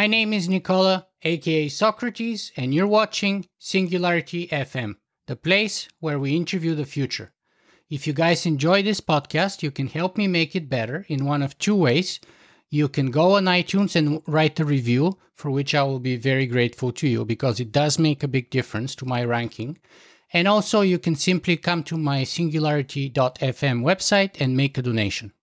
My name is Nicola, aka Socrates, and you're watching Singularity FM, the place where we interview the future. If you guys enjoy this podcast, you can help me make it better in one of two ways. You can go on iTunes and write a review, for which I will be very grateful to you because it does make a big difference to my ranking. And also, you can simply come to my singularity.fm website and make a donation.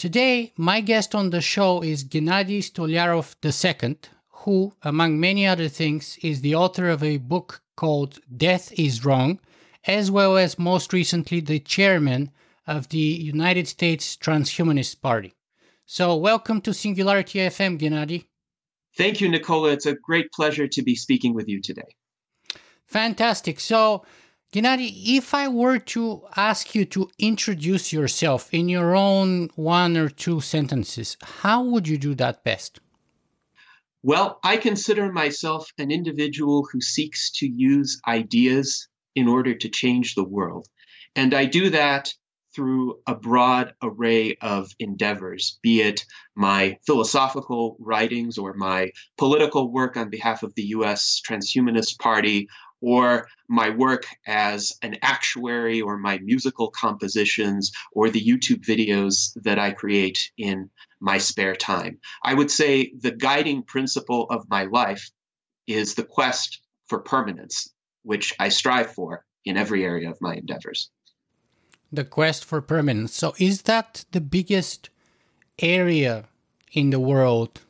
Today, my guest on the show is Gennady Stolyarov II, who, among many other things, is the author of a book called Death is Wrong, as well as most recently the chairman of the United States Transhumanist Party. So, welcome to Singularity FM, Gennady. Thank you, Nicola. It's a great pleasure to be speaking with you today. Fantastic. So, Gennady, if I were to ask you to introduce yourself in your own one or two sentences, how would you do that best? Well, I consider myself an individual who seeks to use ideas in order to change the world. And I do that through a broad array of endeavors, be it my philosophical writings or my political work on behalf of the US Transhumanist Party or my work as an actuary or my musical compositions or the YouTube videos that I create in my spare time. I would say the guiding principle of my life is the quest for permanence, which I strive for in every area of my endeavors. The quest for permanence. So, is that the biggest area in the world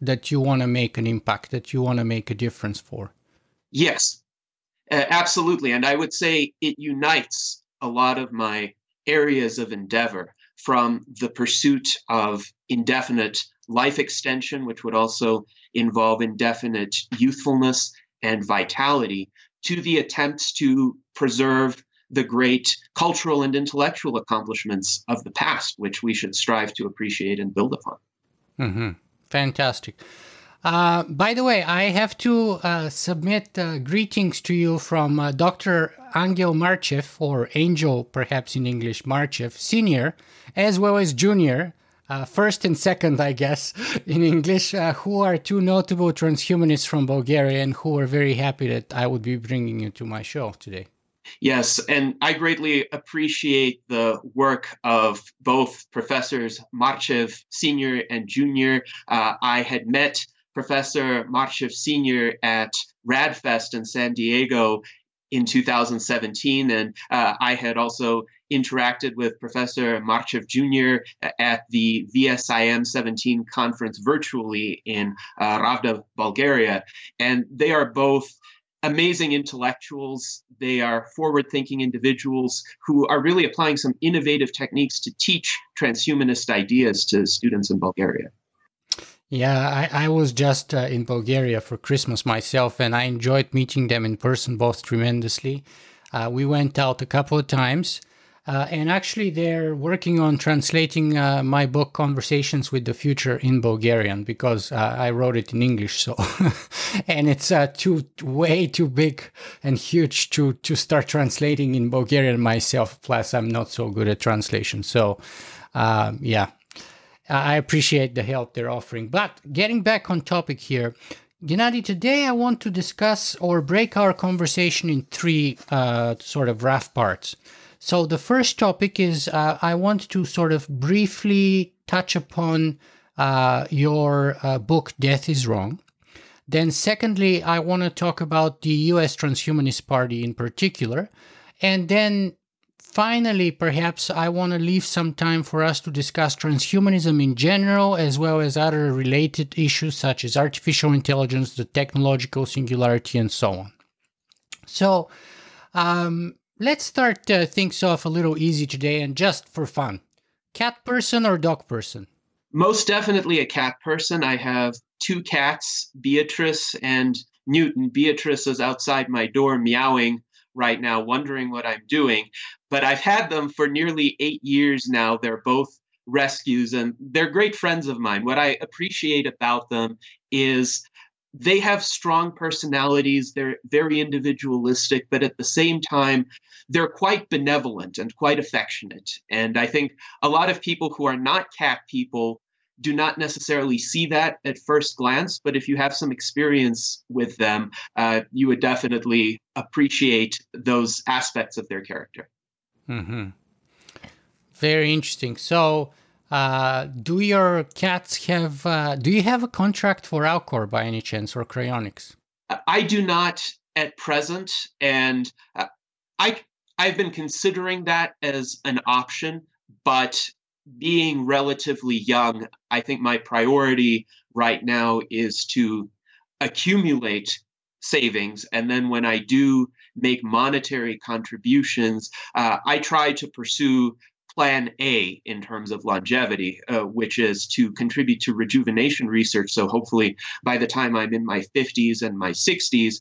that you want to make an impact, that you want to make a difference for? Yes, uh, absolutely. And I would say it unites a lot of my areas of endeavor from the pursuit of indefinite life extension, which would also involve indefinite youthfulness and vitality, to the attempts to preserve the great cultural and intellectual accomplishments of the past, which we should strive to appreciate and build upon. Mm-hmm. Fantastic. Uh, by the way, I have to uh, submit uh, greetings to you from uh, Dr. Angel Marchev, or Angel perhaps in English, Marchev, Senior, as well as Junior, uh, first and second, I guess, in English, who are two notable transhumanists from Bulgaria and who are very happy that I would be bringing you to my show today. Yes, and I greatly appreciate the work of both professors Marchev Senior and Junior. I had met Professor Marchev Sr. at RAADfest in San Diego in 2017. And uh, I had also interacted with Professor Marchev Jr. at the VSIM 17 conference virtually in uh, Ravda, Bulgaria. And they are both amazing intellectuals. They are forward thinking individuals who are really applying some innovative techniques to teach transhumanist ideas to students in Bulgaria. Yeah, I, I was just uh, in Bulgaria for Christmas myself, and I enjoyed meeting them in person both tremendously. Uh, we went out a couple of times, uh, and actually, they're working on translating uh, my book "Conversations with the Future" in Bulgarian because uh, I wrote it in English. So, and it's uh, too way too big and huge to to start translating in Bulgarian myself. Plus, I'm not so good at translation. So, yeah, I appreciate the help they're offering. But getting back on topic here, Gennady, today I want to discuss or break our conversation in three uh, sort of rough parts. So the first topic is uh, I want to sort of briefly touch upon uh, your uh, book, Death is Wrong. Then, secondly, I want to talk about the US Transhumanist Party in particular. And then Finally, perhaps I want to leave some time for us to discuss transhumanism in general, as well as other related issues such as artificial intelligence, the technological singularity, and so on. So, um, let's start uh, things off a little easy today and just for fun. Cat person or dog person? Most definitely a cat person. I have two cats, Beatrice and Newton. Beatrice is outside my door meowing right now, wondering what I'm doing. But I've had them for nearly eight years now. They're both rescues and they're great friends of mine. What I appreciate about them is they have strong personalities. They're very individualistic, but at the same time, they're quite benevolent and quite affectionate. And I think a lot of people who are not cat people do not necessarily see that at first glance, but if you have some experience with them, uh, you would definitely appreciate those aspects of their character. Mm-hmm. Very interesting. So, uh, do your cats have? Uh, do you have a contract for Alcor by any chance or Cryonics? I do not at present, and uh, I I've been considering that as an option, but being relatively young, I think my priority right now is to accumulate savings, and then when I do make monetary contributions, uh, I try to pursue plan A in terms of longevity, uh, which is to contribute to rejuvenation research. So hopefully, by the time I'm in my 50s and my 60s,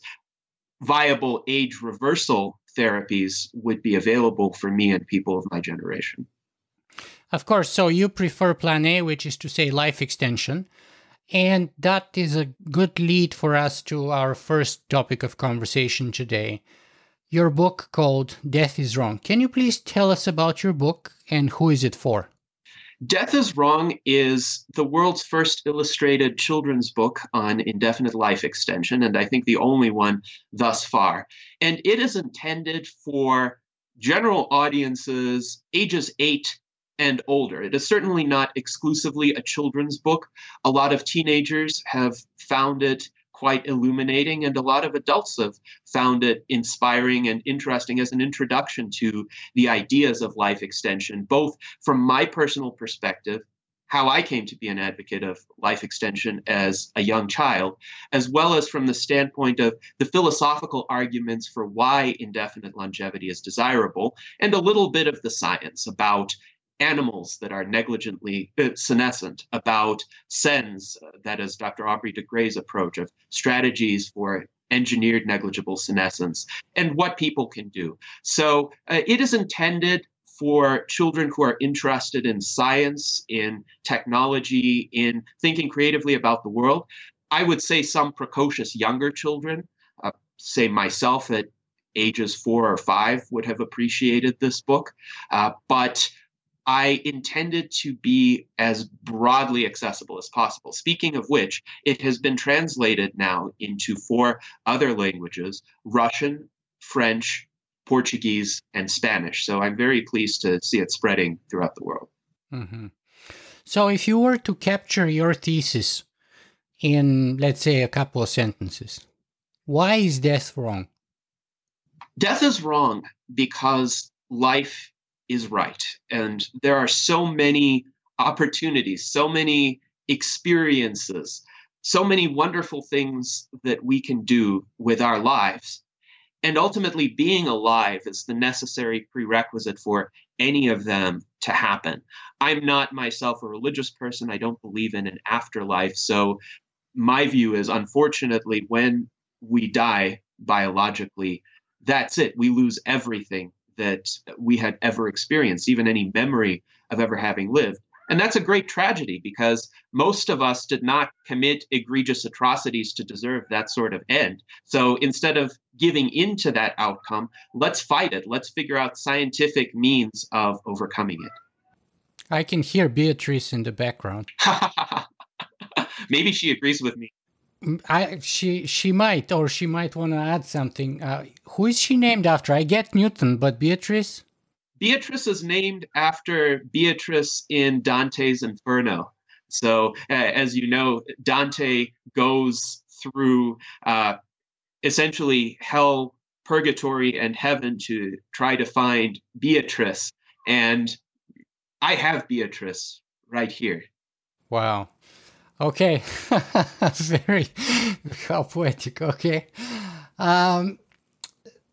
viable age reversal therapies would be available for me and people of my generation. Of course. So you prefer plan A, which is to say life extension. And that is a good lead for us to our first topic of conversation today your book called Death is Wrong. Can you please tell us about your book and who is it for? Death is Wrong is the world's first illustrated children's book on indefinite life extension, and I think the only one thus far. And it is intended for general audiences ages 8 and older. It is certainly not exclusively a children's book. A lot of teenagers have found it quite illuminating, and a lot of adults have found it inspiring and interesting as an introduction to the ideas of life extension, both from my personal perspective how I came to be an advocate of life extension as a young child, as well as from the standpoint of the philosophical arguments for why indefinite longevity is desirable, and a little bit of the science about animals that are negligently uh, senescent, about SENS, uh, that is Dr. Aubrey de Grey's approach of strategies for engineered negligible senescence, and what people can do. So uh, it is intended for children who are interested in science, in technology, in thinking creatively about the world. I would say some precocious younger children, uh, say myself at ages four or five, would have appreciated this book. Uh, but I intended to be as broadly accessible as possible. Speaking of which, it has been translated now into four other languages Russian, French, Portuguese, and Spanish. So I'm very pleased to see it spreading throughout the world. Mm-hmm. So, if you were to capture your thesis in, let's say, a couple of sentences, why is death wrong? Death is wrong because life is right. And there are so many opportunities, so many experiences, so many wonderful things that we can do with our lives. And ultimately, being alive is the necessary prerequisite for any of them to happen. I'm not myself a religious person. I don't believe in an afterlife. So, my view is unfortunately, when we die biologically, that's it. We lose everything that we had ever experienced, even any memory of ever having lived. And that's a great tragedy because most of us did not commit egregious atrocities to deserve that sort of end. So instead of giving into that outcome, let's fight it. Let's figure out scientific means of overcoming it. I can hear Beatrice in the background. Maybe she agrees with me. I she she might or she might want to add something. Uh, who is she named after? I get Newton, but Beatrice. Beatrice is named after Beatrice in Dante's Inferno. So, uh, as you know, Dante goes through uh, essentially hell, purgatory, and heaven to try to find Beatrice. And I have Beatrice right here. Wow. Okay, very poetic. Okay, um,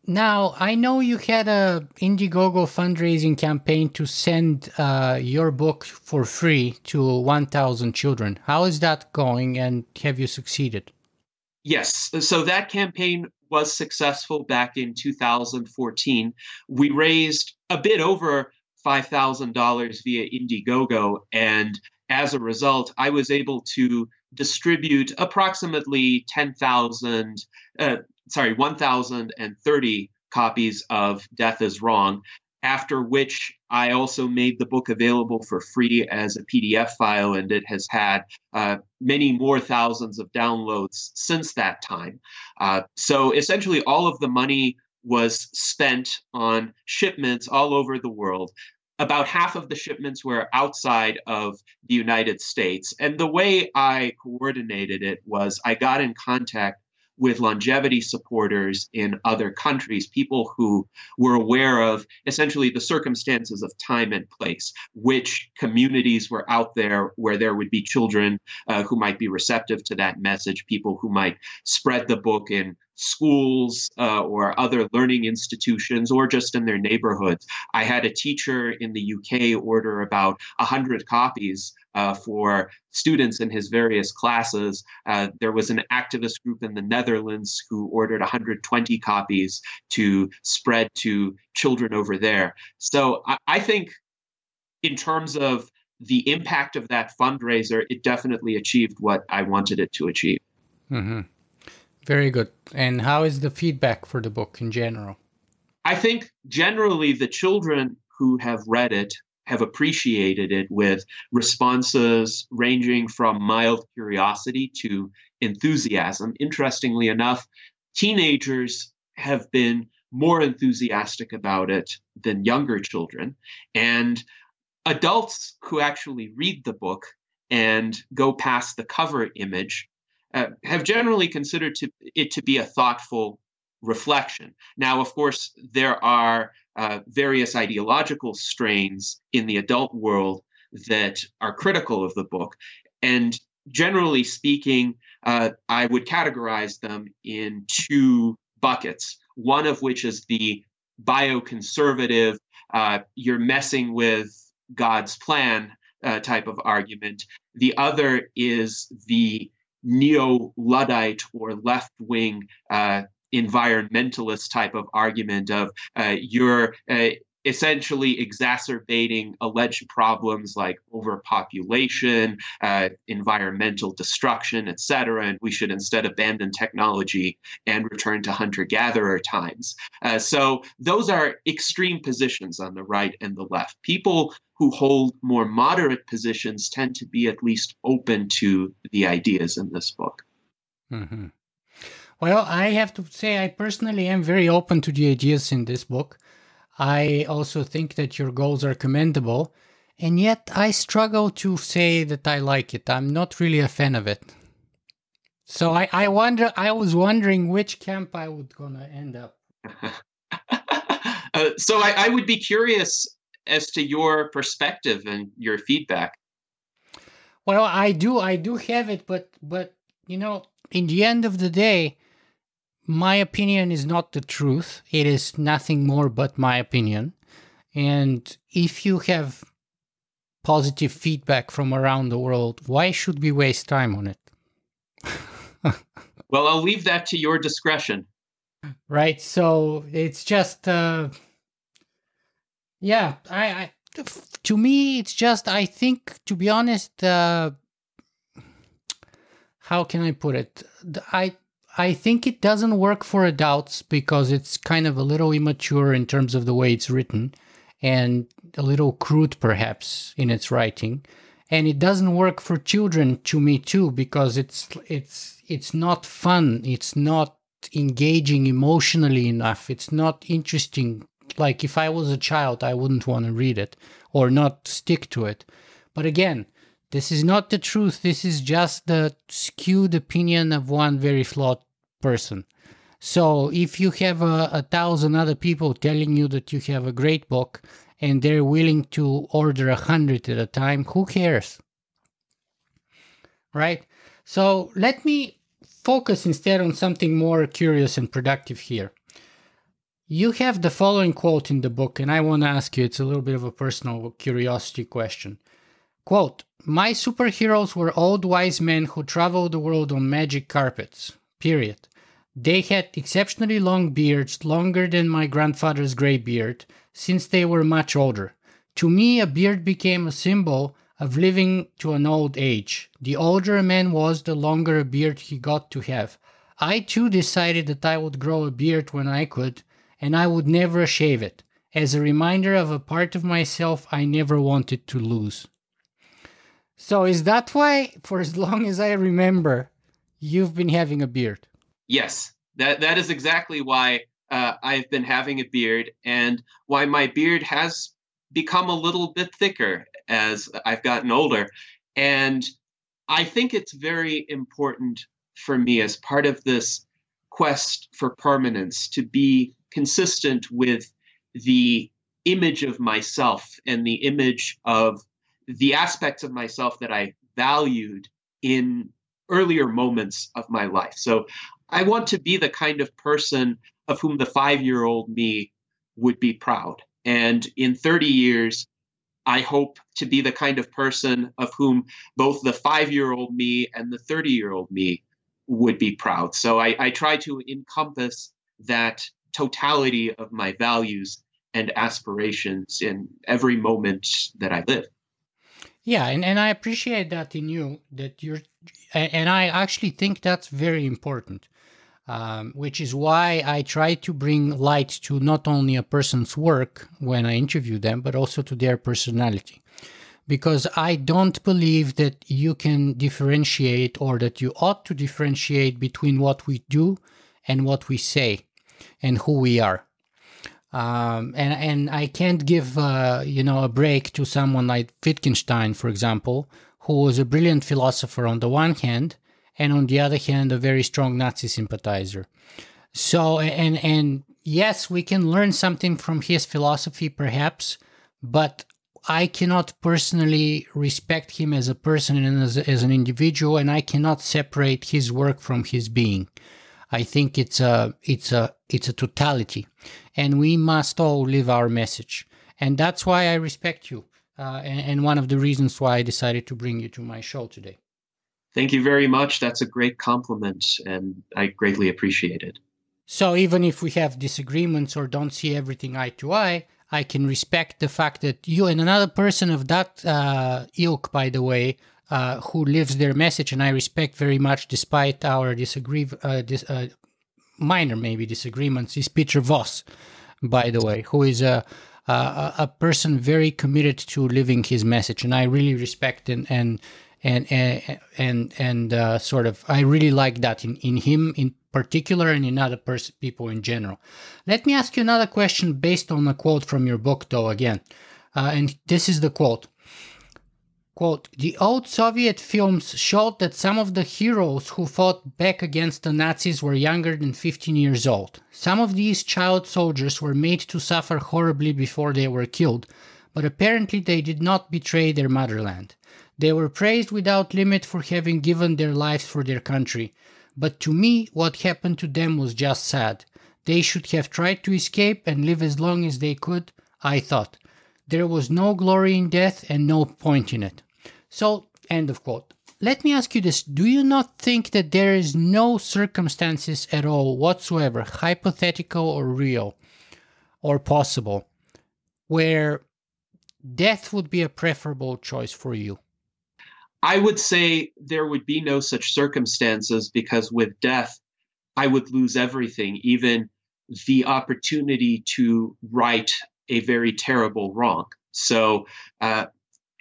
now I know you had a Indiegogo fundraising campaign to send uh, your book for free to 1,000 children. How is that going, and have you succeeded? Yes, so that campaign was successful back in 2014. We raised a bit over $5,000 via Indiegogo, and as a result, I was able to distribute approximately 10,000, uh, sorry, 1,030 copies of Death is Wrong, after which I also made the book available for free as a PDF file, and it has had uh, many more thousands of downloads since that time. Uh, so essentially, all of the money was spent on shipments all over the world. About half of the shipments were outside of the United States. And the way I coordinated it was I got in contact with longevity supporters in other countries, people who were aware of essentially the circumstances of time and place, which communities were out there where there would be children uh, who might be receptive to that message, people who might spread the book in schools uh, or other learning institutions or just in their neighborhoods. I had a teacher in the UK order about 100 copies uh, for students in his various classes. Uh, there was an activist group in the Netherlands who ordered 120 copies to spread to children over there. So I, I think, in terms of the impact of that fundraiser, it definitely achieved what I wanted it to achieve. Mm-hmm. Very good. And how is the feedback for the book in general? I think generally the children who have read it have appreciated it with responses ranging from mild curiosity to enthusiasm. Interestingly enough, teenagers have been more enthusiastic about it than younger children. And adults who actually read the book and go past the cover image uh, have generally considered to, it to be a thoughtful reflection. Now, of course, there are uh, various ideological strains in the adult world that are critical of the book. And generally speaking, uh, I would categorize them in two buckets, one of which is the bioconservative, uh, you're messing with God's plan uh, type of argument. The other is the neo Luddite or left wing uh, environmentalist type of argument of uh, you're uh, essentially exacerbating alleged problems like overpopulation, uh, environmental destruction, etc. And we should instead abandon technology and return to hunter gatherer times. Uh, so those are extreme positions on the right and the left. People who hold more moderate positions tend to be at least open to the ideas in this book. Mm-hmm. Well, I have to say, I personally am very open to the ideas in this book. I also think that your goals are commendable, and yet I struggle to say that I like it. I'm not really a fan of it. So I, I wonder. I was wondering which camp I would gonna end up. uh, so I, I would be curious as to your perspective and your feedback. Well, I do, I do have it, but but you know, in the end of the day, my opinion is not the truth. It is nothing more but my opinion. And if you have positive feedback from around the world, why should we waste time on it? well, I'll leave that to your discretion. Right. So it's just, uh, yeah, I, I, to me, it's just, I think, to be honest, uh, how can I put it? I, I think it doesn't work for adults because it's kind of a little immature in terms of the way it's written and a little crude perhaps in its writing. And it doesn't work for children to me too because it's it's it's not fun. It's not engaging emotionally enough. It's not interesting. Like if I was a child, I wouldn't want to read it or not stick to it. But again, this is not the truth. This is just the skewed opinion of one very flawed person. So if you have a, a, thousand other people telling you that you have a great book and they're willing to order a hundred at a time, who cares? Right? So let me focus instead on something more curious and productive here. You have the following quote in the book, and I want to ask you it's a little bit of a personal curiosity question. Quote My superheroes were old wise men who traveled the world on magic carpets. Period. They had exceptionally long beards, longer than my grandfather's gray beard, since they were much older. To me, a beard became a symbol of living to an old age. The older a man was, the longer a beard he got to have. I too decided that I would grow a beard when I could, and I would never shave it, as a reminder of a part of myself I never wanted to lose. So, is that why, for as long as I remember, you've been having a beard? Yes, that, that is exactly why uh, I've been having a beard and why my beard has become a little bit thicker as I've gotten older. And I think it's very important for me as part of this quest for permanence to be consistent with the image of myself and the image of the aspects of myself that I valued in earlier moments of my life. So I want to be the kind of person of whom the five year old me would be proud. And in 30 years, I hope to be the kind of person of whom both the five year old me and the 30 year old me would be proud. So I, I try to encompass that totality of my values and aspirations in every moment that I live. Yeah, and, and I appreciate that in you that you're, and I actually think that's very important, um, which is why I try to bring light to not only a person's work when I interview them, but also to their personality. Because I don't believe that you can differentiate or that you ought to differentiate between what we do and what we say and who we are. Um, and and I can't give uh, you know a break to someone like Wittgenstein, for example, who was a brilliant philosopher on the one hand, and on the other hand, a very strong Nazi sympathizer. So and and yes, we can learn something from his philosophy, perhaps, but I cannot personally respect him as a person and as, as an individual, and I cannot separate his work from his being. I think it's a it's a it's a totality, and we must all live our message. And that's why I respect you, uh, and, and one of the reasons why I decided to bring you to my show today. Thank you very much. That's a great compliment, and I greatly appreciate it. So even if we have disagreements or don't see everything eye to eye, I can respect the fact that you and another person of that uh, ilk, by the way, uh, who lives their message, and I respect very much, despite our disagree, uh, dis, uh, minor maybe disagreements, is Peter Voss, by the way, who is a, a, a person very committed to living his message, and I really respect and and and and and, and uh, sort of I really like that in in him in particular and in other pers- people in general. Let me ask you another question based on a quote from your book, though. Again, uh, and this is the quote. Quote, the old Soviet films showed that some of the heroes who fought back against the Nazis were younger than 15 years old. Some of these child soldiers were made to suffer horribly before they were killed, but apparently they did not betray their motherland. They were praised without limit for having given their lives for their country. But to me, what happened to them was just sad. They should have tried to escape and live as long as they could, I thought. There was no glory in death and no point in it. So, end of quote. Let me ask you this Do you not think that there is no circumstances at all whatsoever, hypothetical or real or possible, where death would be a preferable choice for you? I would say there would be no such circumstances because with death, I would lose everything, even the opportunity to right a very terrible wrong. So, uh,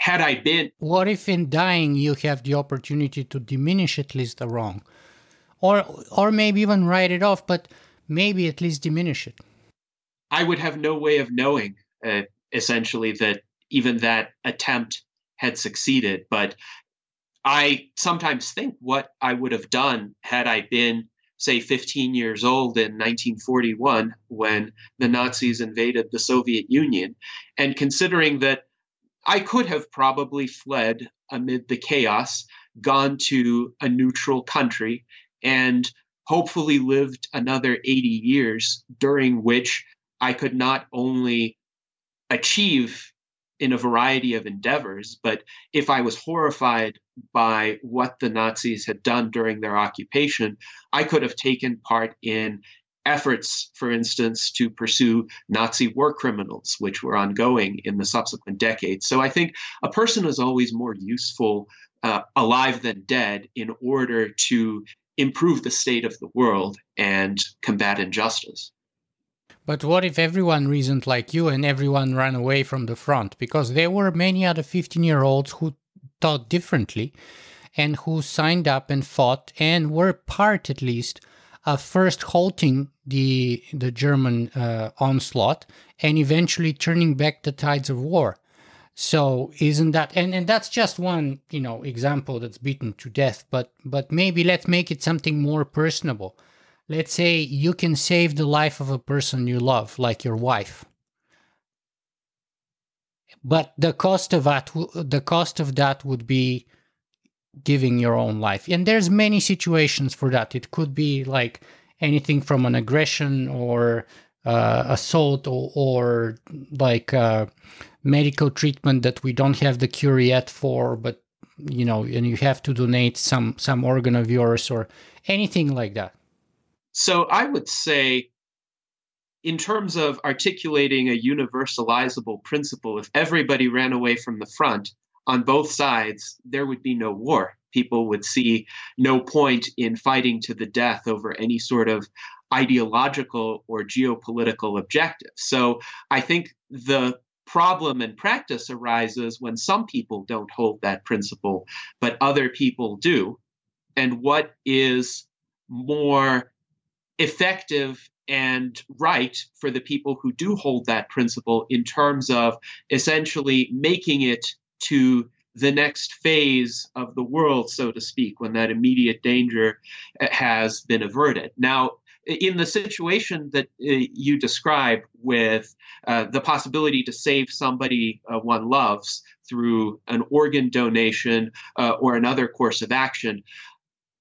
had I been. What if in dying you have the opportunity to diminish at least the wrong? Or, or maybe even write it off, but maybe at least diminish it? I would have no way of knowing, uh, essentially, that even that attempt had succeeded. But I sometimes think what I would have done had I been, say, 15 years old in 1941 when the Nazis invaded the Soviet Union. And considering that I could have probably fled amid the chaos, gone to a neutral country, and hopefully lived another 80 years during which I could not only achieve in a variety of endeavors, but if I was horrified by what the Nazis had done during their occupation, I could have taken part in efforts, for instance, to pursue Nazi war criminals, which were ongoing in the subsequent decades. So I think a person is always more useful uh, alive than dead in order to improve the state of the world and combat injustice. But what if everyone reasoned like you and everyone ran away from the front? Because there were many other 15 year olds who thought differently and who signed up and fought and were part, at least, of first halting the, the German uh, onslaught and eventually turning back the tides of war. So isn't that and, and that's just one, you know, example that's beaten to death, but but maybe let's make it something more personable. Let's say you can save the life of a person you love, like your wife. But the cost of that the cost of that would be giving your own life. And there's many situations for that. It could be like anything from an aggression or uh, assault or, or like uh, medical treatment that we don't have the cure yet for, but you know, and you have to donate some some organ of yours or anything like that. So I would say, in terms of articulating a universalizable principle, if everybody ran away from the front on both sides, there would be no war. People would see no point in fighting to the death over any sort of ideological or geopolitical objective. So I think the problem in practice arises when some people don't hold that principle, but other people do. And what is more effective and right for the people who do hold that principle in terms of essentially making it to the next phase of the world, so to speak, when that immediate danger has been averted. Now, in the situation that uh, you describe with uh, the possibility to save somebody uh, one loves through an organ donation uh, or another course of action,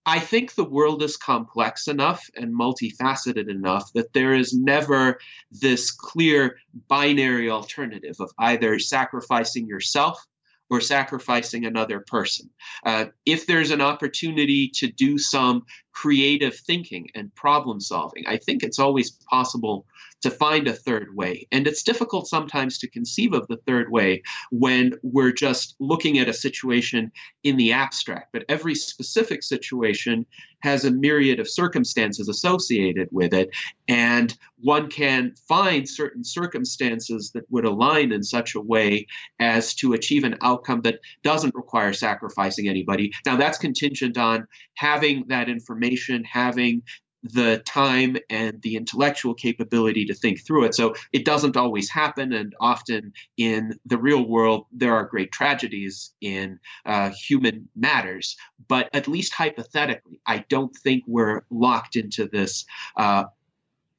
I think the world is complex enough and multifaceted enough that there is never this clear binary alternative of either sacrificing yourself or sacrificing another person. Uh, if there's an opportunity to do some creative thinking and problem solving, I think it's always possible to find a third way. And it's difficult sometimes to conceive of the third way when we're just looking at a situation in the abstract. But every specific situation has a myriad of circumstances associated with it. And one can find certain circumstances that would align in such a way as to achieve an outcome that doesn't require sacrificing anybody. Now, that's contingent on having that information, having the time and the intellectual capability to think through it. So it doesn't always happen. And often in the real world, there are great tragedies in uh, human matters. But at least hypothetically, I don't think we're locked into this uh,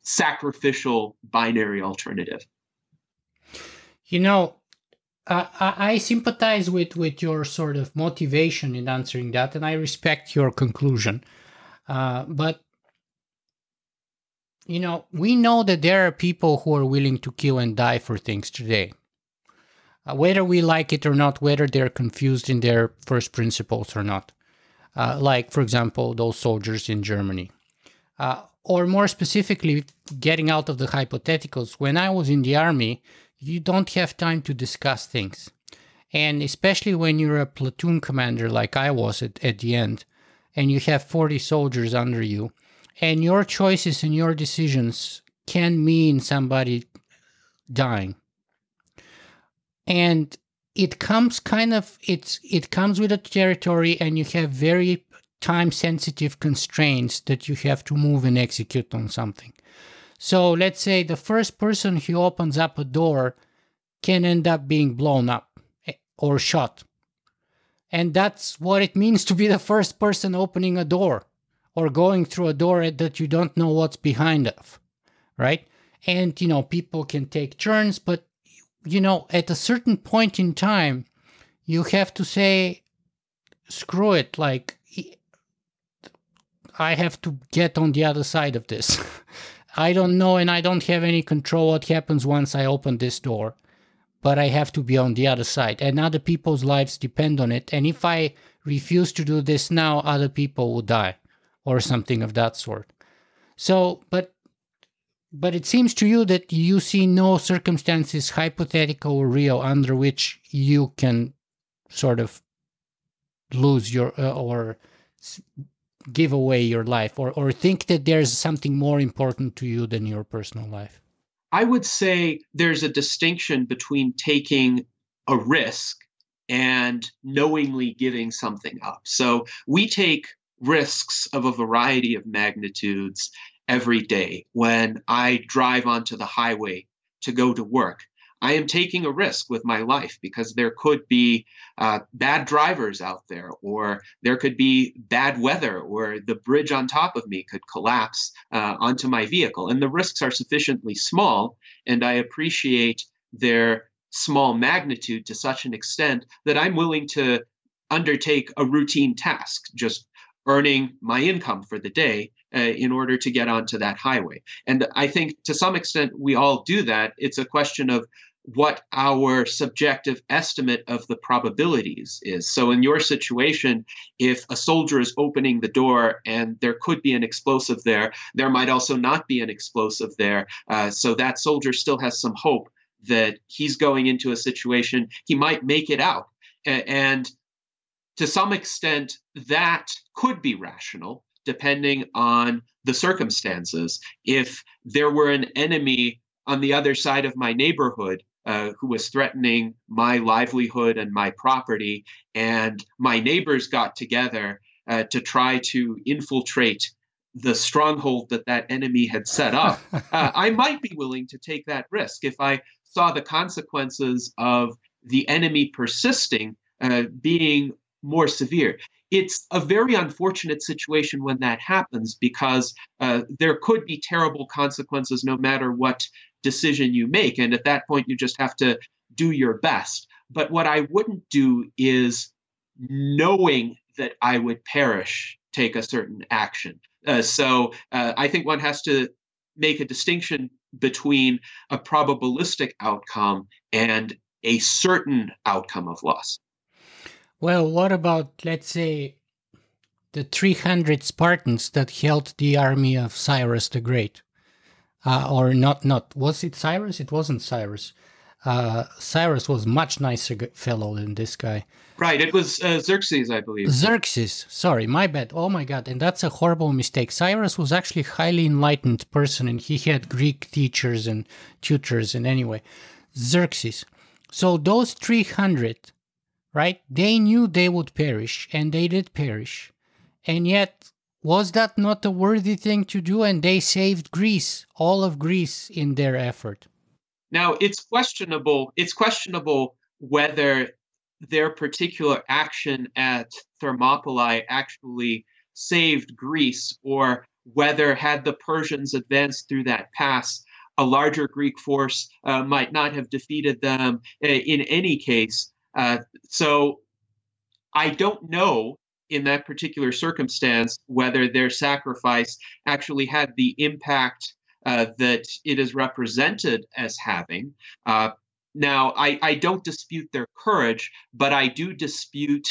sacrificial binary alternative. You know, uh, I sympathize with, with your sort of motivation in answering that, and I respect your conclusion. Uh, but you know, we know that there are people who are willing to kill and die for things today. Uh, whether we like it or not, whether they're confused in their first principles or not. Uh, like, for example, those soldiers in Germany. Uh, or more specifically, getting out of the hypotheticals, when I was in the army, you don't have time to discuss things. And especially when you're a platoon commander like I was at, at the end, and you have 40 soldiers under you, and your choices and your decisions can mean somebody dying. And it comes kind of it's it comes with a territory and you have very time sensitive constraints that you have to move and execute on something. So let's say the first person who opens up a door can end up being blown up eh, or shot. And that's what it means to be the first person opening a door or going through a door that you don't know what's behind of, right? And you know, people can take turns, but you know, at a certain point in time, you have to say, screw it, like I have to get on the other side of this. I don't know and I don't have any control what happens once I open this door, but I have to be on the other side. And other people's lives depend on it. And if I refuse to do this now, other people will die or something of that sort. So, but but it seems to you that you see no circumstances, hypothetical or real, under which you can sort of lose your uh, or give away your life or, or think that there's something more important to you than your personal life? I would say there's a distinction between taking a risk and knowingly giving something up. So we take risks of a variety of magnitudes every day when I drive onto the highway to go to work. I am taking a risk with my life because there could be uh, bad drivers out there, or there could be bad weather, or the bridge on top of me could collapse uh, onto my vehicle. And the risks are sufficiently small, and I appreciate their small magnitude to such an extent that I'm willing to undertake a routine task, just earning my income for the day uh, in order to get onto that highway. And I think to some extent we all do that. It's a question of what our subjective estimate of the probabilities is. So, in your situation, if a soldier is opening the door and there could be an explosive there, there might also not be an explosive there. Uh, so, that soldier still has some hope that he's going into a situation he might make it out. And to some extent, that could be rational depending on the circumstances. If there were an enemy on the other side of my neighborhood uh, who was threatening my livelihood and my property, and my neighbors got together uh, to try to infiltrate the stronghold that that enemy had set up, uh, I might be willing to take that risk if I saw the consequences of the enemy persisting uh, being more severe. It's a very unfortunate situation when that happens because uh, there could be terrible consequences no matter what decision you make. And at that point, you just have to do your best. But what I wouldn't do is knowing that I would perish, take a certain action. Uh, so uh, I think one has to make a distinction between a probabilistic outcome and a certain outcome of loss. Well, what about, let's say, the 300 Spartans that held the army of Cyrus the Great? Uh, or not, not, was it Cyrus? It wasn't Cyrus. Uh, Cyrus was much nicer fellow than this guy. Right, it was uh, Xerxes, I believe. Xerxes, sorry, my bad. Oh my god, and that's a horrible mistake. Cyrus was actually a highly enlightened person, and he had Greek teachers and tutors. And anyway, Xerxes. So those three hundred right? They knew they would perish, and they did perish. And yet, was that not a worthy thing to do? And they saved Greece, all of Greece, in their effort. Now, it's questionable. It's questionable whether their particular action at Thermopylae actually saved Greece, or whether, had the Persians advanced through that pass, a larger Greek force uh, might not have defeated them uh, in any case. Uh, so I don't know in that particular circumstance whether their sacrifice actually had the impact uh, that it is represented as having. Uh, now, I, I don't dispute their courage, but I do dispute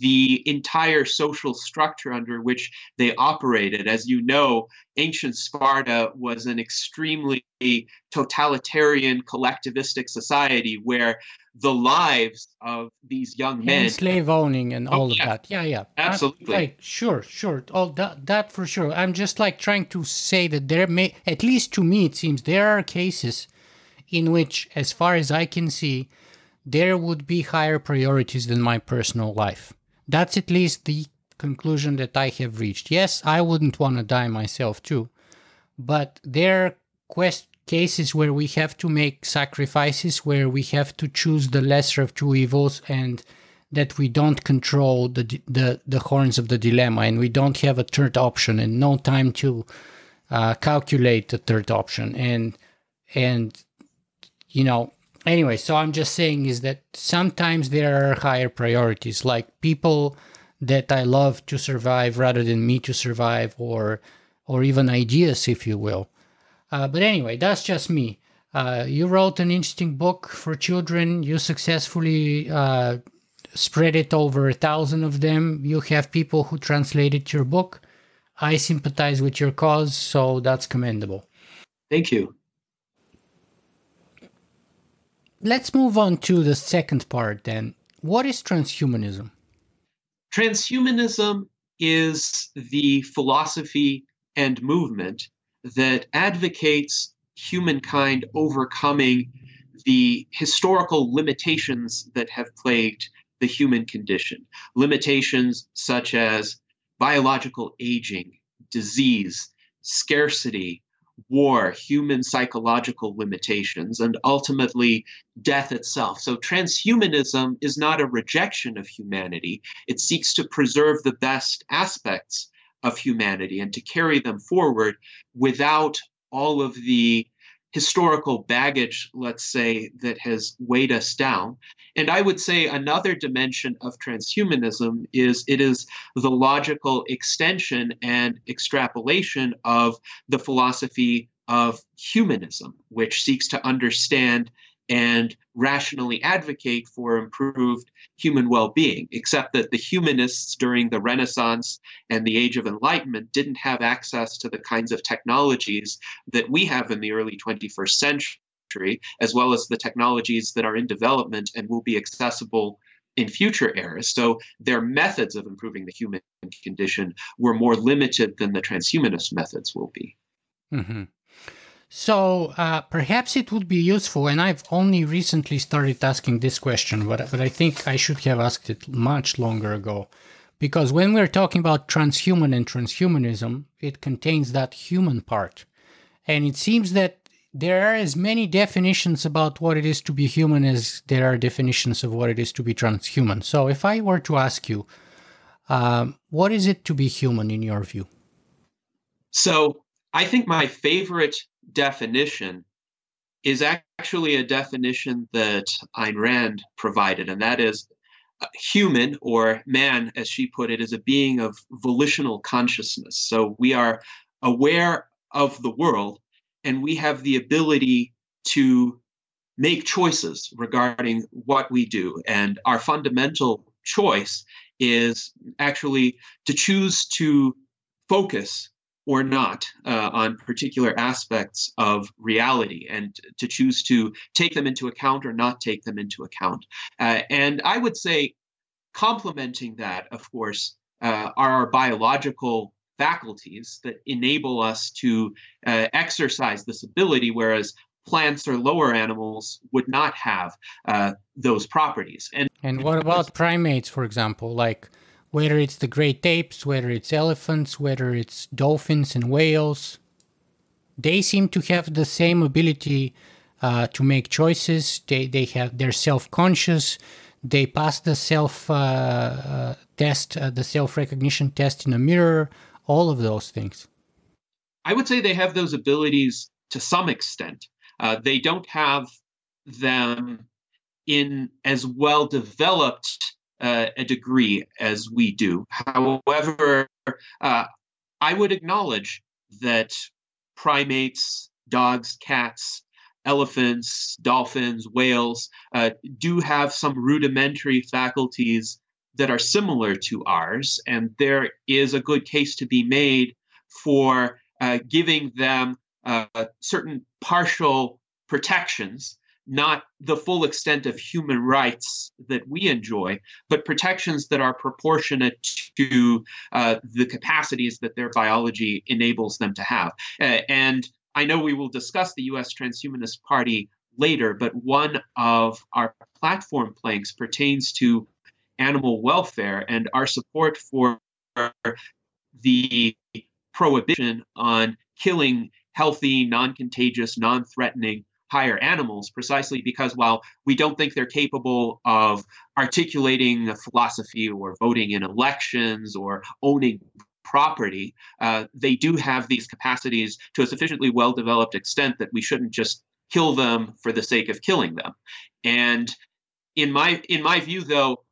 the entire social structure under which they operated. As you know, ancient Sparta was an extremely totalitarian, collectivistic society where the lives of these young men and slave owning and all oh, yeah. of that. Yeah yeah. Absolutely. I, like sure sure. All that that for sure. I'm just like trying to say that there may at least to me it seems there are cases in which as far as i can see there would be higher priorities than my personal life that's at least the conclusion that I have reached. Yes, I wouldn't want to die myself too, but there are quest- cases where we have to make sacrifices, where we have to choose the lesser of two evils, and that we don't control the the, the horns of the dilemma, and we don't have a third option, and no time to uh, calculate the third option, and and you know anyway, so I'm just saying is that sometimes there are higher priorities, like people that I love to survive rather than me to survive, or or even ideas, if you will. Uh, but anyway, that's just me. Uh, you wrote an interesting book for children. You successfully uh, spread it over a thousand of them. You have people who translated your book. I sympathize with your cause, so that's commendable. Thank you. Let's move on to the second part then. What is transhumanism? Transhumanism is the philosophy and movement that advocates humankind overcoming the historical limitations that have plagued the human condition. Limitations such as biological aging, disease, scarcity, war, human psychological limitations, and ultimately death itself. So, transhumanism is not a rejection of humanity, it seeks to preserve the best aspects of humanity and to carry them forward without all of the historical baggage, let's say, that has weighed us down. And I would say another dimension of transhumanism is it is the logical extension and extrapolation of the philosophy of humanism, which seeks to understand and rationally advocate for improved human well being, except that the humanists during the Renaissance and the Age of Enlightenment didn't have access to the kinds of technologies that we have in the early 21st century, as well as the technologies that are in development and will be accessible in future eras. So their methods of improving the human condition were more limited than the transhumanist methods will be. Mm-hmm. So uh, perhaps it would be useful, and I've only recently started asking this question, but, but I think I should have asked it much longer ago. Because when we're talking about transhuman and transhumanism, it contains that human part. And it seems that there are as many definitions about what it is to be human as there are definitions of what it is to be transhuman. So if I were to ask you, um, what is it to be human in your view? So I think my favorite definition is actually a definition that Ayn Rand provided, and that is uh, human or man, as she put it, is a being of volitional consciousness. So we are aware of the world and we have the ability to make choices regarding what we do. And our fundamental choice is actually to choose to focus or not uh, on particular aspects of reality and to choose to take them into account or not take them into account. Uh, and I would say, complementing that, of course, uh, are our biological faculties that enable us to uh, exercise this ability, whereas plants or lower animals would not have uh, those properties. And, and what about primates, for example? Like, whether it's the great apes, whether it's elephants, whether it's dolphins and whales, they seem to have the same ability uh, to make choices. They they have they're self conscious. They pass the self uh, uh, test, uh, the self recognition test in a mirror. All of those things. I would say they have those abilities to some extent. Uh, they don't have them in as well developed uh, a degree as we do. However, uh, I would acknowledge that primates, dogs, cats, elephants, dolphins, whales uh, do have some rudimentary faculties that are similar to ours, and there is a good case to be made for uh, giving them uh, certain partial protections not the full extent of human rights that we enjoy, but protections that are proportionate to uh, the capacities that their biology enables them to have. Uh, and I know we will discuss the US Transhumanist Party later, but one of our platform planks pertains to animal welfare and our support for the prohibition on killing healthy, non contagious, non threatening higher animals precisely because while we don't think they're capable of articulating a philosophy or voting in elections or owning property, uh, they do have these capacities to a sufficiently well developed extent that we shouldn't just kill them for the sake of killing them. And in my in my view, though,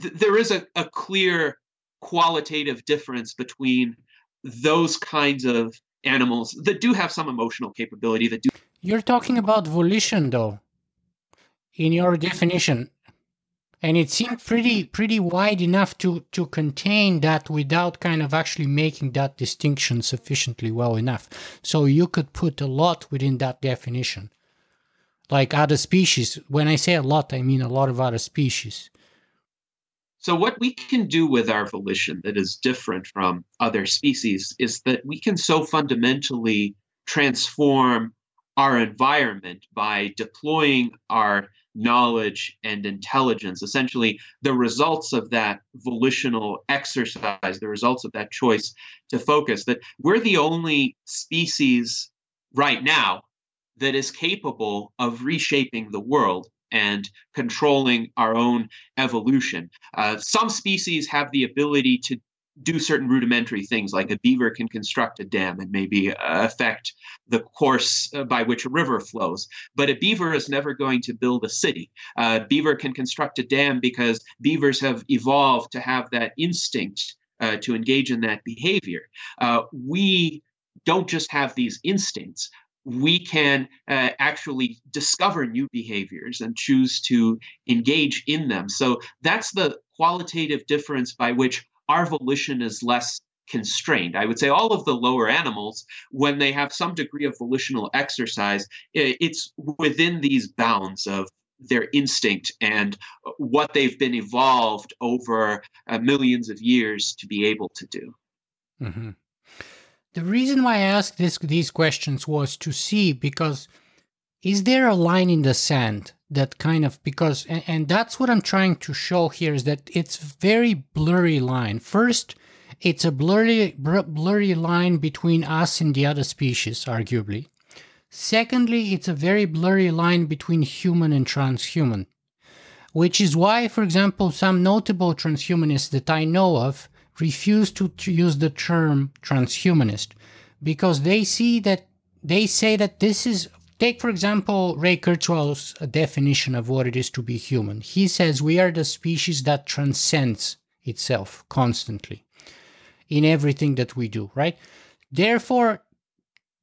th- there is a, a clear qualitative difference between those kinds of animals that do have some emotional capability that do you're talking about volition though in your definition. And it seemed pretty pretty wide enough to to contain that without kind of actually making that distinction sufficiently well enough. So you could put a lot within that definition. Like other species. When i say a lot i mean a lot of other species so what we can do with our volition that is different from other species is that we can so fundamentally transform our environment by deploying our knowledge and intelligence, essentially the results of that volitional exercise, the results of that choice to focus, that we're the only species right now that is capable of reshaping the world and controlling our own evolution. Uh, some species have the ability to do certain rudimentary things like a beaver can construct a dam and maybe uh, affect the course uh, by which a river flows. But a beaver is never going to build a city. Uh, beaver can construct a dam because beavers have evolved to have that instinct uh, to engage in that behavior. Uh, we don't just have these instincts we can uh, actually discover new behaviors and choose to engage in them so that's the qualitative difference by which our volition is less constrained. I would say all of the lower animals, when they have some degree of volitional exercise, it's within these bounds of their instinct and what they've been evolved over uh, millions of years to be able to do. Mm-hmm. The reason why I asked this, these questions was to see because is there a line in the sand that kind of because and, and, that's what i'm trying to show here is that it's very blurry line. First it's a blurry blurry line between us and the other species arguably. Secondly it's a very blurry line between human and transhuman which is why for example some notable transhumanists that i know of refuse to, use the term transhumanist because they see that they say that this is Take, for example, Ray Kurzweil's definition of what it is to be human. He says we are the species that transcends itself constantly in everything that we do, right? Therefore,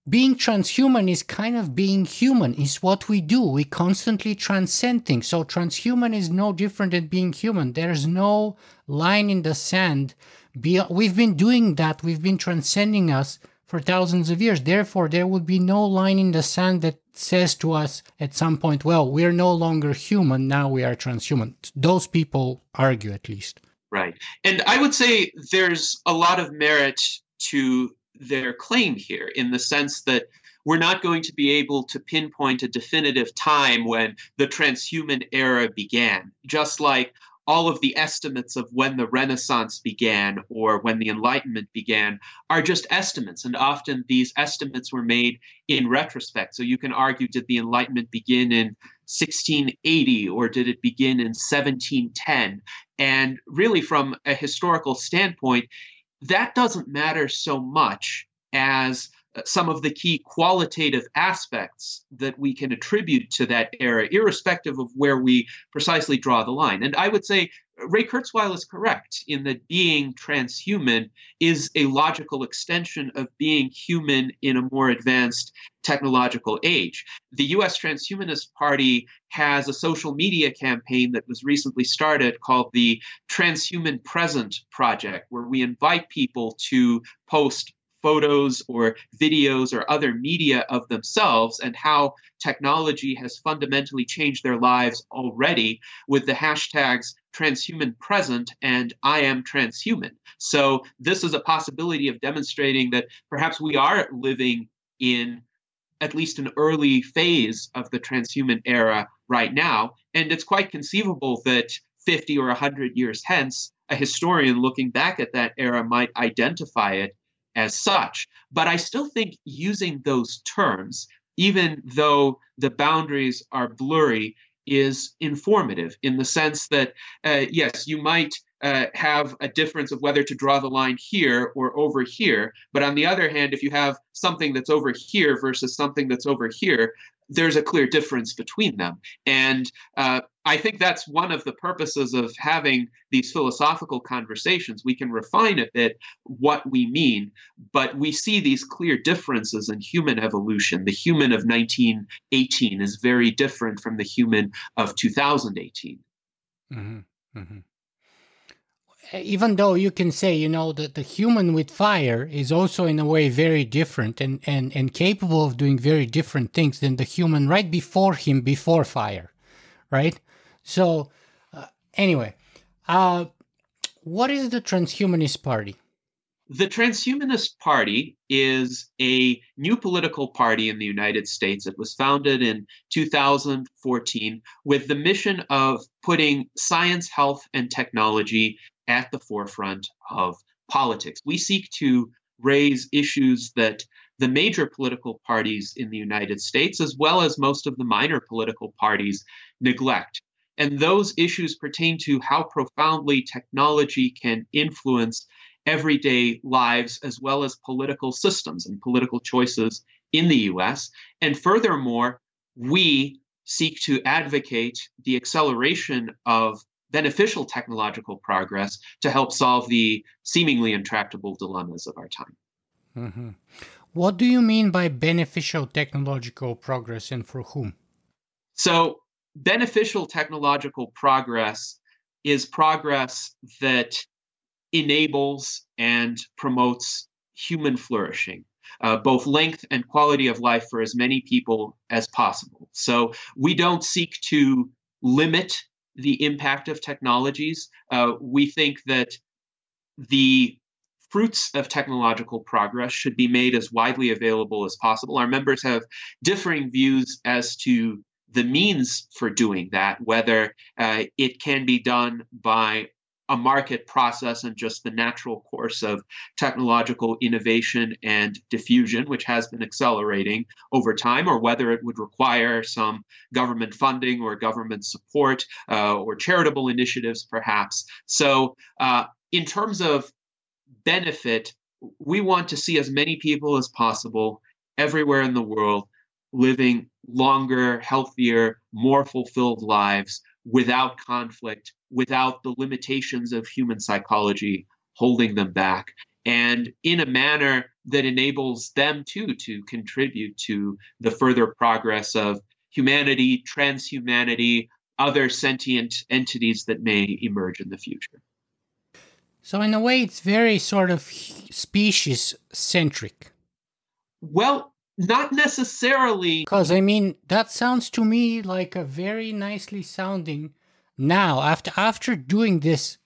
being transhuman is kind of being human, is what we do. We constantly transcend things. So, transhuman is no different than being human. There's no line in the sand. We've been doing that, we've been transcending us for thousands of years. Therefore, there would be no line in the sand that says to us at some point, well, we're no longer human, now we are transhuman. Those people argue at least. Right. And I would say there's a lot of merit to their claim here in the sense that we're not going to be able to pinpoint a definitive time when the transhuman era began, just like all of the estimates of when the Renaissance began or when the Enlightenment began are just estimates. And often these estimates were made in retrospect. So you can argue did the Enlightenment begin in 1680 or did it begin in 1710? And really, from a historical standpoint, that doesn't matter so much as some of the key qualitative aspects that we can attribute to that era, irrespective of where we precisely draw the line. And I would say Ray Kurzweil is correct in that being transhuman is a logical extension of being human in a more advanced technological age. The US Transhumanist Party has a social media campaign that was recently started called the Transhuman Present Project, where we invite people to post photos or videos or other media of themselves and how technology has fundamentally changed their lives already with the hashtags transhuman present and I am transhuman. So, this is a possibility of demonstrating that perhaps we are living in at least an early phase of the transhuman era right now. And it's quite conceivable that 50 or 100 years hence, a historian looking back at that era might identify it as such. But I still think using those terms, even though the boundaries are blurry, is informative in the sense that, uh, yes, you might uh, have a difference of whether to draw the line here or over here. But on the other hand, if you have something that's over here versus something that's over here, there's a clear difference between them. And uh, I think that's one of the purposes of having these philosophical conversations. We can refine a bit what we mean, but we see these clear differences in human evolution. The human of 1918 is very different from the human of 2018. Mm-hmm. Mm-hmm. Even though you can say, you know, that the human with fire is also in a way very different and, and, and capable of doing very different things than the human right before him before fire, right? So, uh, anyway, uh, what is the Transhumanist Party? The Transhumanist Party is a new political party in the United States. It was founded in 2014 with the mission of putting science, health, and technology at the forefront of politics. We seek to raise issues that the major political parties in the United States, as well as most of the minor political parties, neglect. And those issues pertain to how profoundly technology can influence everyday lives as well as political systems and political choices in the US. And furthermore, we seek to advocate the acceleration of beneficial technological progress to help solve the seemingly intractable dilemmas of our time. Mm-hmm. What do you mean by beneficial technological progress and for whom? So, beneficial technological progress is progress that enables and promotes human flourishing, uh, both length and quality of life for as many people as possible. So we don't seek to limit the impact of technologies. Uh, we think that the fruits of technological progress should be made as widely available as possible. Our members have differing views as to the means for doing that, whether uh, it can be done by a market process and just the natural course of technological innovation and diffusion, which has been accelerating over time, or whether it would require some government funding or government support uh, or charitable initiatives, perhaps. So, uh, in terms of benefit, we want to see as many people as possible everywhere in the world living longer, healthier, more fulfilled lives without conflict, without the limitations of human psychology holding them back, and in a manner that enables them too to contribute to the further progress of humanity, transhumanity, other sentient entities that may emerge in the future. So, in a way, it's very sort of species centric. Well, not necessarily. Because, I mean, that sounds to me like a very nicely sounding now, after, after doing this,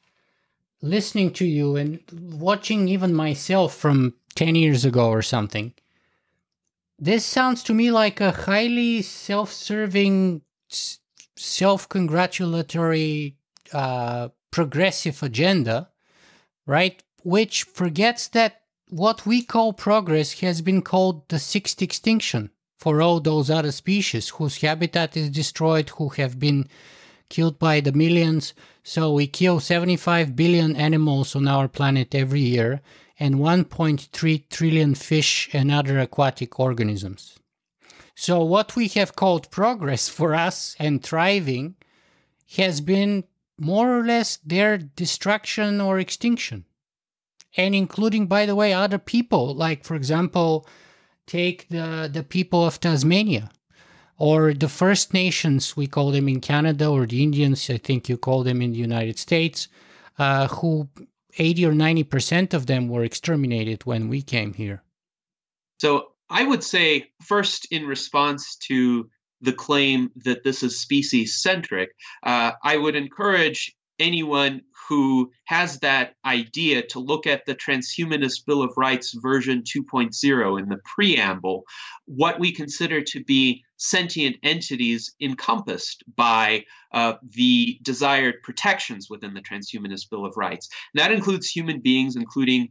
listening to you and watching even myself from 10 years ago or something, this sounds to me like a highly self serving, self congratulatory, uh, progressive agenda, right? Which forgets that what we call progress has been called the sixth extinction for all those other species whose habitat is destroyed, who have been killed by the millions. So we kill 75 billion animals on our planet every year and 1.3 trillion fish and other aquatic organisms. So what we have called progress for us and thriving has been more or less their destruction or extinction and including, by the way, other people. Like, for example, take the the people of Tasmania, or the First Nations, we call them in Canada, or the Indians, I think you call them in the United States, uh, who 80 or 90 percent of them were exterminated when we came here. So I would say, first, in response to the claim that this is species centric, uh, I would encourage anyone who has that idea to look at the Transhumanist Bill of Rights version 2.0 in the preamble, what we consider to be sentient entities encompassed by uh, the desired protections within the Transhumanist Bill of Rights. And that includes human beings, including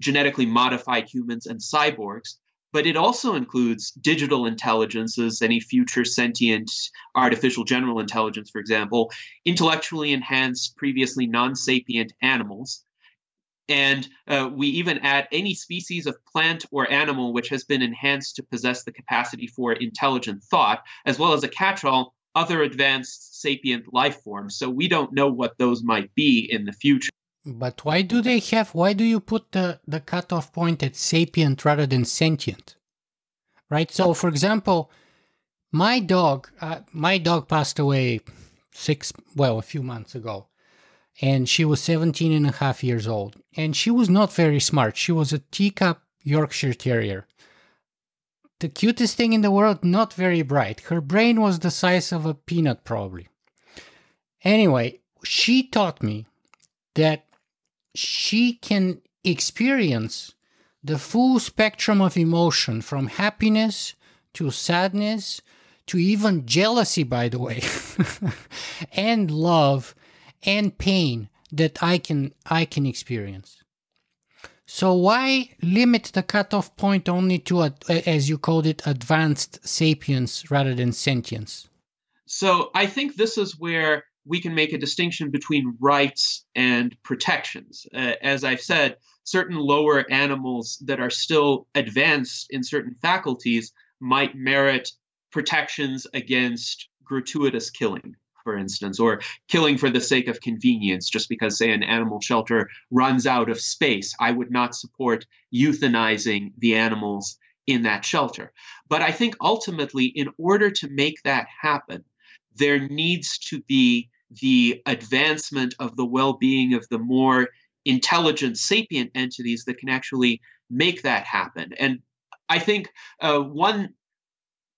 genetically modified humans and cyborgs, but it also includes digital intelligences, any future sentient artificial general intelligence, for example, intellectually enhanced, previously non sapient animals. And uh, we even add any species of plant or animal which has been enhanced to possess the capacity for intelligent thought, as well as a catch all other advanced sapient life forms. So we don't know what those might be in the future. But why do they have, why do you put the, the cutoff point at sapient rather than sentient? Right? So, for example, my dog, uh, my dog passed away six, well, a few months ago. And she was 17 and a half years old. And she was not very smart. She was a teacup Yorkshire Terrier. The cutest thing in the world, not very bright. Her brain was the size of a peanut, probably. Anyway, she taught me that she can experience the full spectrum of emotion from happiness to sadness to even jealousy, by the way, and love and pain that I can I can experience. So why limit the cutoff point only to, a, as you called it, advanced sapience rather than sentience? So I think this is where we can make a distinction between rights and protections. Uh, as I've said, certain lower animals that are still advanced in certain faculties might merit protections against gratuitous killing, for instance, or killing for the sake of convenience, just because, say, an animal shelter runs out of space. I would not support euthanizing the animals in that shelter. But I think ultimately, in order to make that happen, there needs to be the advancement of the well being of the more intelligent, sapient entities that can actually make that happen. And I think uh, one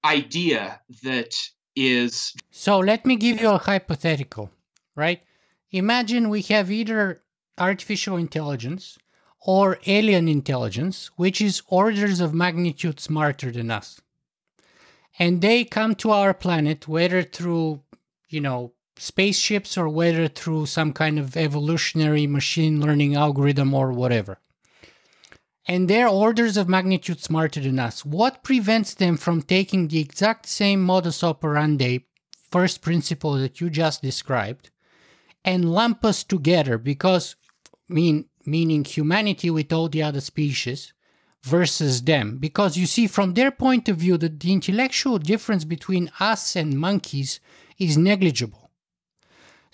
idea that is. So let me give you a hypothetical, right? Imagine we have either artificial intelligence or alien intelligence, which is orders of magnitude smarter than us. And they come to our planet, whether through, you know, spaceships or whether through some kind of evolutionary machine learning algorithm or whatever. And they're orders of magnitude smarter than us. What prevents them from taking the exact same modus operandi, first principle that you just described, and lump us together? Because, mean, meaning humanity with all the other species versus them. Because you see, from their point of view, that the intellectual difference between us and monkeys is negligible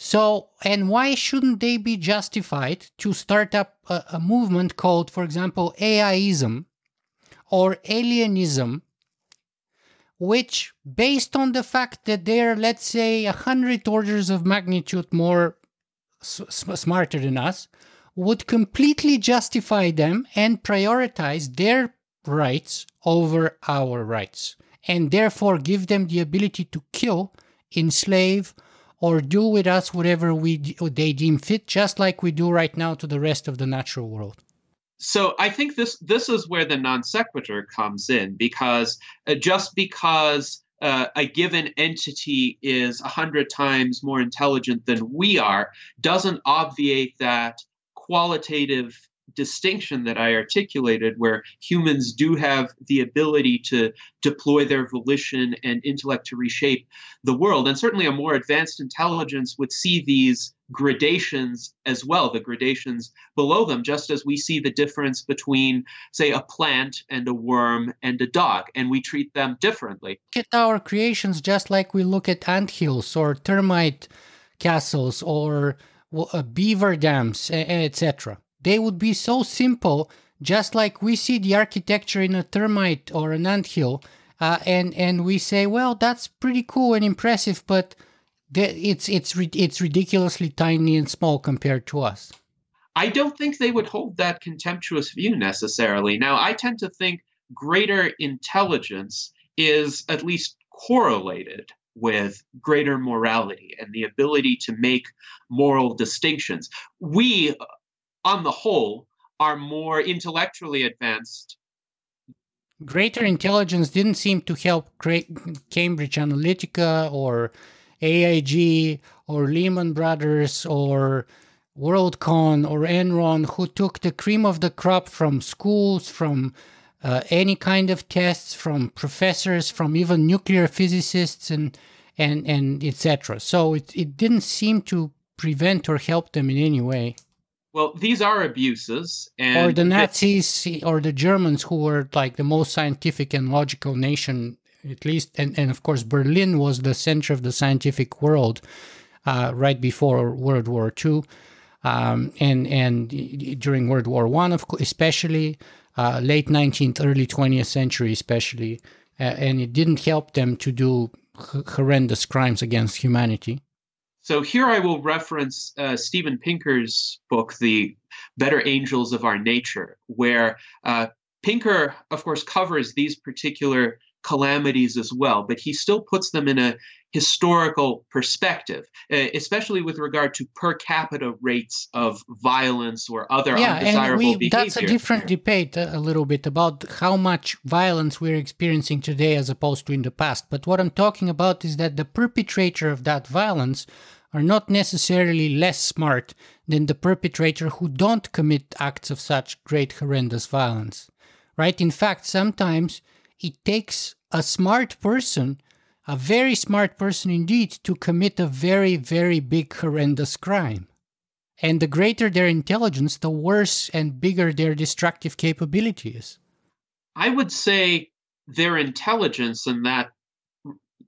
so, and why shouldn't they be justified to start up a, a movement called, for example, AIism or alienism, which, based on the fact that they're, let's say, a hundred orders of magnitude more s- smarter than us, would completely justify them and prioritize their rights over our rights, and therefore give them the ability to kill, enslave, or do with us whatever we they deem fit, just like we do right now to the rest of the natural world. So I think this this is where the non sequitur comes in because uh, just because uh, a given entity is a hundred times more intelligent than we are doesn't obviate that qualitative distinction that I articulated, where humans do have the ability to deploy their volition and intellect to reshape the world. And certainly a more advanced intelligence would see these gradations as well, the gradations below them, just as we see the difference between, say, a plant and a worm and a dog, and we treat them differently. Look at our creations just like we look at ant hills or termite castles or uh, beaver dams, etc. They would be so simple, just like we see the architecture in a termite or an anthill, uh, and and we say, well, that's pretty cool and impressive, but it's it's it's ridiculously tiny and small compared to us. I don't think they would hold that contemptuous view necessarily. Now, I tend to think greater intelligence is at least correlated with greater morality and the ability to make moral distinctions. We on the whole, are more intellectually advanced. Greater intelligence didn't seem to help Cambridge Analytica or AIG or Lehman Brothers or WorldCom or Enron, who took the cream of the crop from schools, from uh, any kind of tests, from professors, from even nuclear physicists, and and and etc. So it, it didn't seem to prevent or help them in any way. Well, these are abuses, or the Nazis, or the Germans, who were like the most scientific and logical nation, at least, and, and of course Berlin was the center of the scientific world uh, right before World War II, um, and and during World War One, of course, especially uh, late 19th, early 20th century, especially, uh, and it didn't help them to do horrendous crimes against humanity. So here I will reference uh, Steven Pinker's book, The Better Angels of Our Nature, where uh, Pinker, of course, covers these particular calamities as well, but he still puts them in a historical perspective, uh, especially with regard to per capita rates of violence or other yeah, undesirable and we, behavior. That's a different debate uh, a little bit about how much violence we're experiencing today as opposed to in the past. But what I'm talking about is that the perpetrator of that violence are not necessarily less smart than the perpetrator who don't commit acts of such great horrendous violence. Right? In fact, sometimes it takes a smart person, a very smart person indeed, to commit a very, very big, horrendous crime. And the greater their intelligence, the worse and bigger their destructive capability is. I would say their intelligence in that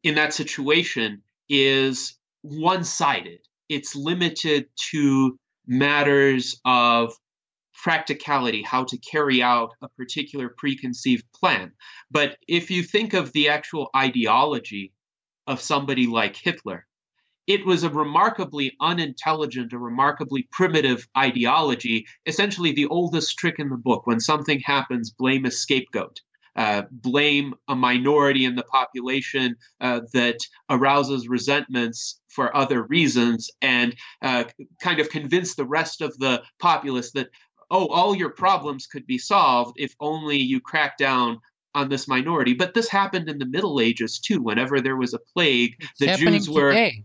in that situation is one-sided. It's limited to matters of practicality, how to carry out a particular preconceived plan. But if you think of the actual ideology of somebody like Hitler, it was a remarkably unintelligent, a remarkably primitive ideology, essentially the oldest trick in the book. When something happens, blame a scapegoat. Uh, blame a minority in the population uh, that arouses resentments for other reasons and uh, kind of convince the rest of the populace that oh, all your problems could be solved if only you crack down on this minority. But this happened in the Middle Ages too. Whenever there was a plague, it's the Jews were today.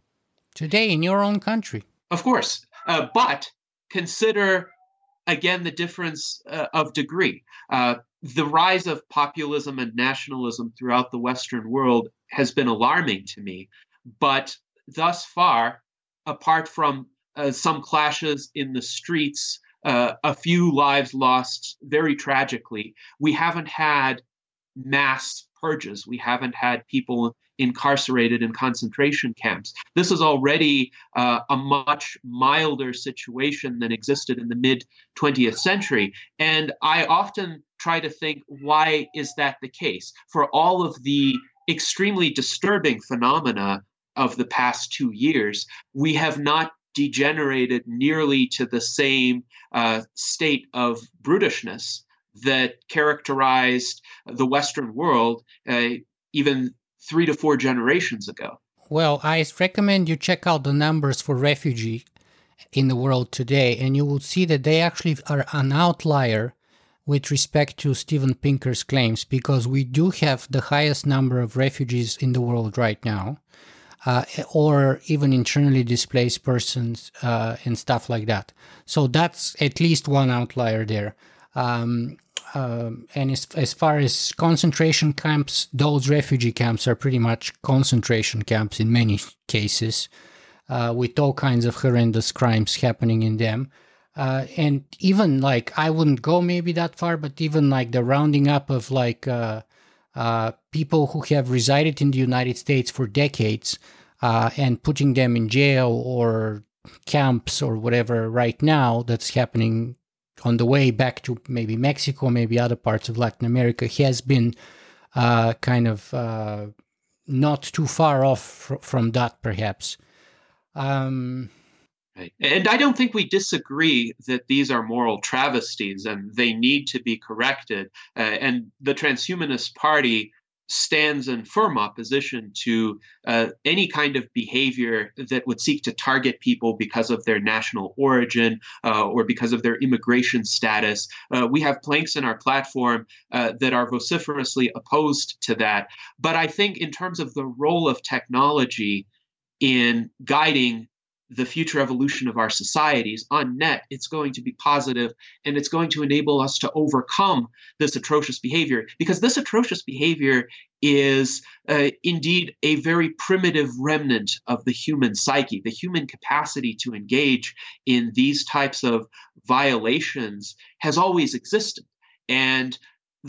today in your own country. Of course, uh, but consider again the difference uh, of degree. Uh, the rise of populism and nationalism throughout the Western world has been alarming to me, but thus far, apart from uh, some clashes in the streets uh, a few lives lost very tragically. We haven't had mass purges. We haven't had people incarcerated in concentration camps. This is already uh, a much milder situation than existed in the mid 20th century. And I often try to think, why is that the case? For all of the extremely disturbing phenomena of the past two years, we have not degenerated nearly to the same uh, state of brutishness that characterized the Western world uh, even three to four generations ago. Well, I recommend you check out the numbers for refugee in the world today, and you will see that they actually are an outlier with respect to Steven Pinker's claims because we do have the highest number of refugees in the world right now uh, or even internally displaced persons uh, and stuff like that. So that's at least one outlier there. Um, uh, and as, as far as concentration camps, those refugee camps are pretty much concentration camps in many cases, uh, with all kinds of horrendous crimes happening in them. Uh, and even like I wouldn't go maybe that far, but even like the rounding up of like uh, uh, people who have resided in the United States for decades uh, and putting them in jail or camps or whatever right now that's happening on the way back to maybe Mexico, maybe other parts of Latin America, has been uh, kind of uh, not too far off fr- from that, perhaps. Um, Right. And I don't think we disagree that these are moral travesties and they need to be corrected. Uh, and the Transhumanist Party stands in firm opposition to uh, any kind of behavior that would seek to target people because of their national origin uh, or because of their immigration status. Uh, we have planks in our platform uh, that are vociferously opposed to that. But I think, in terms of the role of technology in guiding the future evolution of our societies on net it's going to be positive and it's going to enable us to overcome this atrocious behavior because this atrocious behavior is uh, indeed a very primitive remnant of the human psyche the human capacity to engage in these types of violations has always existed. And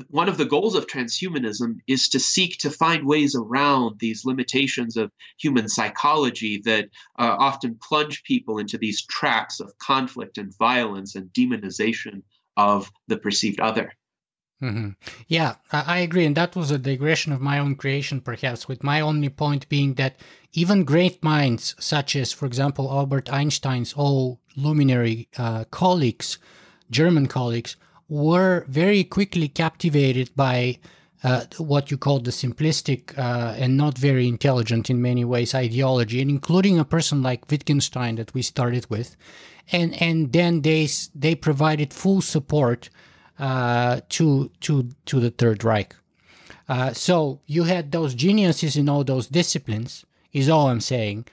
one of the goals of transhumanism is to seek to find ways around these limitations of human psychology that uh, often plunge people into these traps of conflict and violence and demonization of the perceived other. Mm-hmm. Yeah, I agree. And that was a digression of my own creation, perhaps, with my only point being that even great minds, such as, for example, Albert Einstein's all luminary uh, colleagues, German colleagues, were very quickly captivated by uh, what you call the simplistic uh, and not very intelligent in many ways ideology, and including a person like Wittgenstein that we started with, and and then they they provided full support uh, to to to the Third Reich. Uh, so you had those geniuses in all those disciplines, is all I'm saying,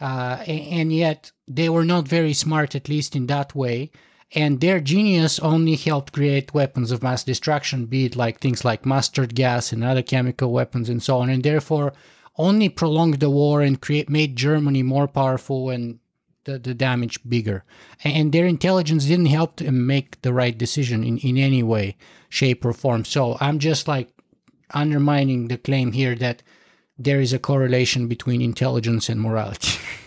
uh, and yet they were not very smart, at least in that way. And their genius only helped create weapons of mass destruction, be it like things like mustard gas and other chemical weapons and so on, and therefore only prolonged the war and create made Germany more powerful and the, the damage bigger. And their intelligence didn't help them make the right decision in, in any way, shape, or form. So I'm just like undermining the claim here that there is a correlation between intelligence and morality.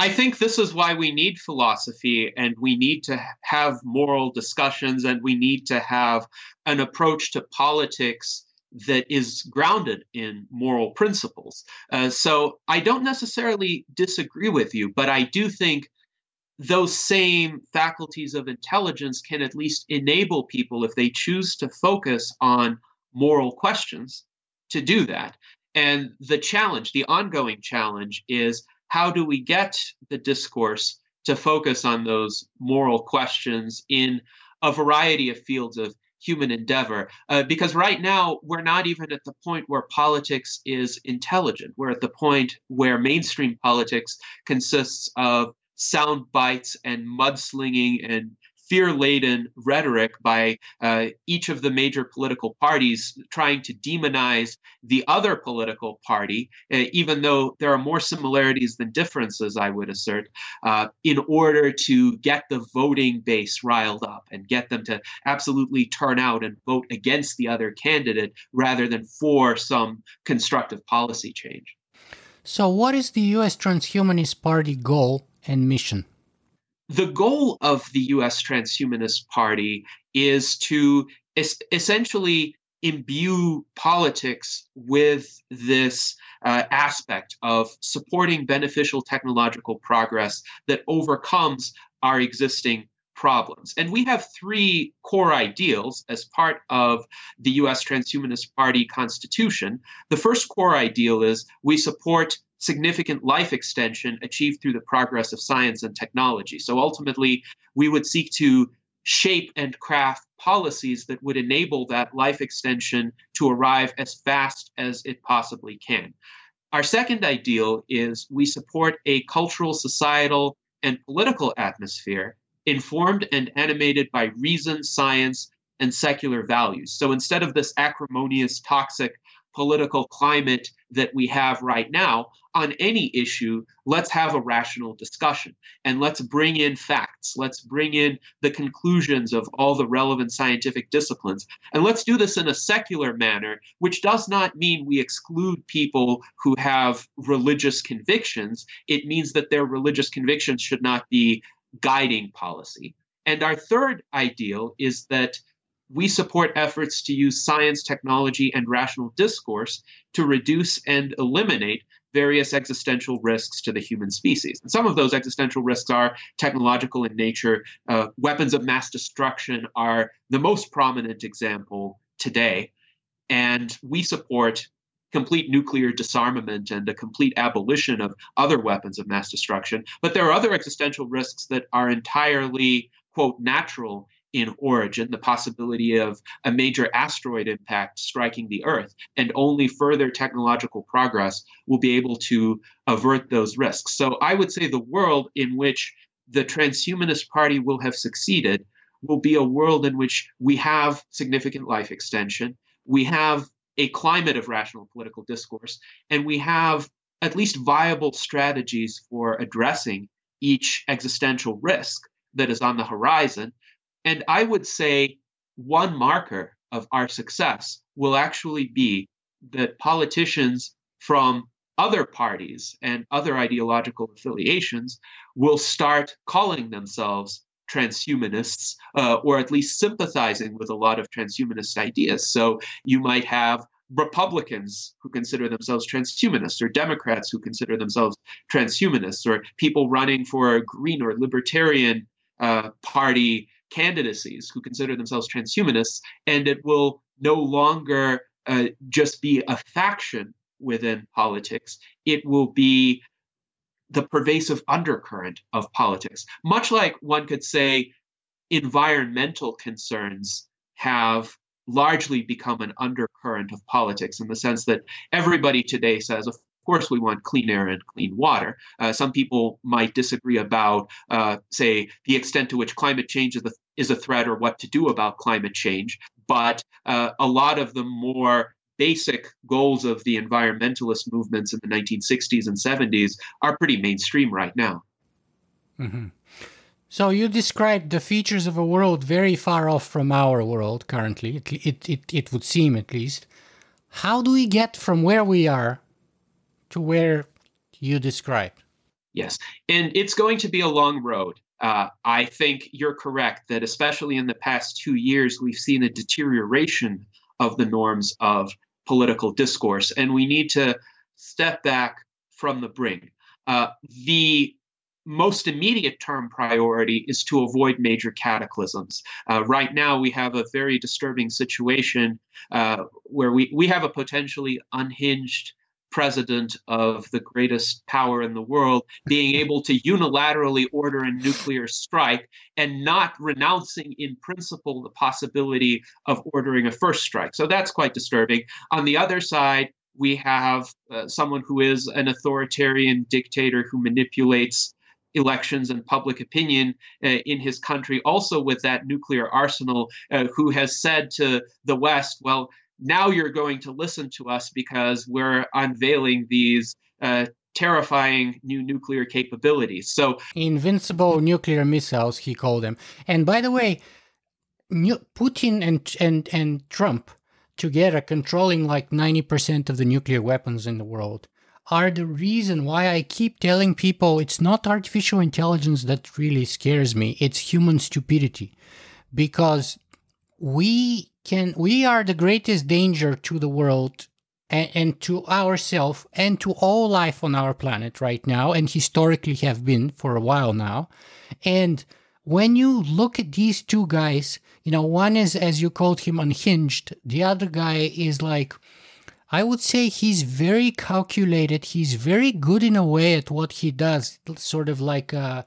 I think this is why we need philosophy and we need to have moral discussions and we need to have an approach to politics that is grounded in moral principles. Uh, so I don't necessarily disagree with you, but I do think those same faculties of intelligence can at least enable people, if they choose to focus on moral questions, to do that. And the challenge, the ongoing challenge, is how do we get the discourse to focus on those moral questions in a variety of fields of human endeavor. Uh, because right now, we're not even at the point where politics is intelligent. We're at the point where mainstream politics consists of sound bites and mudslinging and fear laden rhetoric by uh, each of the major political parties trying to demonize the other political party, uh, even though there are more similarities than differences, I would assert, uh, in order to get the voting base riled up and get them to absolutely turn out and vote against the other candidate rather than for some constructive policy change. So, what is the US Transhumanist Party goal and mission? The goal of the US Transhumanist Party is to es- essentially imbue politics with this uh, aspect of supporting beneficial technological progress that overcomes our existing problems. And we have three core ideals as part of the US Transhumanist Party constitution. The first core ideal is we support significant life extension achieved through the progress of science and technology. So ultimately, we would seek to shape and craft policies that would enable that life extension to arrive as fast as it possibly can. Our second ideal is we support a cultural, societal, and political atmosphere informed and animated by reason, science, and secular values. So instead of this acrimonious, toxic political climate that we have right now on any issue, let's have a rational discussion and let's bring in facts. Let's bring in the conclusions of all the relevant scientific disciplines. And let's do this in a secular manner, which does not mean we exclude people who have religious convictions. It means that their religious convictions should not be guiding policy. And our third ideal is that we support efforts to use science, technology, and rational discourse to reduce and eliminate various existential risks to the human species. And some of those existential risks are technological in nature. Uh, weapons of mass destruction are the most prominent example today. And we support complete nuclear disarmament and a complete abolition of other weapons of mass destruction. But there are other existential risks that are entirely, quote, natural in origin, the possibility of a major asteroid impact striking the Earth, and only further technological progress will be able to avert those risks. So I would say the world in which the Transhumanist Party will have succeeded will be a world in which we have significant life extension, we have a climate of rational political discourse, and we have at least viable strategies for addressing each existential risk that is on the horizon and I would say one marker of our success will actually be that politicians from other parties and other ideological affiliations will start calling themselves transhumanists, uh, or at least sympathizing with a lot of transhumanist ideas. So you might have Republicans who consider themselves transhumanists, or Democrats who consider themselves transhumanists, or people running for a green or libertarian uh, party candidacies who consider themselves transhumanists, and it will no longer uh, just be a faction within politics. It will be the pervasive undercurrent of politics. Much like one could say environmental concerns have largely become an undercurrent of politics in the sense that everybody today says, of course, we want clean air and clean water. Uh, some people might disagree about, uh, say, the extent to which climate change is, the, is, a threat or what to do about climate change. But uh, a lot of the more basic goals of the environmentalist movements in the 1960s and 70s are pretty mainstream right now. Mm-hmm. So you described the features of a world very far off from our world currently. It, it, it, it would seem, at least. How do we get from where we are to where you described? Yes, and it's going to be a long road. Uh, I think you're correct that, especially in the past two years, we've seen a deterioration of the norms of political discourse, and we need to step back from the brink. Uh, the most immediate term priority is to avoid major cataclysms. Uh, right now, we have a very disturbing situation uh, where we, we have a potentially unhinged president of the greatest power in the world being able to unilaterally order a nuclear strike and not renouncing in principle the possibility of ordering a first strike. So that's quite disturbing. On the other side, we have uh, someone who is an authoritarian dictator who manipulates elections and public opinion uh, in his country, also with that nuclear arsenal, uh, who has said to the West, well, now you're going to listen to us because we're unveiling these uh, terrifying new nuclear capabilities. So, invincible nuclear missiles, he called them. And by the way, Putin and and and Trump together controlling like 90% of the nuclear weapons in the world are the reason why I keep telling people it's not artificial intelligence that really scares me, it's human stupidity. Because we can we are the greatest danger to the world and, and to ourselves and to all life on our planet right now and historically have been for a while now and when you look at these two guys you know one is as you called him unhinged the other guy is like I would say he's very calculated. He's very good in a way at what he does, sort of like a,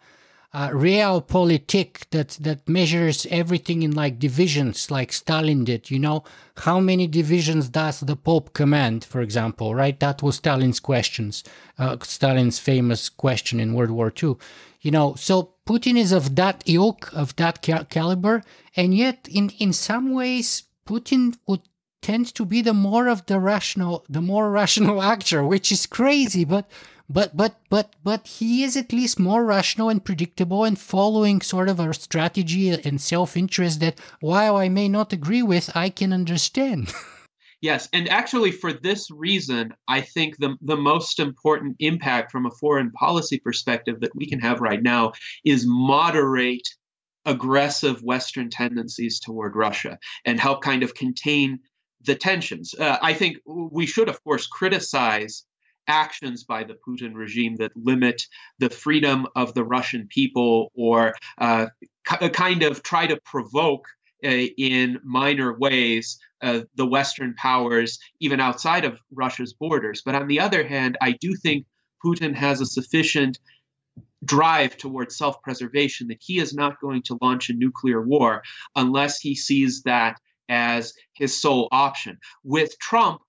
uh, realpolitik that that measures everything in like divisions, like Stalin did. You know, how many divisions does the Pope command, for example? Right, that was Stalin's questions, uh, Stalin's famous question in World War II. You know, so Putin is of that ilk, of that ca- caliber, and yet in in some ways, Putin would tend to be the more of the rational, the more rational actor, which is crazy, but but but but but he is at least more rational and predictable and following sort of a strategy and self-interest that while i may not agree with i can understand. Yes and actually for this reason i think the, the most important impact from a foreign policy perspective that we can have right now is moderate aggressive western tendencies toward russia and help kind of contain the tensions uh, i think we should of course criticize actions by the Putin regime that limit the freedom of the Russian people or uh, kind of try to provoke uh, in minor ways uh, the Western powers, even outside of Russia's borders. But on the other hand, I do think Putin has a sufficient drive towards self preservation that he is not going to launch a nuclear war unless he sees that as his sole option. With Trump,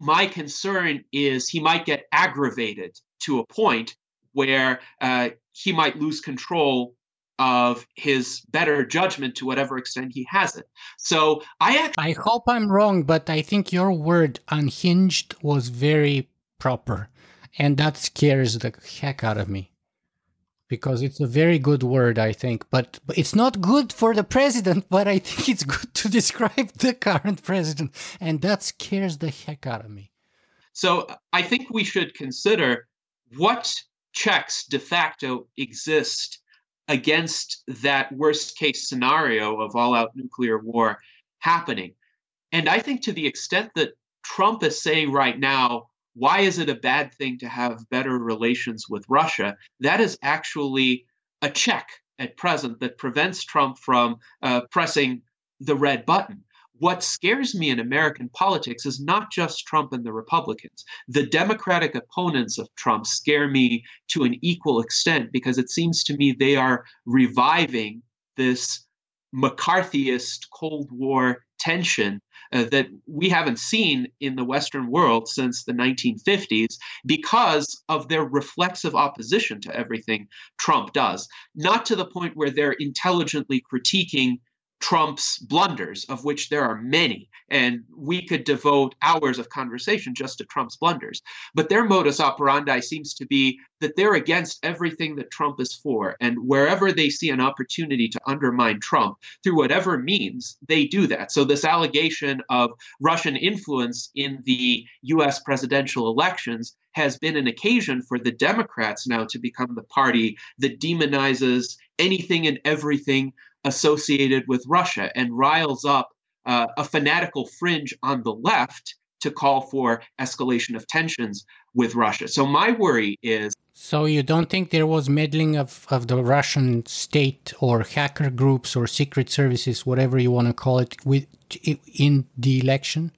my concern is he might get aggravated to a point where uh, he might lose control of his better judgment to whatever extent he has it. So I actually, I hope I'm wrong, but I think your word unhinged was very proper, and that scares the heck out of me because it's a very good word, I think. But, but it's not good for the president, but I think it's good to describe the current president. And that scares the heck out of me. So I think we should consider what checks de facto exist against that worst case scenario of all out nuclear war happening. And I think to the extent that Trump is saying right now, why is it a bad thing to have better relations with Russia? That is actually a check at present that prevents Trump from uh, pressing the red button. What scares me in American politics is not just Trump and the Republicans. The Democratic opponents of Trump scare me to an equal extent because it seems to me they are reviving this McCarthyist Cold War tension uh, that we haven't seen in the Western world since the 1950s because of their reflexive opposition to everything Trump does. Not to the point where they're intelligently critiquing Trump's blunders, of which there are many, and we could devote hours of conversation just to Trump's blunders. But their modus operandi seems to be that they're against everything that Trump is for. And wherever they see an opportunity to undermine Trump through whatever means, they do that. So, this allegation of Russian influence in the US presidential elections has been an occasion for the Democrats now to become the party that demonizes anything and everything associated with Russia and riles up uh, a fanatical fringe on the left to call for escalation of tensions with Russia. So my worry is. So you don't think there was meddling of, of the Russian state or hacker groups or secret services, whatever you want to call it, with in the election?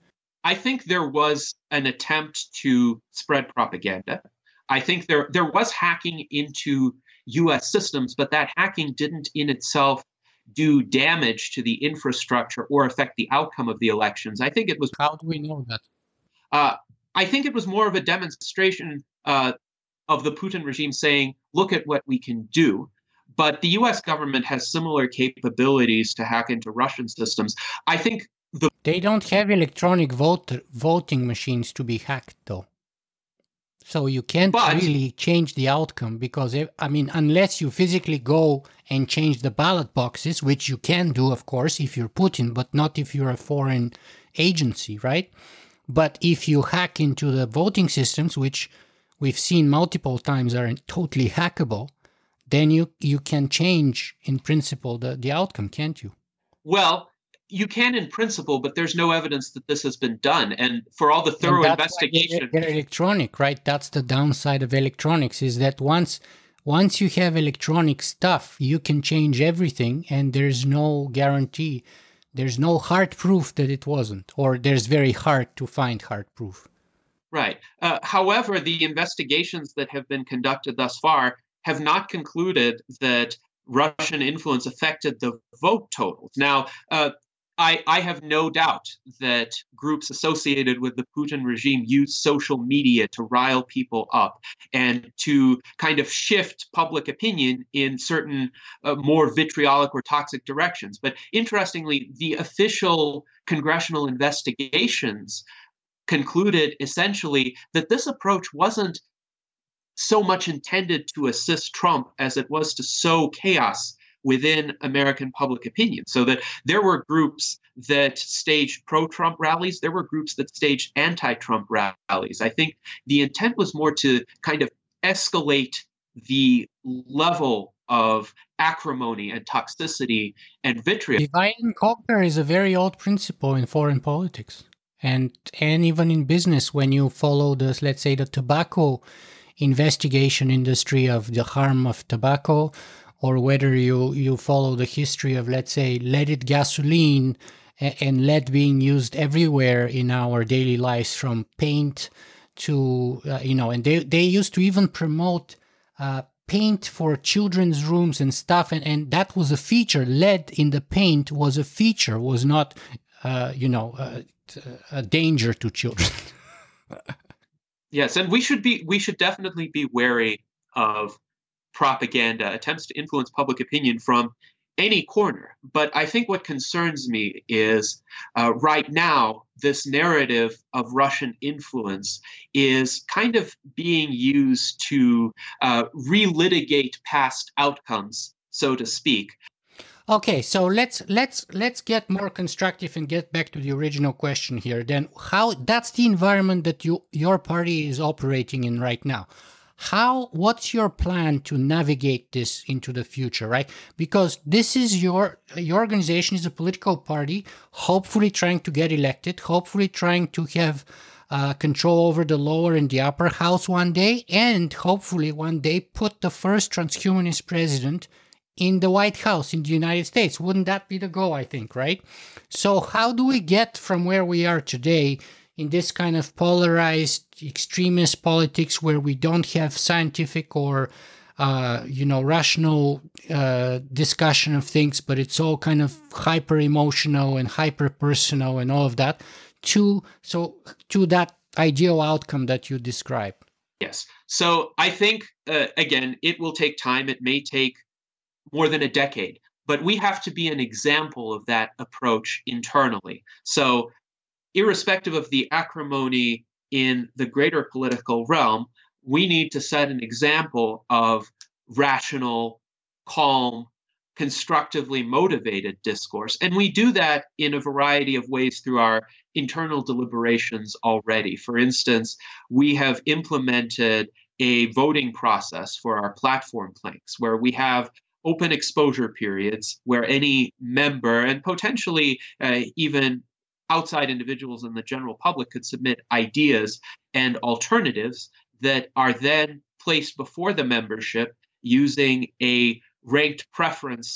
I think there was an attempt to spread propaganda. I think there there was hacking into U.S. systems, but that hacking didn't in itself do damage to the infrastructure or affect the outcome of the elections. I think it was. How do we know that? Uh, I think it was more of a demonstration uh, of the Putin regime saying, look at what we can do. But the US government has similar capabilities to hack into Russian systems. I think the. They don't have electronic vote, voting machines to be hacked, though. So you can't but, really change the outcome because, I mean, unless you physically go and change the ballot boxes, which you can do, of course, if you're Putin, but not if you're a foreign agency, right? But if you hack into the voting systems, which we've seen multiple times are totally hackable, then you, you can change, in principle, the, the outcome, can't you? Well, you can in principle, but there's no evidence that this has been done. And for all the thorough investigation, they're, electronic, right? That's the downside of electronics is that once once you have electronic stuff, you can change everything, and there's no guarantee. There's no hard proof that it wasn't, or there's very hard to find hard proof. Right. Uh, however, the investigations that have been conducted thus far have not concluded that Russian influence affected the vote totals. Now, uh, I, I have no doubt that groups associated with the Putin regime use social media to rile people up and to kind of shift public opinion in certain uh, more vitriolic or toxic directions. But interestingly, the official congressional investigations concluded essentially that this approach wasn't so much intended to assist Trump as it was to sow chaos within American public opinion. So that there were groups that staged pro Trump rallies, there were groups that staged anti Trump rallies. I think the intent was more to kind of escalate the level of acrimony and toxicity and vitriol. Divide and conquer is a very old principle in foreign politics. And and even in business, when you follow this, let's say the tobacco investigation industry of the harm of tobacco, or whether you, you follow the history of, let's say, leaded gasoline and lead being used everywhere in our daily lives, from paint to, uh, you know, and they, they used to even promote uh, paint for children's rooms and stuff. And, and that was a feature. Lead in the paint was a feature, was not, uh, you know, uh, a danger to children. yes, and we should be, we should definitely be wary of propaganda, attempts to influence public opinion from any corner. But I think what concerns me is uh, right now, this narrative of Russian influence is kind of being used to uh, relitigate past outcomes, so to speak. Okay, so let's let's let's get more constructive and get back to the original question here. Then, how that's the environment that you your party is operating in right now. How what's your plan to navigate this into the future right? Because this is your your organization is a political party hopefully trying to get elected hopefully trying to have uh, control over the lower and the upper house one day and hopefully one day put the first transhumanist president in the white house in the united states. Wouldn't that be the goal i think right? So how do we get from where we are today in this kind of polarized extremist politics where we don't have scientific or uh, you know rational uh, discussion of things but it's all kind of hyper emotional and hyper personal and all of that to so to that ideal outcome that you describe. Yes. So i think uh, again it will take time. It may take more than a decade but we have to be an example of that approach internally. So irrespective of the acrimony in the greater political realm, we need to set an example of rational, calm, constructively motivated discourse. And we do that in a variety of ways through our internal deliberations already. For instance, we have implemented a voting process for our platform planks where we have open exposure periods where any member and potentially uh, even outside individuals and the general public could submit ideas and alternatives that are then placed before the membership using a ranked preference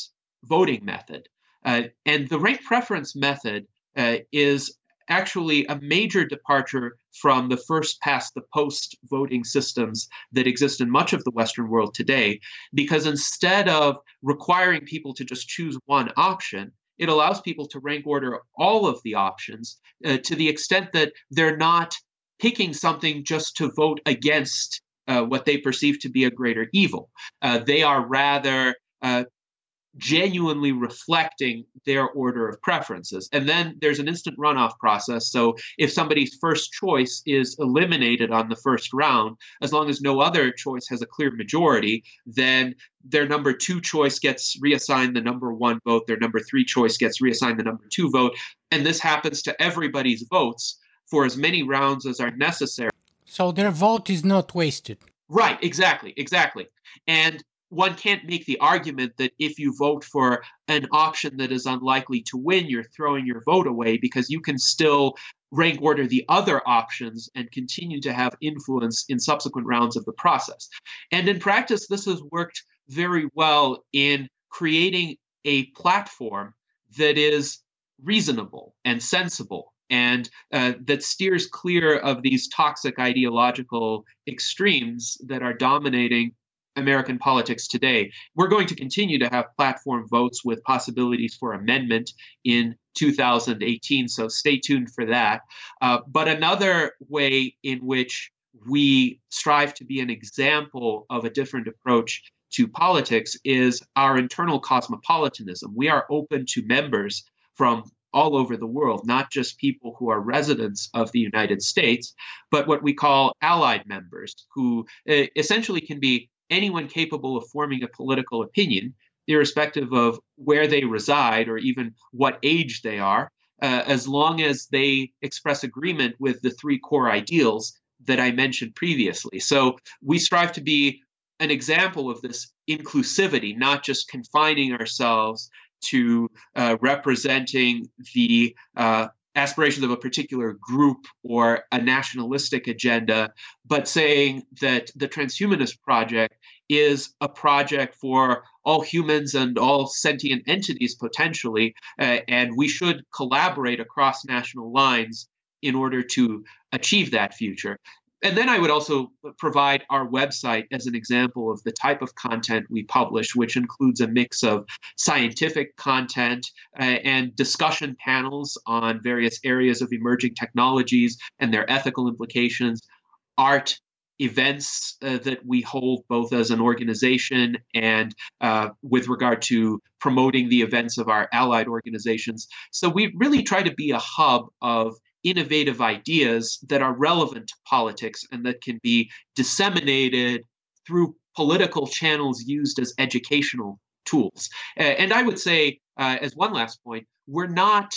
voting method. Uh, and the ranked preference method uh, is actually a major departure from the first past the post voting systems that exist in much of the Western world today, because instead of requiring people to just choose one option, it allows people to rank order all of the options uh, to the extent that they're not picking something just to vote against uh, what they perceive to be a greater evil. Uh, they are rather uh, genuinely reflecting their order of preferences. And then there's an instant runoff process. So if somebody's first choice is eliminated on the first round, as long as no other choice has a clear majority, then their number two choice gets reassigned the number one vote, their number three choice gets reassigned the number two vote. And this happens to everybody's votes for as many rounds as are necessary. So their vote is not wasted. Right, exactly, exactly. And one can't make the argument that if you vote for an option that is unlikely to win, you're throwing your vote away because you can still rank order the other options and continue to have influence in subsequent rounds of the process. And in practice, this has worked very well in creating a platform that is reasonable and sensible and uh, that steers clear of these toxic ideological extremes that are dominating American politics today. We're going to continue to have platform votes with possibilities for amendment in 2018, so stay tuned for that. Uh, but another way in which we strive to be an example of a different approach to politics is our internal cosmopolitanism. We are open to members from all over the world, not just people who are residents of the United States, but what we call allied members, who uh, essentially can be anyone capable of forming a political opinion, irrespective of where they reside or even what age they are, uh, as long as they express agreement with the three core ideals that I mentioned previously. So we strive to be an example of this inclusivity, not just confining ourselves to uh, representing the uh, aspirations of a particular group or a nationalistic agenda, but saying that the transhumanist project is a project for all humans and all sentient entities potentially, uh, and we should collaborate across national lines in order to achieve that future. And then I would also provide our website as an example of the type of content we publish, which includes a mix of scientific content uh, and discussion panels on various areas of emerging technologies and their ethical implications, art, events uh, that we hold both as an organization and uh, with regard to promoting the events of our allied organizations. So we really try to be a hub of innovative ideas that are relevant to politics and that can be disseminated through political channels used as educational tools. And I would say, uh, as one last point, we're not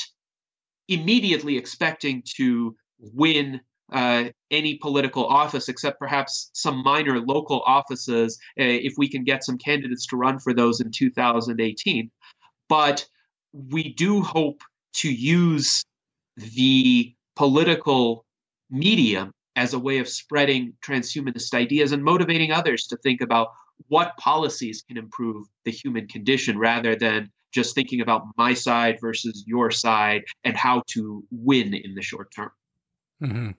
immediately expecting to win uh, any political office except perhaps some minor local offices uh, if we can get some candidates to run for those in 2018. But we do hope to use the political medium as a way of spreading transhumanist ideas and motivating others to think about what policies can improve the human condition rather than just thinking about my side versus your side and how to win in the short term. Mm-hmm.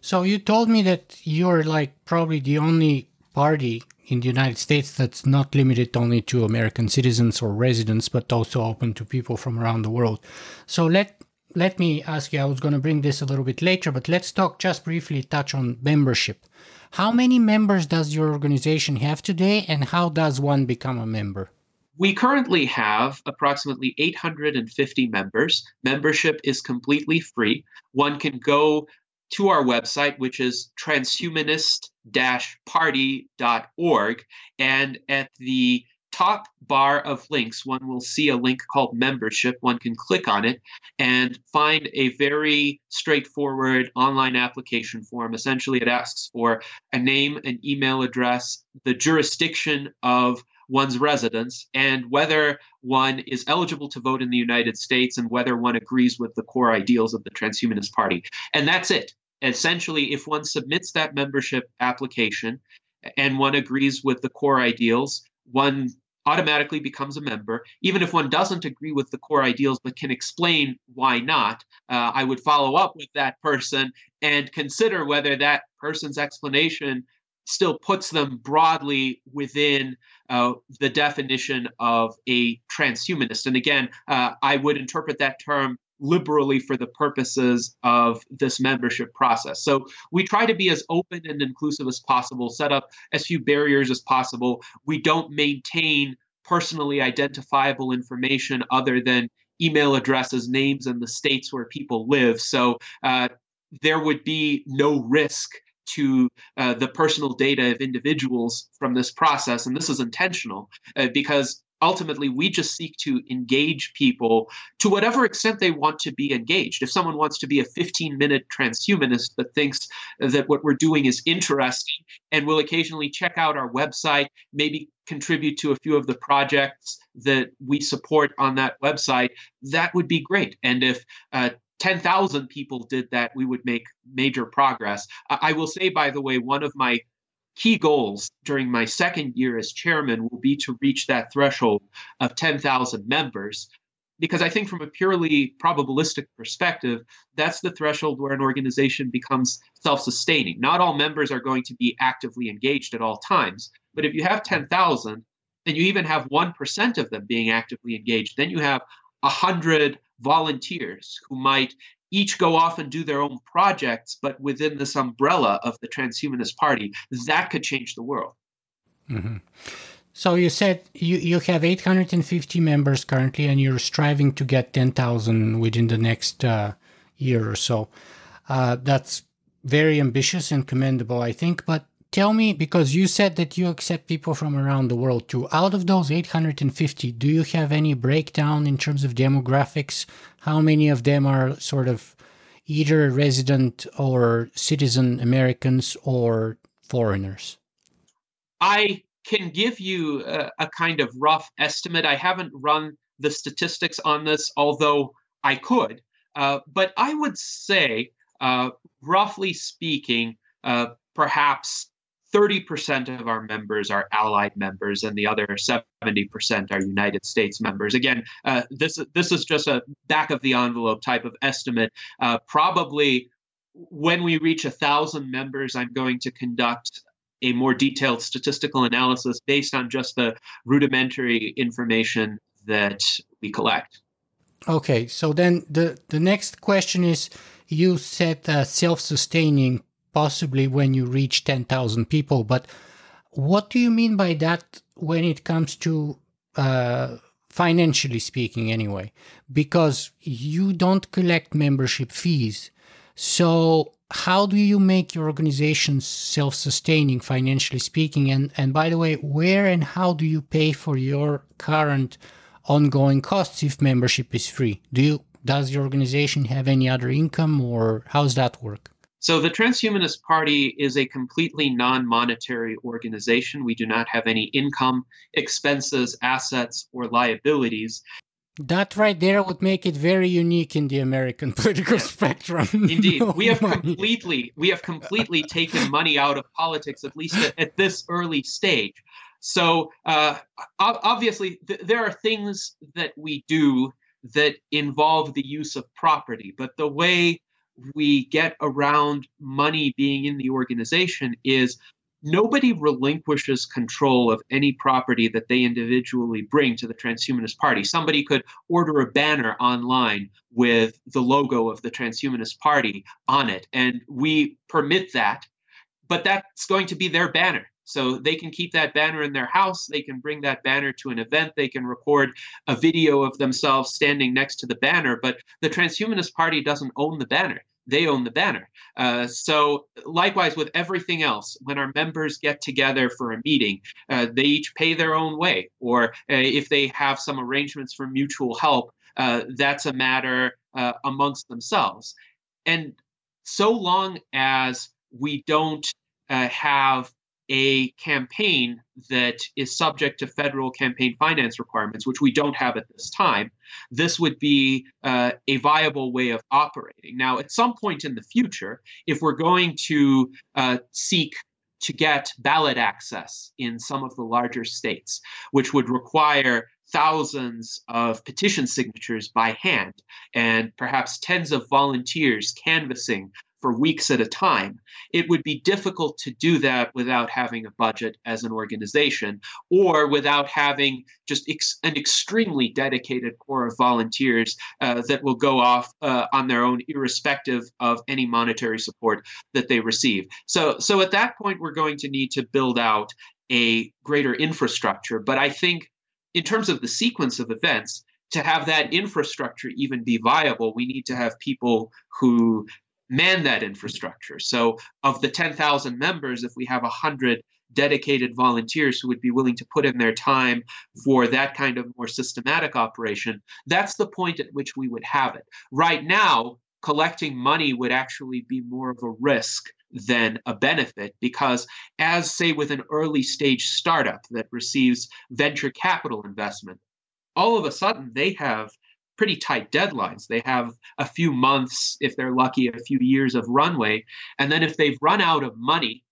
So you told me that you're like probably the only party in the United States that's not limited only to American citizens or residents, but also open to people from around the world. So let let me ask you. I was going to bring this a little bit later, but let's talk just briefly. Touch on membership. How many members does your organization have today, and how does one become a member? We currently have approximately 850 members. Membership is completely free. One can go to our website, which is transhumanist party.org, and at the top bar of links, one will see a link called membership. One can click on it and find a very straightforward online application form. Essentially, it asks for a name, an email address, the jurisdiction of one's residence, and whether one is eligible to vote in the United States and whether one agrees with the core ideals of the Transhumanist Party. And that's it. Essentially, if one submits that membership application and one agrees with the core ideals, one automatically becomes a member. Even if one doesn't agree with the core ideals but can explain why not, uh, I would follow up with that person and consider whether that person's explanation still puts them broadly within uh, the definition of a transhumanist. And again, uh, I would interpret that term liberally for the purposes of this membership process. So we try to be as open and inclusive as possible, set up as few barriers as possible. We don't maintain personally identifiable information other than email addresses, names, and the states where people live. So uh, there would be no risk to uh, the personal data of individuals from this process. And this is intentional uh, because ultimately we just seek to engage people to whatever extent they want to be engaged. If someone wants to be a 15 minute transhumanist but thinks that what we're doing is interesting and will occasionally check out our website, maybe contribute to a few of the projects that we support on that website, that would be great. And if uh, 10,000 people did that, we would make major progress. I will say, by the way, one of my key goals during my second year as chairman will be to reach that threshold of 10,000 members. Because I think, from a purely probabilistic perspective, that's the threshold where an organization becomes self sustaining. Not all members are going to be actively engaged at all times. But if you have 10,000 and you even have 1% of them being actively engaged, then you have 100 volunteers who might each go off and do their own projects, but within this umbrella of the Transhumanist Party, that could change the world. Mm-hmm. So you said you, you have 850 members currently, and you're striving to get 10,000 within the next uh, year or so. Uh, that's very ambitious and commendable, I think. But tell me, because you said that you accept people from around the world too. Out of those 850, do you have any breakdown in terms of demographics? How many of them are sort of either resident or citizen Americans or foreigners? I can give you a, a kind of rough estimate. I haven't run the statistics on this, although I could. Uh, but I would say, uh, roughly speaking, uh, perhaps 30% of our members are allied members and the other 70% are united states members. Again uh, this, this is just a back of the envelope type of estimate. Uh, probably when we reach a thousand members i'm going to conduct a more detailed statistical analysis based on just the rudimentary information that we collect. Okay so then the, the next question is you said uh, self-sustaining possibly when you reach 10,000 people. But what do you mean by that when it comes to uh, financially speaking, anyway? Because you don't collect membership fees. So, how do you make your organization self sustaining financially speaking? And, and by the way, where and how do you pay for your current ongoing costs if membership is free? Do you does your organization have any other income or how's that work? So the Transhumanist Party is a completely non monetary organization. We do not have any income, expenses, assets, or liabilities. That right there would make it very unique in the American political spectrum. Indeed, no we have money. completely we have completely taken money out of politics, at least at, at this early stage. So uh, obviously, th- there are things that we do that involve the use of property, but the way we get around money being in the organization is nobody relinquishes control of any property that they individually bring to the transhumanist party. Somebody could order a banner online with the logo of the transhumanist party on it, and we permit that, but that's going to be their banner. So they can keep that banner in their house. They can bring that banner to an event. They can record a video of themselves standing next to the banner. But the Transhumanist Party doesn't own the banner. They own the banner. Uh, so, likewise, with everything else, when our members get together for a meeting, uh, they each pay their own way. Or uh, if they have some arrangements for mutual help, uh, that's a matter uh, amongst themselves. And so long as we don't uh, have a campaign that is subject to federal campaign finance requirements, which we don't have at this time, this would be uh, a viable way of operating. Now, at some point in the future, if we're going to uh, seek to get ballot access in some of the larger states, which would require thousands of petition signatures by hand and perhaps tens of volunteers canvassing for weeks at a time, it would be difficult to do that without having a budget as an organization or without having just ex- an extremely dedicated core of volunteers uh, that will go off uh, on their own, irrespective of any monetary support that they receive. So, so at that point, we're going to need to build out a greater infrastructure. But I think, in terms of the sequence of events, to have that infrastructure even be viable, we need to have people who man that infrastructure. So, of the 10,000 members, if we have 100 dedicated volunteers who would be willing to put in their time for that kind of more systematic operation, that's the point at which we would have it. Right now, collecting money would actually be more of a risk than a benefit because as say with an early stage startup that receives venture capital investment all of a sudden they have pretty tight deadlines. They have a few months, if they're lucky, a few years of runway. And then if they've run out of money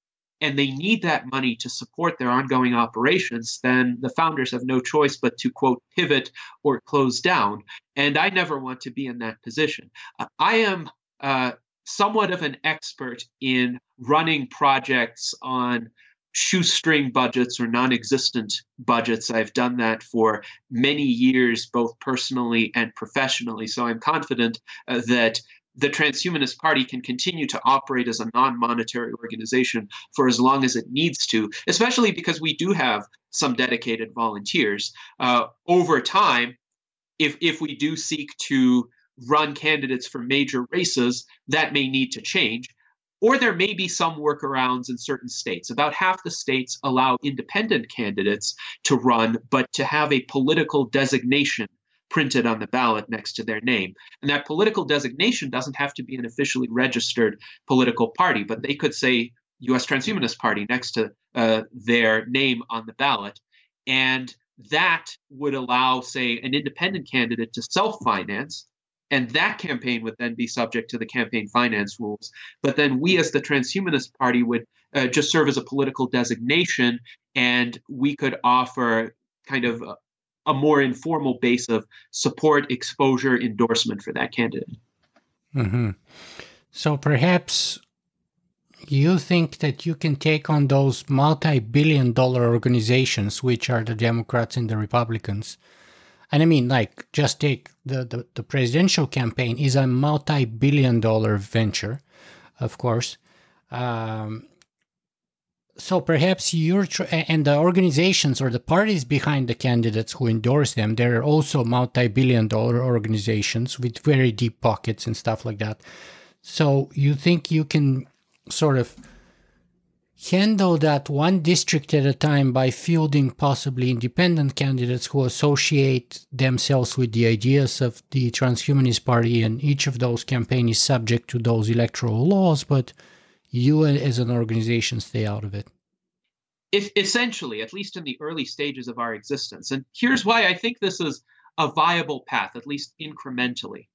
and they need that money to support their ongoing operations, then the founders have no choice but to, quote, pivot or close down. And I never want to be in that position. I am uh, somewhat of an expert in running projects on shoestring budgets or non existent budgets. I've done that for many years, both personally and professionally. So I'm confident uh, that the Transhumanist Party can continue to operate as a non monetary organization for as long as it needs to, especially because we do have some dedicated volunteers. Uh, over time, if, if we do seek to run candidates for major races, that may need to change. Or there may be some workarounds in certain states. About half the states allow independent candidates to run, but to have a political designation printed on the ballot next to their name. And that political designation doesn't have to be an officially registered political party, but they could say U.S. Transhumanist Party next to uh, their name on the ballot. And that would allow, say, an independent candidate to self finance and that campaign would then be subject to the campaign finance rules. But then we, as the Transhumanist Party, would uh, just serve as a political designation, and we could offer kind of a, a more informal base of support, exposure, endorsement for that candidate. Mm-hmm. So perhaps you think that you can take on those multi billion dollar organizations, which are the Democrats and the Republicans, and I mean, like, just take the, the, the presidential campaign is a multi billion dollar venture, of course. Um, so perhaps you're tr- and the organizations or the parties behind the candidates who endorse them they're also multi-billion dollar organizations with very deep pockets and stuff like that so you think you can sort of handle that one district at a time by fielding possibly independent candidates who associate themselves with the ideas of the Transhumanist Party, and each of those campaigns is subject to those electoral laws, but you as an organization stay out of it. If, essentially, at least in the early stages of our existence. And here's why I think this is a viable path, at least incrementally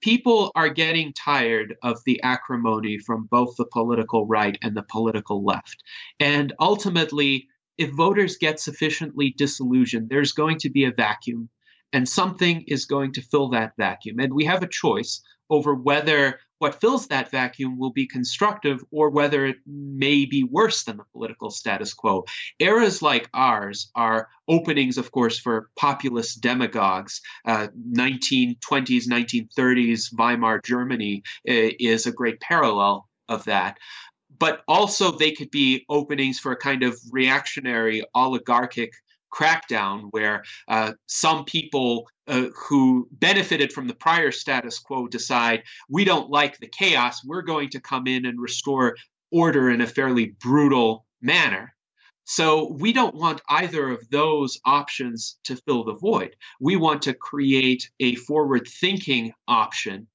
people are getting tired of the acrimony from both the political right and the political left. And ultimately, if voters get sufficiently disillusioned, there's going to be a vacuum, and something is going to fill that vacuum. And we have a choice over whether what fills that vacuum will be constructive or whether it may be worse than the political status quo. Eras like ours are openings, of course, for populist demagogues. Uh, 1920s, 1930s Weimar Germany uh, is a great parallel of that but also they could be openings for a kind of reactionary oligarchic crackdown where uh, some people uh, who benefited from the prior status quo decide we don't like the chaos, we're going to come in and restore order in a fairly brutal manner. So we don't want either of those options to fill the void. We want to create a forward thinking option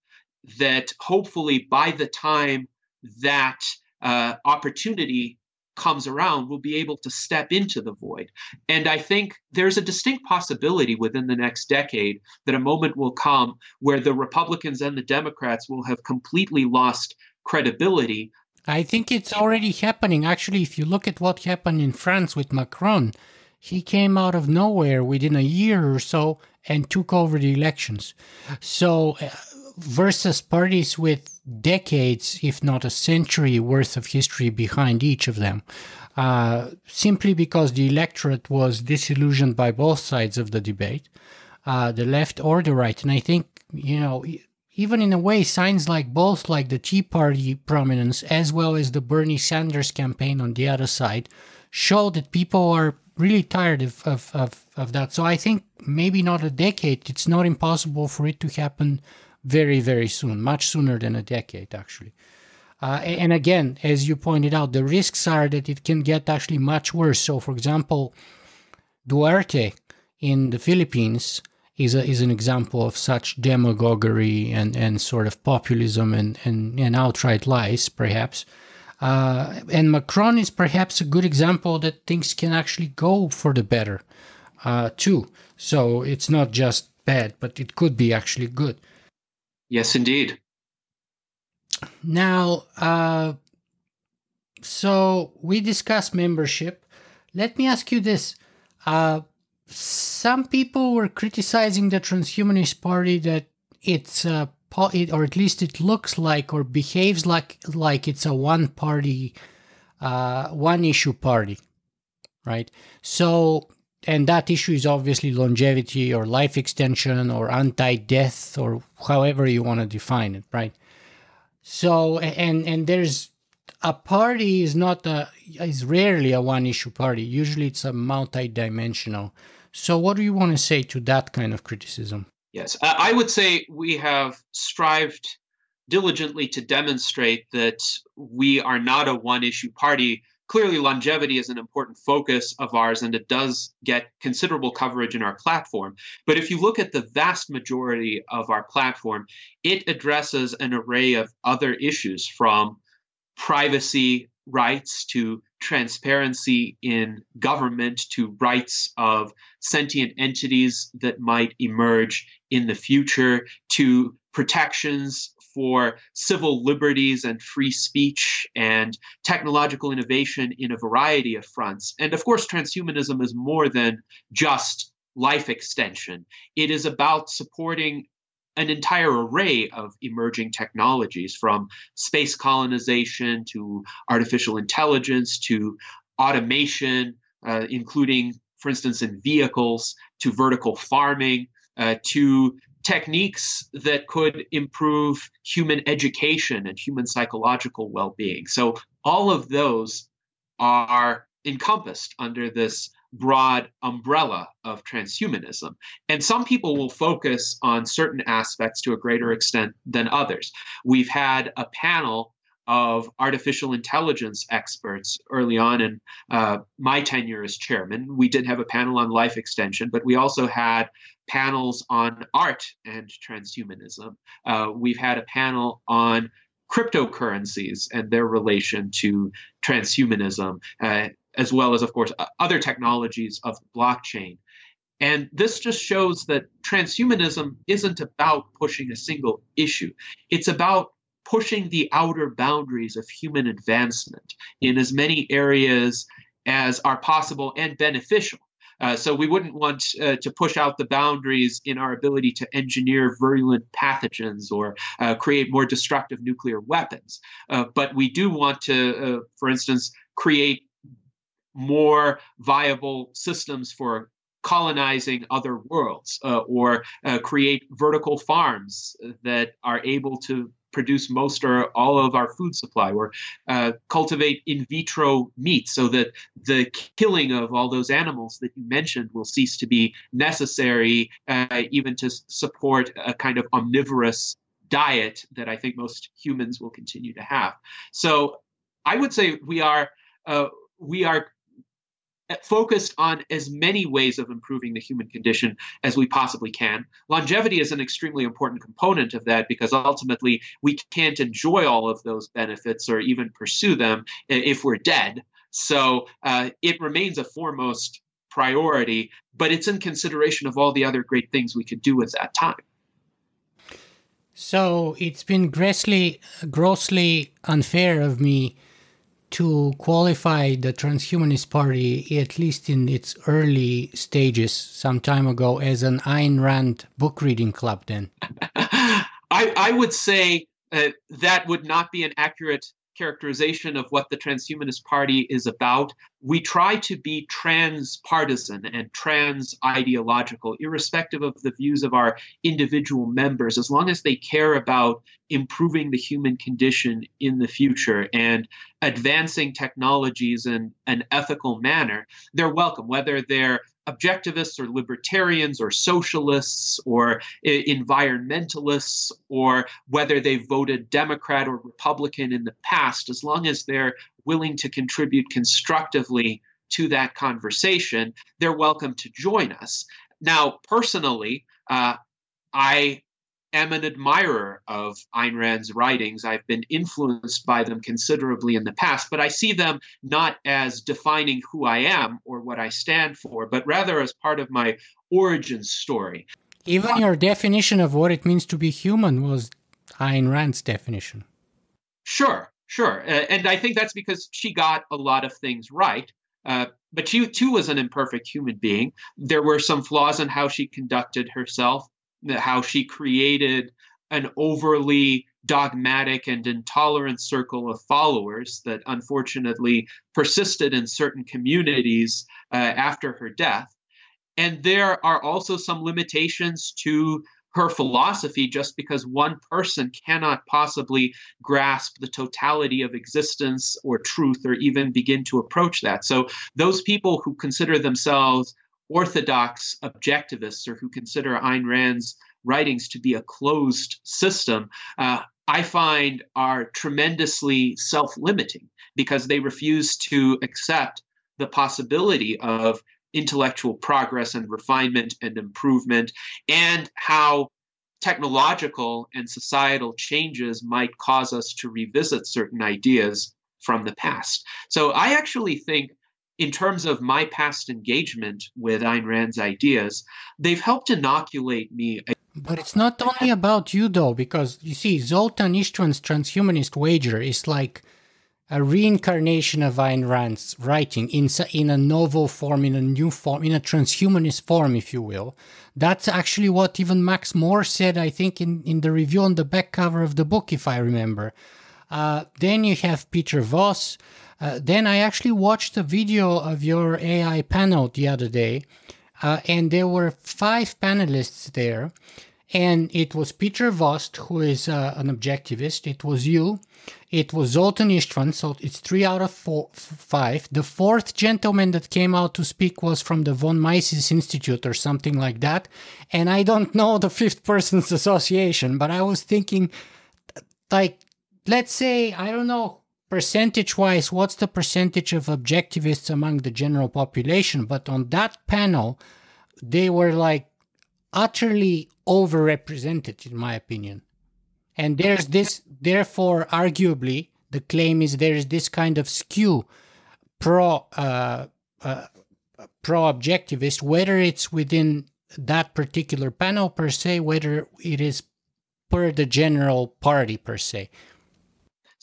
that hopefully by the time that uh, opportunity comes around, we'll be able to step into the void. And I think there's a distinct possibility within the next decade that a moment will come where the Republicans and the Democrats will have completely lost credibility. I think it's already happening. Actually, if you look at what happened in France with Macron, he came out of nowhere within a year or so and took over the elections. So, uh, versus parties with decades, if not a century worth of history behind each of them, uh, simply because the electorate was disillusioned by both sides of the debate, uh, the left or the right. And I think, you know, even in a way, signs like both like the Tea Party prominence as well as the Bernie Sanders campaign on the other side show that people are really tired of, of, of, of that. So I think maybe not a decade. It's not impossible for it to happen very, very soon, much sooner than a decade, actually. Uh, and again, as you pointed out, the risks are that it can get actually much worse. So, for example, Duterte in the Philippines is, a, is an example of such demagoguery and, and sort of populism and, and, and outright lies, perhaps. Uh, and Macron is perhaps a good example that things can actually go for the better, uh, too. So it's not just bad, but it could be actually good. Yes, indeed. Now, uh, so we discussed membership. Let me ask you this. Uh, some people were criticizing the Transhumanist Party that it's a or at least it looks like or behaves like like it's a one party, uh, one issue party, right? So and that issue is obviously longevity or life extension or anti-death or however you want to define it right? So and and there's a party is not a is rarely a one issue party. Usually it's a multi-dimensional. So what do you want to say to that kind of criticism? Yes i would say we have strived diligently to demonstrate that we are not a one issue party clearly longevity is an important focus of ours and it does get considerable coverage in our platform. But if you look at the vast majority of our platform it addresses an array of other issues from privacy rights to transparency in government to rights of sentient entities that might emerge in the future to protections for civil liberties and free speech and technological innovation in a variety of fronts. And of course, transhumanism is more than just life extension, it is about supporting an entire array of emerging technologies from space colonization to artificial intelligence to automation, uh, including, for instance, in vehicles, to vertical farming, uh, to techniques that could improve human education and human psychological well being. So, all of those are encompassed under this broad umbrella of transhumanism. And some people will focus on certain aspects to a greater extent than others. We've had a panel of artificial intelligence experts early on in uh, my tenure as chairman. We did have a panel on life extension, but we also had panels on art and transhumanism. Uh, we've had a panel on cryptocurrencies and their relation to transhumanism, uh, as well as, of course, other technologies of blockchain. And this just shows that transhumanism isn't about pushing a single issue. It's about pushing the outer boundaries of human advancement in as many areas as are possible and beneficial. Uh, so we wouldn't want uh, to push out the boundaries in our ability to engineer virulent pathogens or uh, create more destructive nuclear weapons. Uh, but we do want to, uh, for instance, create more viable systems for colonizing other worlds uh, or create vertical farms that are able to produce most or all of our food supply, or uh, cultivate in vitro meat so that the killing of all those animals that you mentioned will cease to be necessary, uh, even to support a kind of omnivorous diet that I think most humans will continue to have. So I would say we are. Uh, we are focused on as many ways of improving the human condition as we possibly can. Longevity is an extremely important component of that because ultimately we can't enjoy all of those benefits or even pursue them if we're dead. So uh, it remains a foremost priority, but it's in consideration of all the other great things we could do with that time. So it's been grossly, grossly unfair of me to qualify the Transhumanist Party, at least in its early stages some time ago, as an Ayn Rand book reading club, then? I, I would say uh, that would not be an accurate characterization of what the Transhumanist Party is about. We try to be transpartisan and trans ideological, irrespective of the views of our individual members, as long as they care about improving the human condition in the future and advancing technologies in an ethical manner, they're welcome, whether they're objectivists or libertarians or socialists or environmentalists or whether they voted Democrat or Republican in the past, as long as they're willing to contribute constructively to that conversation, they're welcome to join us. Now, personally, uh, I am an admirer of Ayn Rand's writings. I've been influenced by them considerably in the past, but I see them not as defining who I am or what I stand for, but rather as part of my origin story. Even your definition of what it means to be human was Ayn Rand's definition. Sure, sure. Uh, and I think that's because she got a lot of things right. Uh, but she too was an imperfect human being. There were some flaws in how she conducted herself how she created an overly dogmatic and intolerant circle of followers that unfortunately persisted in certain communities uh, after her death. And there are also some limitations to her philosophy just because one person cannot possibly grasp the totality of existence or truth or even begin to approach that. So, those people who consider themselves orthodox objectivists or who consider Ayn Rand's writings to be a closed system, uh, I find are tremendously self limiting because they refuse to accept the possibility of intellectual progress and refinement and improvement and how technological and societal changes might cause us to revisit certain ideas from the past. So I actually think in terms of my past engagement with Ayn Rand's ideas, they've helped inoculate me. But it's not only about you, though, because you see, Zoltan Istvan's transhumanist wager is like a reincarnation of Ayn Rand's writing in, in a novel form, in a new form, in a transhumanist form, if you will. That's actually what even Max More said, I think, in, in the review on the back cover of the book, if I remember. Uh, then you have Peter Voss, uh, then I actually watched a video of your AI panel the other day, uh, and there were five panelists there. And it was Peter Voss, who is uh, an objectivist. It was you. It was Zoltan Istvan, so it's three out of four, five. The fourth gentleman that came out to speak was from the von Mises Institute or something like that. And I don't know the fifth person's association, but I was thinking, like, let's say, I don't know, percentage wise, what's the percentage of objectivists among the general population? But on that panel, they were like utterly overrepresented, in my opinion. And there's this, therefore, arguably, the claim is there is this kind of skew pro uh, uh, pro objectivist, whether it's within that particular panel per se, whether it is per the general party per se.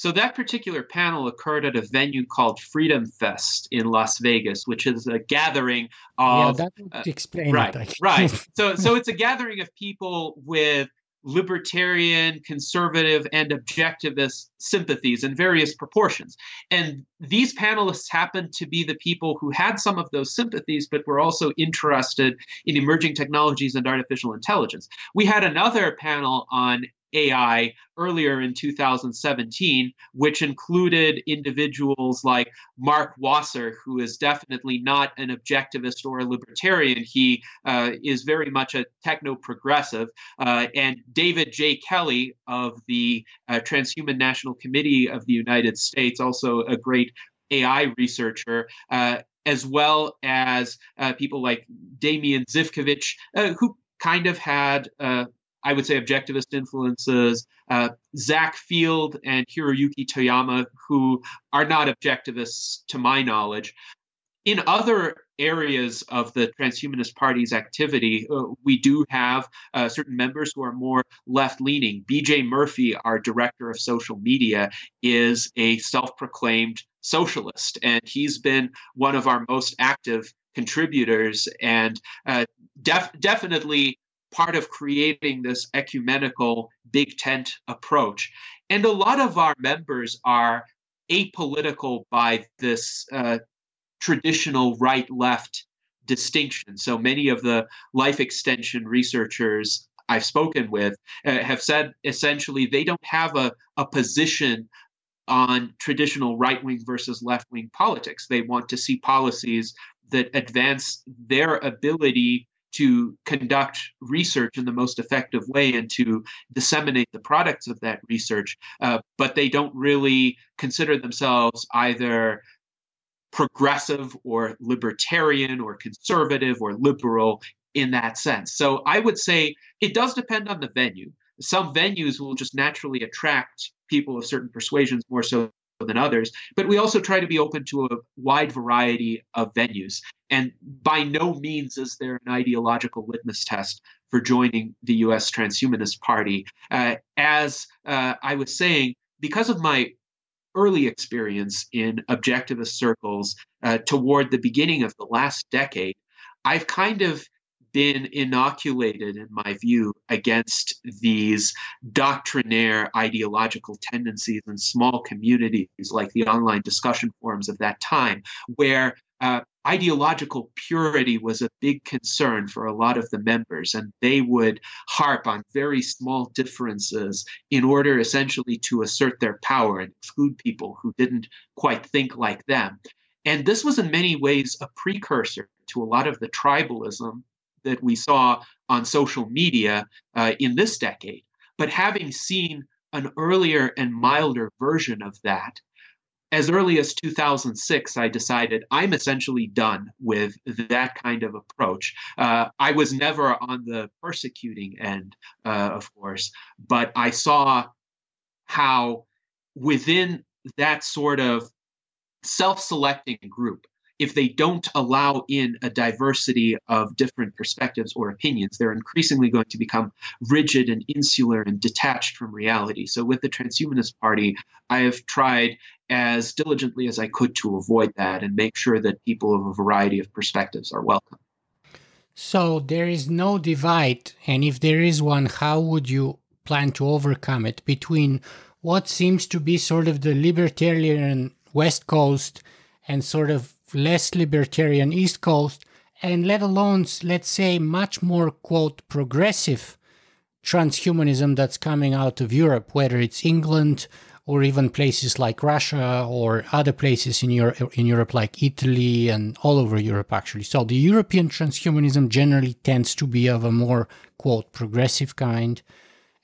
So that particular panel occurred at a venue called Freedom Fest in Las Vegas, which is a gathering of yeah, that would uh, right, it, right. So so it's a gathering of people with libertarian, conservative, and objectivist sympathies in various proportions. And these panelists happened to be the people who had some of those sympathies, but were also interested in emerging technologies and artificial intelligence. We had another panel on AI earlier in 2017, which included individuals like Mark Waser, who is definitely not an objectivist or a libertarian. He uh, is very much a techno progressive, uh, and David J. Kelley of the uh, Transhuman National Committee of the United States, also a great AI researcher, uh, as well as uh, people like Damian Zivkovich, uh, who kind of had uh, I would say, objectivist influences, uh, Zack Field and Hiroyuki Toyama, who are not objectivists to my knowledge. In other areas of the Transhumanist Party's activity, uh, we do have uh, certain members who are more left leaning. BJ Murphy, our director of social media, is a self proclaimed socialist, and he's been one of our most active contributors and uh, def- definitely part of creating this ecumenical big tent approach. And a lot of our members are apolitical by this uh, traditional right left distinction. So many of the life extension researchers I've spoken with uh, have said essentially they don't have a, a position on traditional right wing versus left wing politics. They want to see policies that advance their ability to conduct research in the most effective way and to disseminate the products of that research, uh, but they don't really consider themselves either progressive or libertarian or conservative or liberal in that sense. So I would say it does depend on the venue. Some venues will just naturally attract people of certain persuasions more so than others, but we also try to be open to a wide variety of venues. And by no means is there an ideological litmus test for joining the US Transhumanist Party. Uh, as uh, I was saying, because of my early experience in objectivist circles uh, toward the beginning of the last decade, I've kind of been inoculated, in my view, against these doctrinaire ideological tendencies in small communities like the online discussion forums of that time, where uh, ideological purity was a big concern for a lot of the members, and they would harp on very small differences in order essentially to assert their power and exclude people who didn't quite think like them. And this was in many ways a precursor to a lot of the tribalism that we saw on social media uh, in this decade. But having seen an earlier and milder version of that, as early as 2006, I decided I'm essentially done with that kind of approach. Uh, I was never on the persecuting end, uh, of course, but I saw how within that sort of self selecting group, if they don't allow in a diversity of different perspectives or opinions, they're increasingly going to become rigid and insular and detached from reality. So, with the Transhumanist Party, I have tried as diligently as I could to avoid that and make sure that people of a variety of perspectives are welcome. So, there is no divide, and if there is one, how would you plan to overcome it between what seems to be sort of the libertarian West Coast and sort of less libertarian East Coast, and let alone, let's say, much more, quote, progressive transhumanism that's coming out of Europe, whether it's England or even places like Russia or other places in Europe, in Europe like Italy and all over Europe, actually. So the European transhumanism generally tends to be of a more, quote, progressive kind.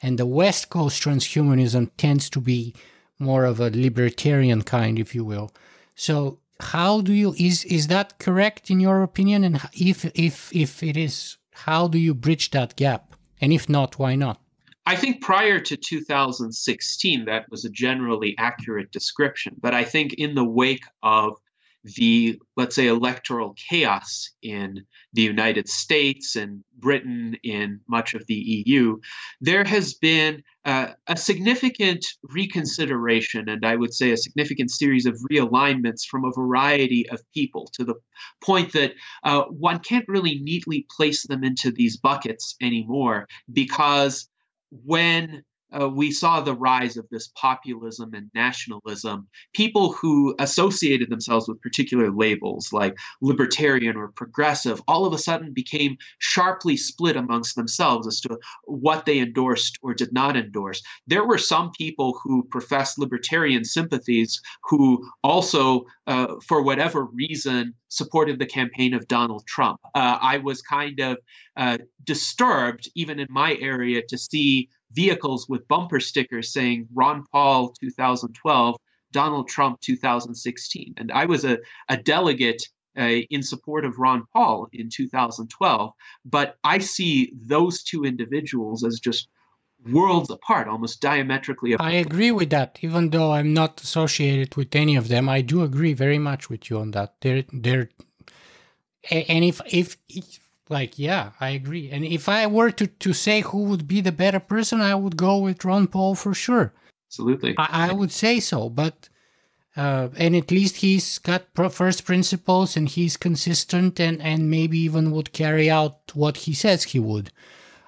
And the West Coast transhumanism tends to be more of a libertarian kind, if you will. So how do you is is that correct in your opinion? And if if if it is, how do you bridge that gap? And if not, why not? I think prior to 2016, that was a generally accurate description. But I think in the wake of the, let's say, electoral chaos in the United States and Britain, in much of the EU, there has been uh, a significant reconsideration and I would say a significant series of realignments from a variety of people to the point that uh, one can't really neatly place them into these buckets anymore because when uh, we saw the rise of this populism and nationalism. People who associated themselves with particular labels like libertarian or progressive all of a sudden became sharply split amongst themselves as to what they endorsed or did not endorse. There were some people who professed libertarian sympathies who also, uh, for whatever reason, supported the campaign of Donald Trump. Uh, I was kind of uh, disturbed, even in my area, to see vehicles with bumper stickers saying Ron Paul 2012, Donald Trump 2016. And I was a, a delegate uh, in support of Ron Paul in 2012, but I see those two individuals as just worlds apart, almost diametrically apart. I agree with that. Even though I'm not associated with any of them, I do agree very much with you on that. They're they're and if if like, yeah, I agree. And if I were to, to say who would be the better person, I would go with Ron Paul for sure. Absolutely. I, I would say so. But, uh, and at least he's got first principles and he's consistent and, and maybe even would carry out what he says he would.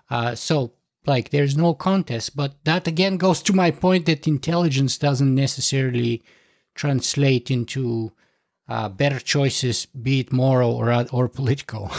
Uh, so, like, there's no contest. But that again goes to my point that intelligence doesn't necessarily translate into uh, better choices, be it moral or, or political.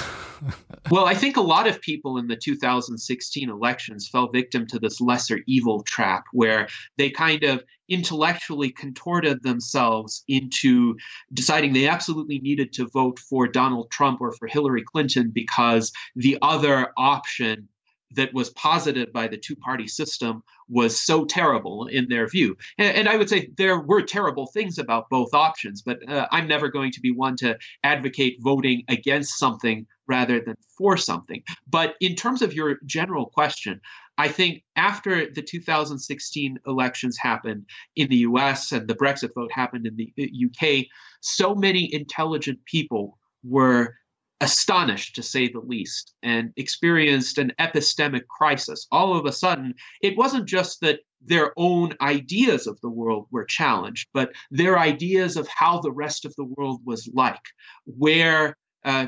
well, I think a lot of people in the 2016 elections fell victim to this lesser evil trap where they kind of intellectually contorted themselves into deciding they absolutely needed to vote for Donald Trump or for Hillary Clinton because the other option that was posited by the two party system was so terrible in their view. And, and, I would say there were terrible things about both options, but uh, I'm never going to be one to advocate voting against something rather than for something. But in terms of your general question, I think after the 2016 elections happened in the US and the Brexit vote happened in the UK, so many intelligent people were astonished to say the least and experienced an epistemic crisis. All of a sudden, it wasn't just that their own ideas of the world were challenged, but their ideas of how the rest of the world was like, where uh,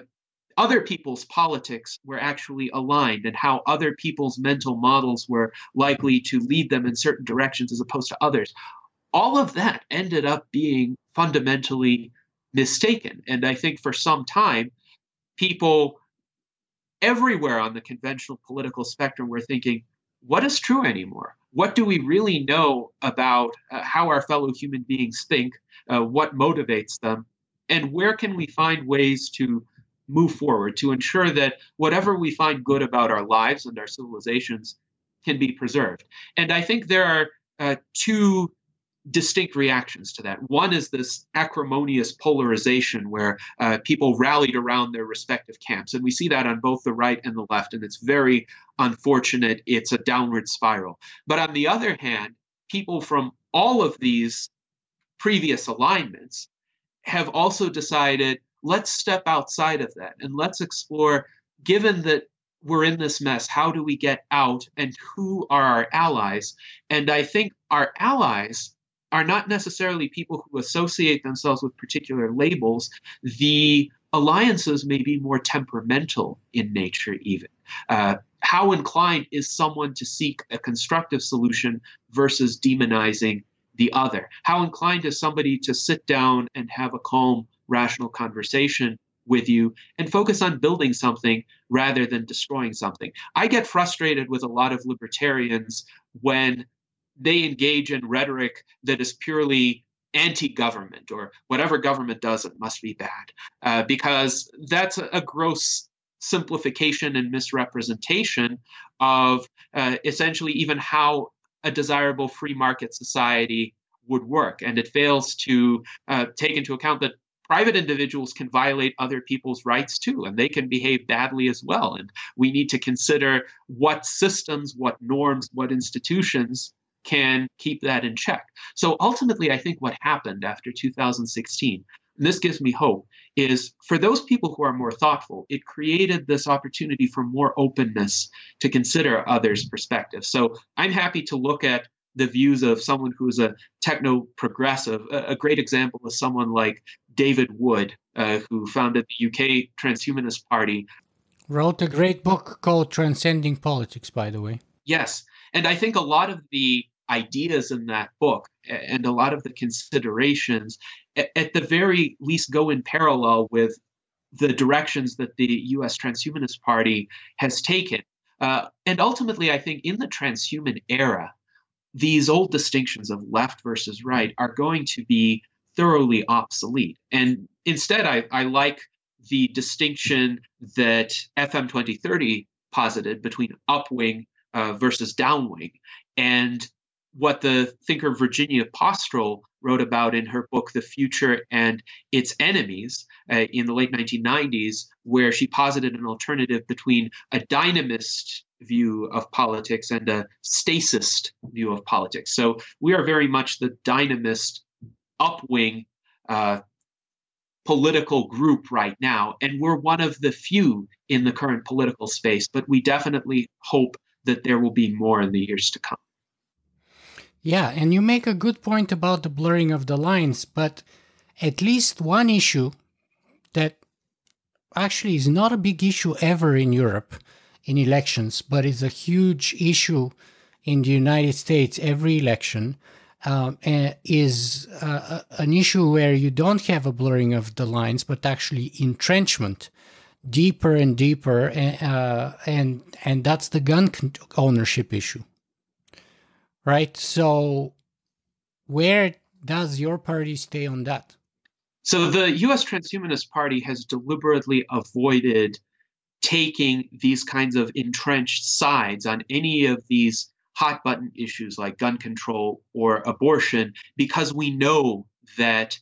other people's politics were actually aligned and how other people's mental models were likely to lead them in certain directions as opposed to others. All of that ended up being fundamentally mistaken. And I think for some time, people everywhere on the conventional political spectrum were thinking, what is true anymore? What do we really know about uh, how our fellow human beings think? Uh, what motivates them? And where can we find ways to move forward to ensure that whatever we find good about our lives and our civilizations can be preserved? And I think there are uh, two distinct reactions to that. One is this acrimonious polarization where uh, people rallied around their respective camps. And we see that on both the right and the left. And it's very unfortunate. It's a downward spiral. But on the other hand, people from all of these previous alignments have also decided let's step outside of that and let's explore, given that we're in this mess, how do we get out and who are our allies? And I think our allies are not necessarily people who associate themselves with particular labels. The alliances may be more temperamental in nature, even. Uh, how inclined is someone to seek a constructive solution versus demonizing the other? How inclined is somebody to sit down and have a calm, rational conversation with you and focus on building something rather than destroying something? I get frustrated with a lot of libertarians when they engage in rhetoric that is purely anti-government or whatever government does it must be bad uh, because that's a, a, gross simplification and misrepresentation of uh, essentially even how a desirable free market society would work. And it fails to uh, take into account that private individuals can violate other people's rights too, and they can behave badly as well. And we need to consider what systems, what norms, what institutions can keep that in check. So ultimately, I think what happened after 2016, and this gives me hope, is for those people who are more thoughtful, it created this opportunity for more openness to consider others' perspectives. So I'm happy to look at the views of someone who's a techno progressive. A, great example is someone like David Wood, uh, who founded the UK Transhumanist Party. Wrote a great book called Transcending Politics, by the way. Yes. And I think a lot of the ideas in that book and a lot of the considerations, at the very least, go in parallel with the directions that the US Transhumanist Party has taken. Uh, and ultimately, I think in the transhuman era, these old distinctions of left versus right are going to be thoroughly obsolete. And instead, I, I like the distinction that FM 2030 posited between upwing uh, versus downwing. And what the thinker Virginia Postrel wrote about in her book, The Future and Its Enemies, uh, in the late 1990s, where she posited an alternative between a dynamist view of politics and a stasist view of politics. So we are very much the dynamist upwing uh, political group right now, and we're one of the few in the current political space, but we definitely hope that there will be more in the years to come. Yeah, and you make a good point about the blurring of the lines, but at least one issue that actually is not a big issue ever in Europe in elections, but is a huge issue in the United States every election um, is uh, an issue where you don't have a blurring of the lines, but actually entrenchment deeper and deeper, uh, and and that's the gun ownership issue, right? So, where does your party stay on that? So the U.S. Transhumanist Party has deliberately avoided taking these kinds of entrenched sides on any of these hot button issues like gun control or abortion because we know that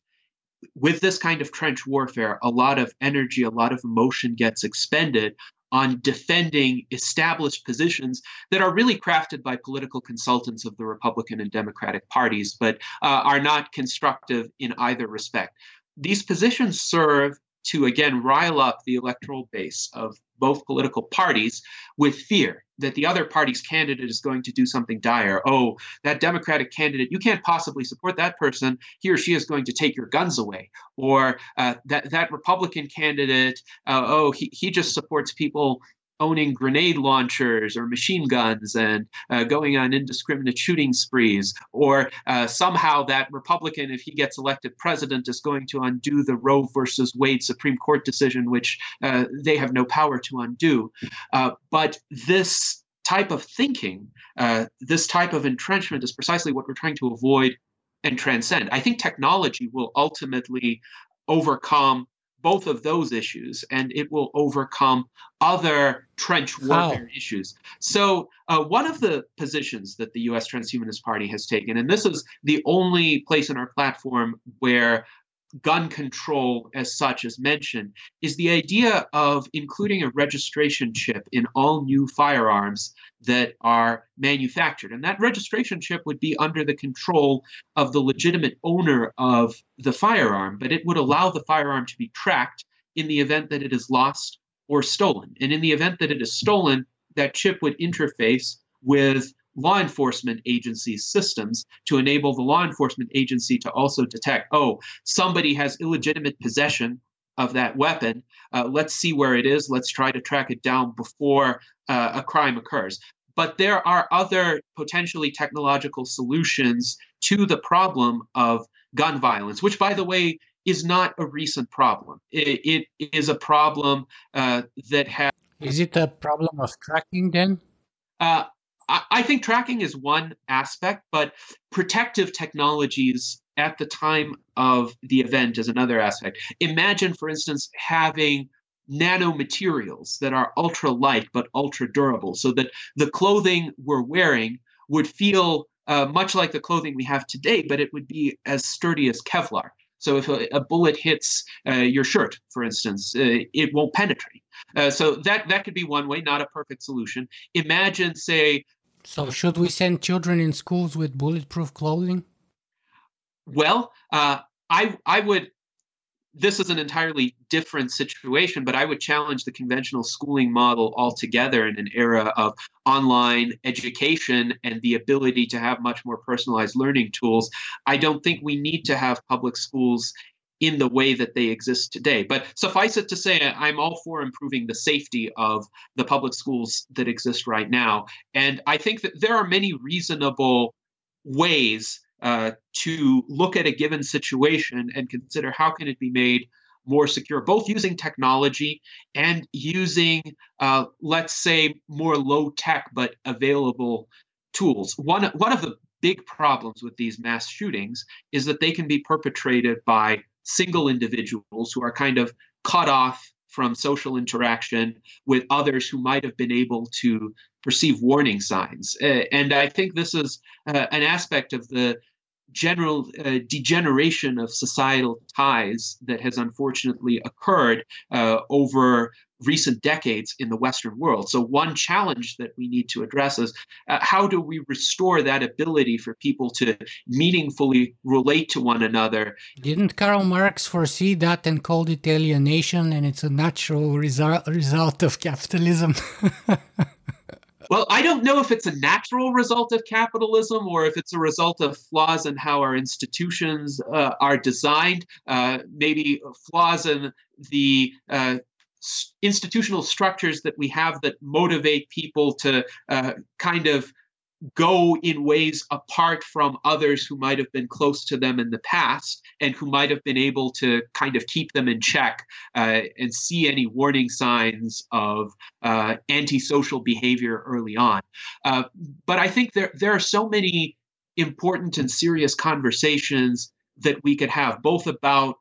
with this kind of trench warfare, a lot of energy, a lot of emotion gets expended on defending established positions that are really crafted by political consultants of the Republican and Democratic parties, but uh, are not constructive in either respect. These positions serve to again rile up the electoral base of both political parties with fear that the other party's candidate is going to do something dire. Oh, that Democratic candidate, you can't possibly support that person. He or she is going to take your guns away. Or uh, that that Republican candidate, uh, oh, he, he just supports people owning grenade launchers or machine guns and uh, going on indiscriminate shooting sprees, or uh, somehow that Republican, if he gets elected president, is going to undo the Roe versus Wade Supreme Court decision, which uh, they have no power to undo. Uh, but this type of thinking, uh, this type of entrenchment is precisely what we're trying to avoid and transcend. I think technology will ultimately overcome both of those issues and it will overcome other trench warfare issues. So, uh, one of the positions that the US Transhumanist Party has taken, and this is the only place in our platform where gun control as such is mentioned is the idea of including a registration chip in all new firearms that are manufactured. And that registration chip would be under the control of the legitimate owner of the firearm, but it would allow the firearm to be tracked in the event that it is lost or stolen. And in the event that it is stolen, that chip would interface with law enforcement agency systems to enable the law enforcement agency to also detect, oh, somebody has illegitimate possession of that weapon. Uh, let's see where it is. Let's try to track it down before uh, a crime occurs. But there are other potentially technological solutions to the problem of gun violence, which, by the way, is not a recent problem. it, it is a problem uh, that has. Is it a problem of tracking then? Uh, I think tracking is one aspect, but protective technologies at the time of the event is another aspect. Imagine, for instance, having nanomaterials that are ultra light but ultra durable so that the clothing we're wearing would feel uh, much like the clothing we have today, but it would be as sturdy as Kevlar. So if a, a bullet hits uh, your shirt, for instance, uh, it won't penetrate. Uh, so that that could be one way, not a perfect solution. Imagine, say. So should we send children in schools with bulletproof clothing? Well, uh, I I would this is an entirely different situation, but I would challenge the conventional schooling model altogether in an era of online education and the ability to have much more personalized learning tools. I don't think we need to have public schools in the way that they exist today. But suffice it to say, I'm all for improving the safety of the public schools that exist right now. And I think that there are many reasonable ways uh, to look at a given situation and consider how can it be made more secure, both using technology and using, uh, let's say, more low tech but available tools. One, one of the big problems with these mass shootings is that they can be perpetrated by single individuals who are kind of cut off from social interaction with others who might have been able to perceive warning signs. And I think this is uh, an aspect of the general uh, degeneration of societal ties that has unfortunately occurred uh, over recent decades in the Western world. So, one challenge that we need to address is uh, how do we restore that ability for people to meaningfully relate to one another? Didn't Karl Marx foresee that and called it alienation, and it's a natural result result of capitalism? Well, I don't know if it's a natural result of capitalism or if it's a result of flaws in how our institutions uh, are designed, uh, maybe flaws in the uh, institutional structures that we have that motivate people to uh, kind of go in ways apart from others who might have been close to them in the past and who might have been able to kind of keep them in check uh, and see any warning signs of uh, antisocial behavior early on. Uh, but I think there, there are so many important and serious conversations that we could have, both about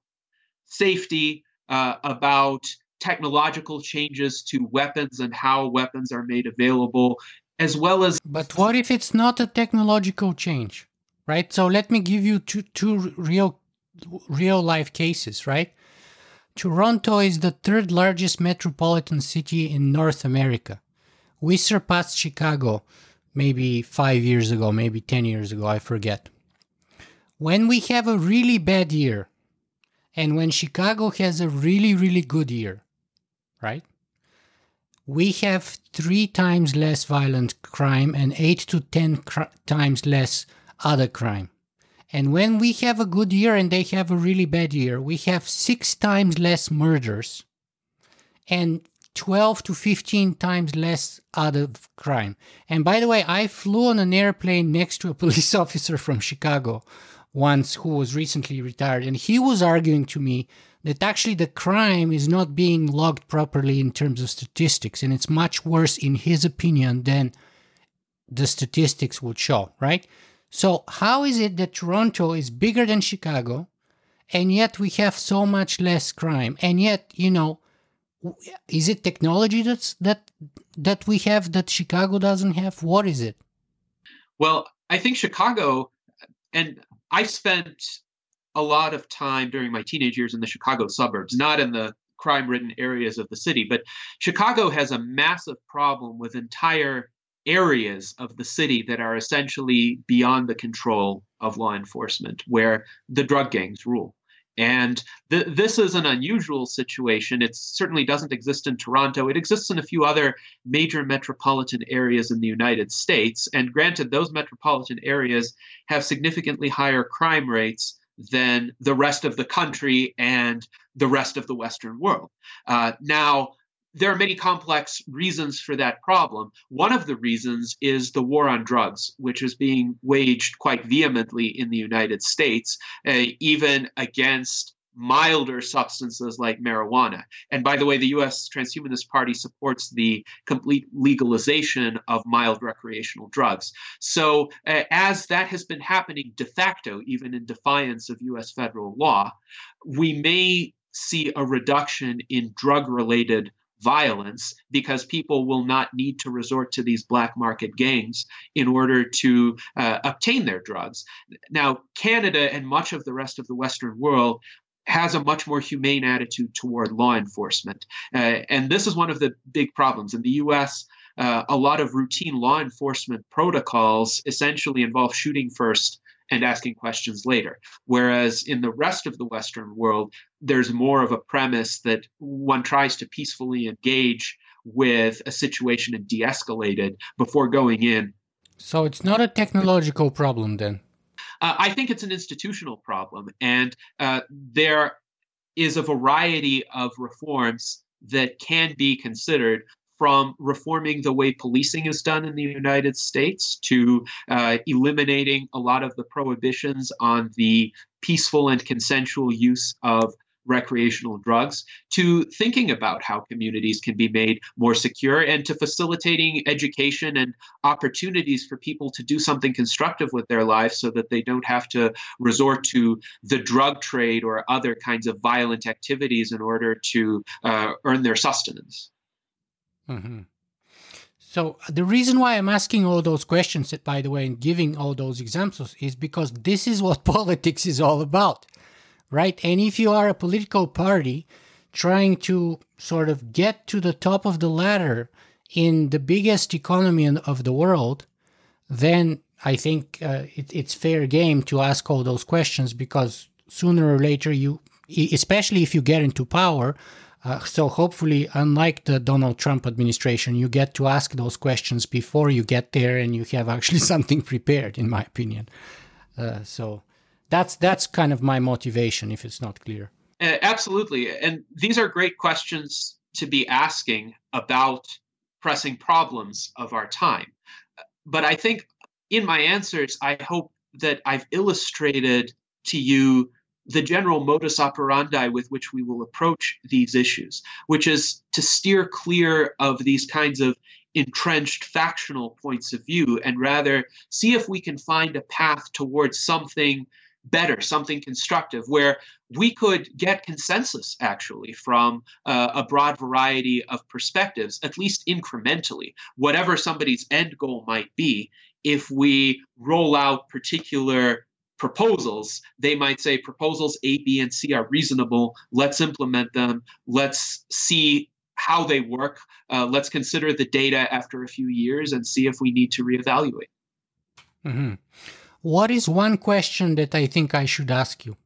safety, uh, about technological changes to weapons and how weapons are made available as well as. But what if it's not a technological change, right? So let me give you two, two real, real life cases, right? Toronto is the third largest metropolitan city in North America. We surpassed Chicago maybe five years ago, maybe 10 years ago, I forget. When we have a really bad year, and when Chicago has a really, really good year, right? We have three times less violent crime and eight to ten cr- times less other crime. And when we have a good year and they have a really bad year, we have six times less murders and 12 to 15 times less other crime. And by the way, I flew on an airplane next to a police officer from Chicago once who was recently retired, and he was arguing to me that actually the crime is not being logged properly in terms of statistics, and it's much worse, in his opinion, than the statistics would show, right? So, how is it that Toronto is bigger than Chicago, and yet we have so much less crime? And yet, you know, is it technology that's that that we have that Chicago doesn't have? What is it? Well, I think Chicago, and I spent a lot of time during my teenage years in the Chicago suburbs, not in the crime ridden areas of the city. But Chicago has a massive problem with entire areas of the city that are essentially beyond the control of law enforcement, where the drug gangs rule. And th- this is an unusual situation. It certainly doesn't exist in Toronto. It exists in a few other major metropolitan areas in the United States. And granted, those metropolitan areas have significantly higher crime rates than the rest of the country and the rest of the Western world. Uh, now, there are many complex reasons for that problem. One of the reasons is the war on drugs, which is being waged quite vehemently in the United States, uh, even against milder substances like marijuana. And by the way, the US Transhumanist Party supports the complete legalization of mild recreational drugs. So, uh, as that has been happening de facto, even in defiance of US federal law, we may see a reduction in drug related violence because people will not need to resort to these black market gangs in order to uh, obtain their drugs. Now, Canada and much of the rest of the Western world has a much more humane attitude toward law enforcement. Uh, and this is one of the big problems. In the US, uh, a lot of routine law enforcement protocols essentially involve shooting first and asking questions later. Whereas in the rest of the Western world, there's more of a premise that one tries to peacefully engage with a situation and de escalate it before going in. So it's not a technological problem then? Uh, I think it's an institutional problem. And uh, there is a variety of reforms that can be considered from reforming the way policing is done in the United States to uh, eliminating a lot of the prohibitions on the peaceful and consensual use of recreational drugs to thinking about how communities can be made more secure and to facilitating education and opportunities for people to do something constructive with their lives so that they don't have to resort to the drug trade or other kinds of violent activities in order to uh, earn their sustenance. Mm-hmm. So the reason why I'm asking all those questions, by the way, and giving all those examples is because this is what politics is all about, right? And if you are a political party trying to sort of get to the top of the ladder in the biggest economy of the world, then I think uh, it, it's fair game to ask all those questions because sooner or later you, especially if you get into power, uh, so hopefully, unlike the Donald Trump administration, you get to ask those questions before you get there, and you have actually something prepared, in my opinion. Uh, so that's that's kind of my motivation, if it's not clear. Uh, absolutely, and these are great questions to be asking about pressing problems of our time. But I think in my answers, I hope that I've illustrated to you the general modus operandi with which we will approach these issues, which is to steer clear of these kinds of entrenched factional points of view and rather see if we can find a path towards something better, something constructive, where we could get consensus actually from uh, a broad variety of perspectives, at least incrementally, whatever somebody's end goal might be. If we roll out particular proposals, they might say proposals A, B, and C are reasonable. Let's implement them. Let's see how they work. Uh, let's consider the data after a few years and see if we need to reevaluate. Mm-hmm. What is one question that I think I should ask you,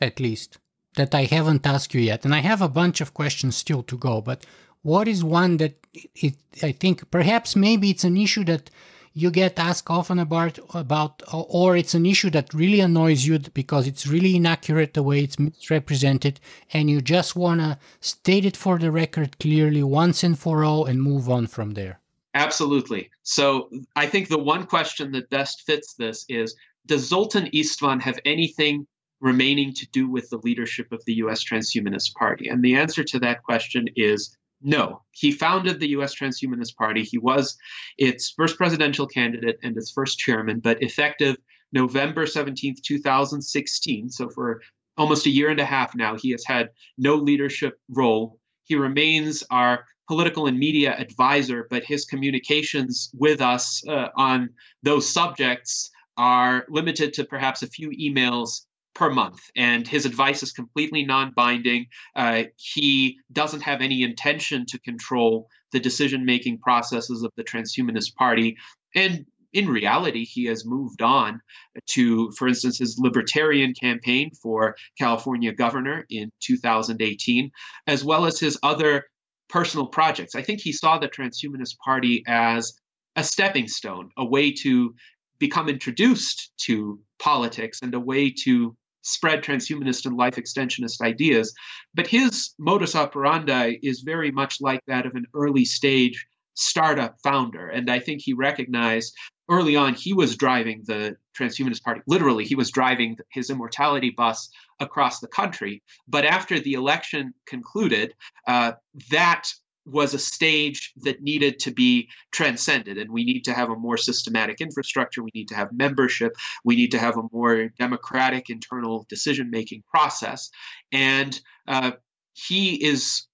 at least, that I haven't asked you yet? And I have a bunch of questions still to go, but what is one that it, I think perhaps maybe it's an issue that you get asked often about about or it's an issue that really annoys you because it's really inaccurate the way it's misrepresented and you just want to state it for the record clearly once and for all and move on from there absolutely so i think the one question that best fits this is does zoltan istvan have anything remaining to do with the leadership of the us transhumanist party and the answer to that question is no, he founded the U.S. Transhumanist Party. He was its first presidential candidate and its first chairman, but effective November 17th, 2016, so for almost a year and a half now, he has had no leadership role. He remains our political and media advisor, but his communications with us uh, on those subjects are limited to perhaps a few emails per month, and his advice is completely non binding. Uh, he doesn't have any intention to control the decision making processes of the Transhumanist Party. And in reality, he has moved on to, for instance, his libertarian campaign for California governor in 2018, as well as his other personal projects. I think he saw the Transhumanist Party as a stepping stone, a way to become introduced to politics and a way to spread transhumanist and life extensionist ideas. But his modus operandi is very much like that of an early stage startup founder. And I think he recognized early on he was driving the transhumanist party. Literally, he was driving his immortality bus across the country. But after the election concluded, uh, that was a stage that needed to be transcended and we need to have a more systematic infrastructure we need to have membership we need to have a more democratic internal decision making process and uh, he is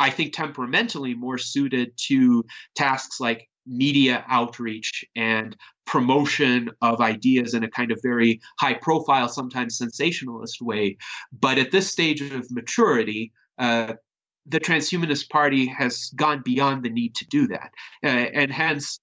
I think temperamentally more suited to tasks like media outreach and promotion of ideas in a kind of very high profile, sometimes sensationalist way. But at this stage of maturity, uh, the transhumanist party has gone beyond the need to do that. Uh, and hence,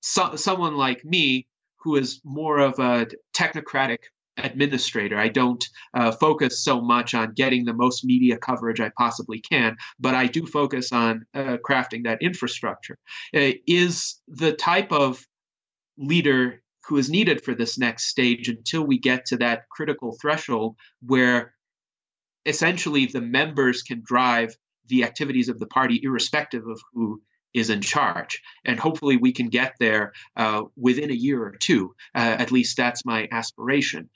so, someone like me, who is more of a technocratic administrator. I don't uh, focus so much on getting the most media coverage I possibly can, but I do focus on uh, crafting that infrastructure. Uh, is the type of leader who is needed for this next stage until we get to that critical threshold where essentially the members can drive the activities of the party irrespective of who is in charge. And hopefully we can get there uh, within a year or two. Uh, at least that's my aspiration.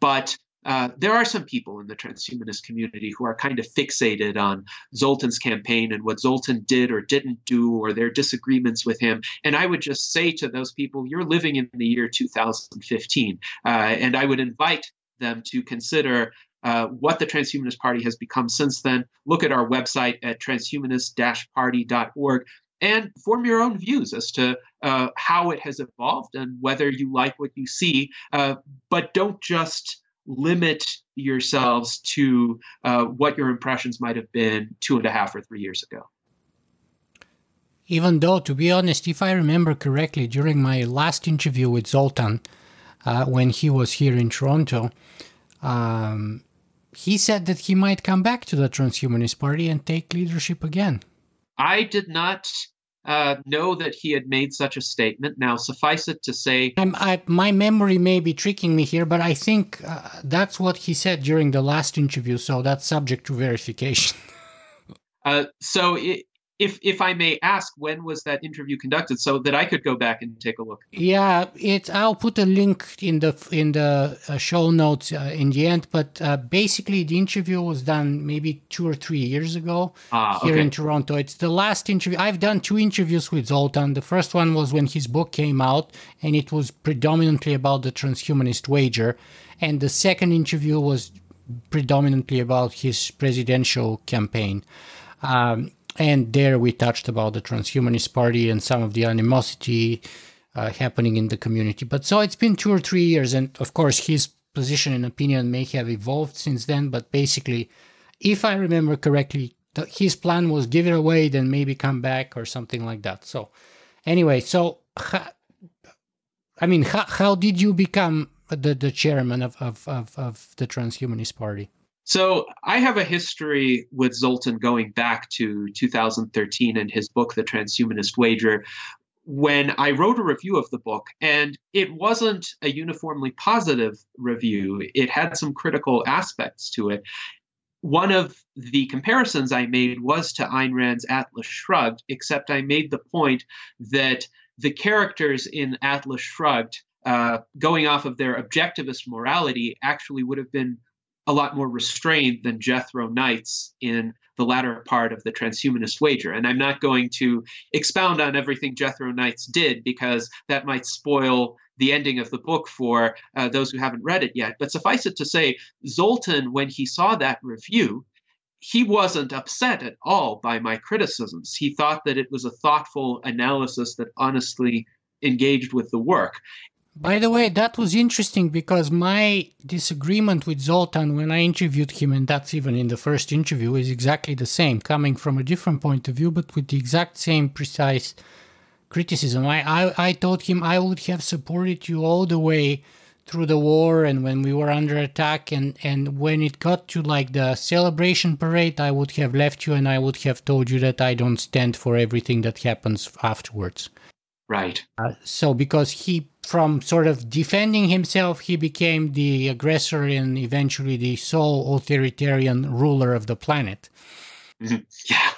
But uh, there are some people in the transhumanist community who are kind of fixated on Zoltan's campaign and what Zoltan did or didn't do or their disagreements with him. And I would just say to those people, you're living in the year 2015. Uh, and I would invite them to consider uh, what the Transhumanist Party has become since then. Look at our website at transhumanist party.org and form your own views as to uh, how it has evolved and whether you like what you see. Uh, but don't just limit yourselves to uh, what your impressions might have been two and a half or three years ago. Even though, to be honest, if I remember correctly, during my last interview with Zoltan, uh, when he was here in Toronto, um, he said that he might come back to the Transhumanist Party and take leadership again. I did not uh, know that he had made such a statement. Now, suffice it to say, I, my memory may be tricking me here, but I think uh, that's what he said during the last interview. So that's subject to verification. uh, so it, if if I may ask, when was that interview conducted, so that I could go back and take a look? Yeah, it. I'll put a link in the in the uh, show notes uh, in the end. But uh, basically, the interview was done maybe two or three years ago ah, here okay. in Toronto. It's the last interview. I've done two interviews with Zoltan. The first one was when his book came out, and it was predominantly about the transhumanist wager, and the second interview was predominantly about his presidential campaign. Um, and there we touched about the transhumanist party and some of the animosity uh, happening in the community. But so it's been two or three years, and of course his position and opinion may have evolved since then. But basically, if I remember correctly, the, his plan was give it away, then maybe come back or something like that. So anyway, so I mean, how, how did you become the, the chairman of, of, of, of the transhumanist party? So I have a history with Zoltan going back to 2013 and his book, The Transhumanist Wager, when I wrote a review of the book, and it wasn't a uniformly positive review. It had some critical aspects to it. One of the comparisons I made was to Ayn Rand's Atlas Shrugged, except I made the point that the characters in Atlas Shrugged, uh, going off of their objectivist morality, actually would have been a lot more restrained than Jethro Knights in the latter part of the transhumanist wager. And I'm not going to expound on everything Jethro Knights did because that might spoil the ending of the book for uh, those who haven't read it yet. But suffice it to say, Zoltan, when he saw that review, he wasn't upset at all by my criticisms. He thought that it was a thoughtful analysis that honestly engaged with the work. By the way, that was interesting because my disagreement with Zoltan when I interviewed him, and that's even in the first interview, is exactly the same, coming from a different point of view, but with the exact same precise criticism. I, I, I told him I would have supported you all the way through the war and when we were under attack and, and when it got to like the celebration parade I would have left you and I would have told you that I don't stand for everything that happens afterwards. Right. Uh, so because he from sort of defending himself, he became the aggressor and eventually the sole authoritarian ruler of the planet. Mm-hmm. Yeah.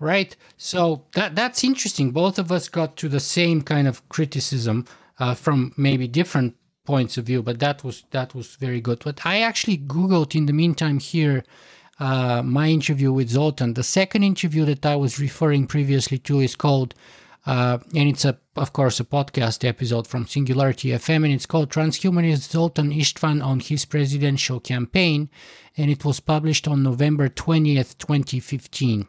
Right. So that that's interesting. Both of us got to the same kind of criticism uh, from maybe different points of view, but that was that was very good. But I actually googled in the meantime here uh, my interview with Zoltan. The second interview that I was referring previously to is called uh, and it's a, of course, a podcast episode from Singularity FM, and it's called Transhumanist Zoltan Istvan on his presidential campaign, and it was published on November 20th, 2015.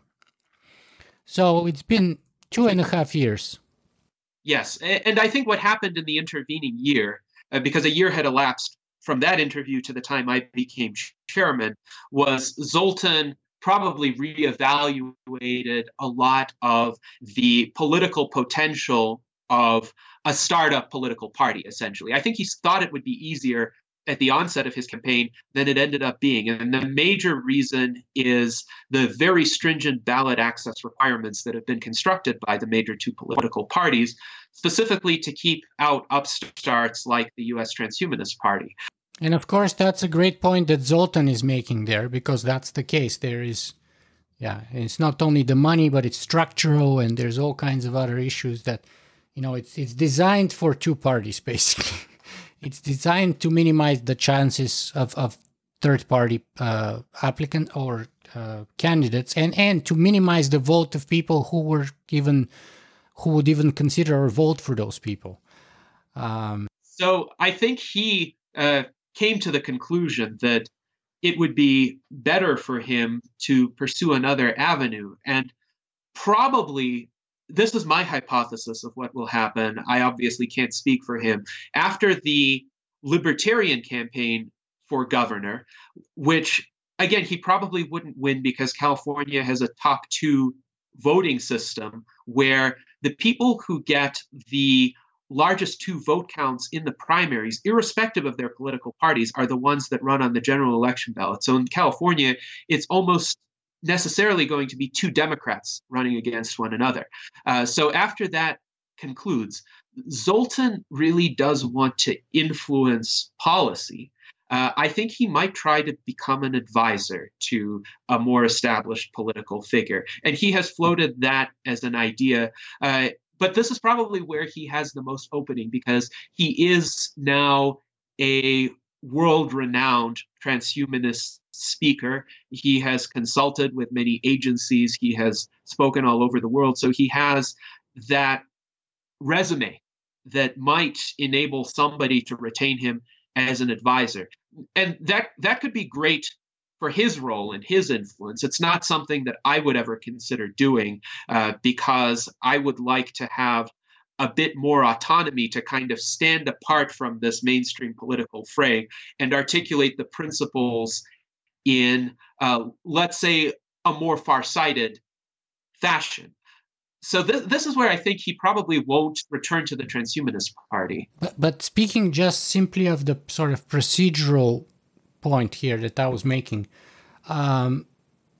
So it's been two and a half years. Yes. And I think what happened in the intervening year, uh, because a year had elapsed from that interview to the time I became chairman, was Zoltan probably reevaluated a lot of the political potential of a startup political party, essentially. I think he thought it would be easier at the onset of his campaign than it ended up being. And the major reason is the very stringent ballot access requirements that have been constructed by the major two political parties, specifically to keep out upstarts like the US Transhumanist Party. And of course, that's a great point that Zoltan is making there, because that's the case. There is, yeah, it's not only the money, but it's structural, and there's all kinds of other issues that, you know, it's it's designed for two parties basically. it's designed to minimize the chances of of third party uh, applicant or uh, candidates, and and to minimize the vote of people who were given, who would even consider or vote for those people. Um, so I think he uh, came to the conclusion that it would be better for him to pursue another avenue. And probably this is my hypothesis of what will happen. I obviously can't speak for him. After the libertarian campaign for governor, which again, he probably wouldn't win because California has a top two voting system where the people who get the largest two vote counts in the primaries, irrespective of their political parties, are the ones that run on the general election ballot. So in California, it's almost necessarily going to be two Democrats running against one another. Uh, so after that concludes, Zoltan really does want to influence policy. Uh, I think he might try to become an advisor to a more established political figure. And he has floated that as an idea. Uh, but this is probably where he has the most opening because he is now a world renowned transhumanist speaker. He has consulted with many agencies, he has spoken all over the world. So he has that resume that might enable somebody to retain him as an advisor. And that that could be great for his role and his influence. It's not something that I would ever consider doing uh, because I would like to have a bit more autonomy to kind of stand apart from this mainstream political fray and articulate the principles in, uh, let's say, a more far-sighted fashion. So this, this is where I think he probably won't return to the transhumanist party. But, but speaking just simply of the sort of procedural point here that I was making. Um,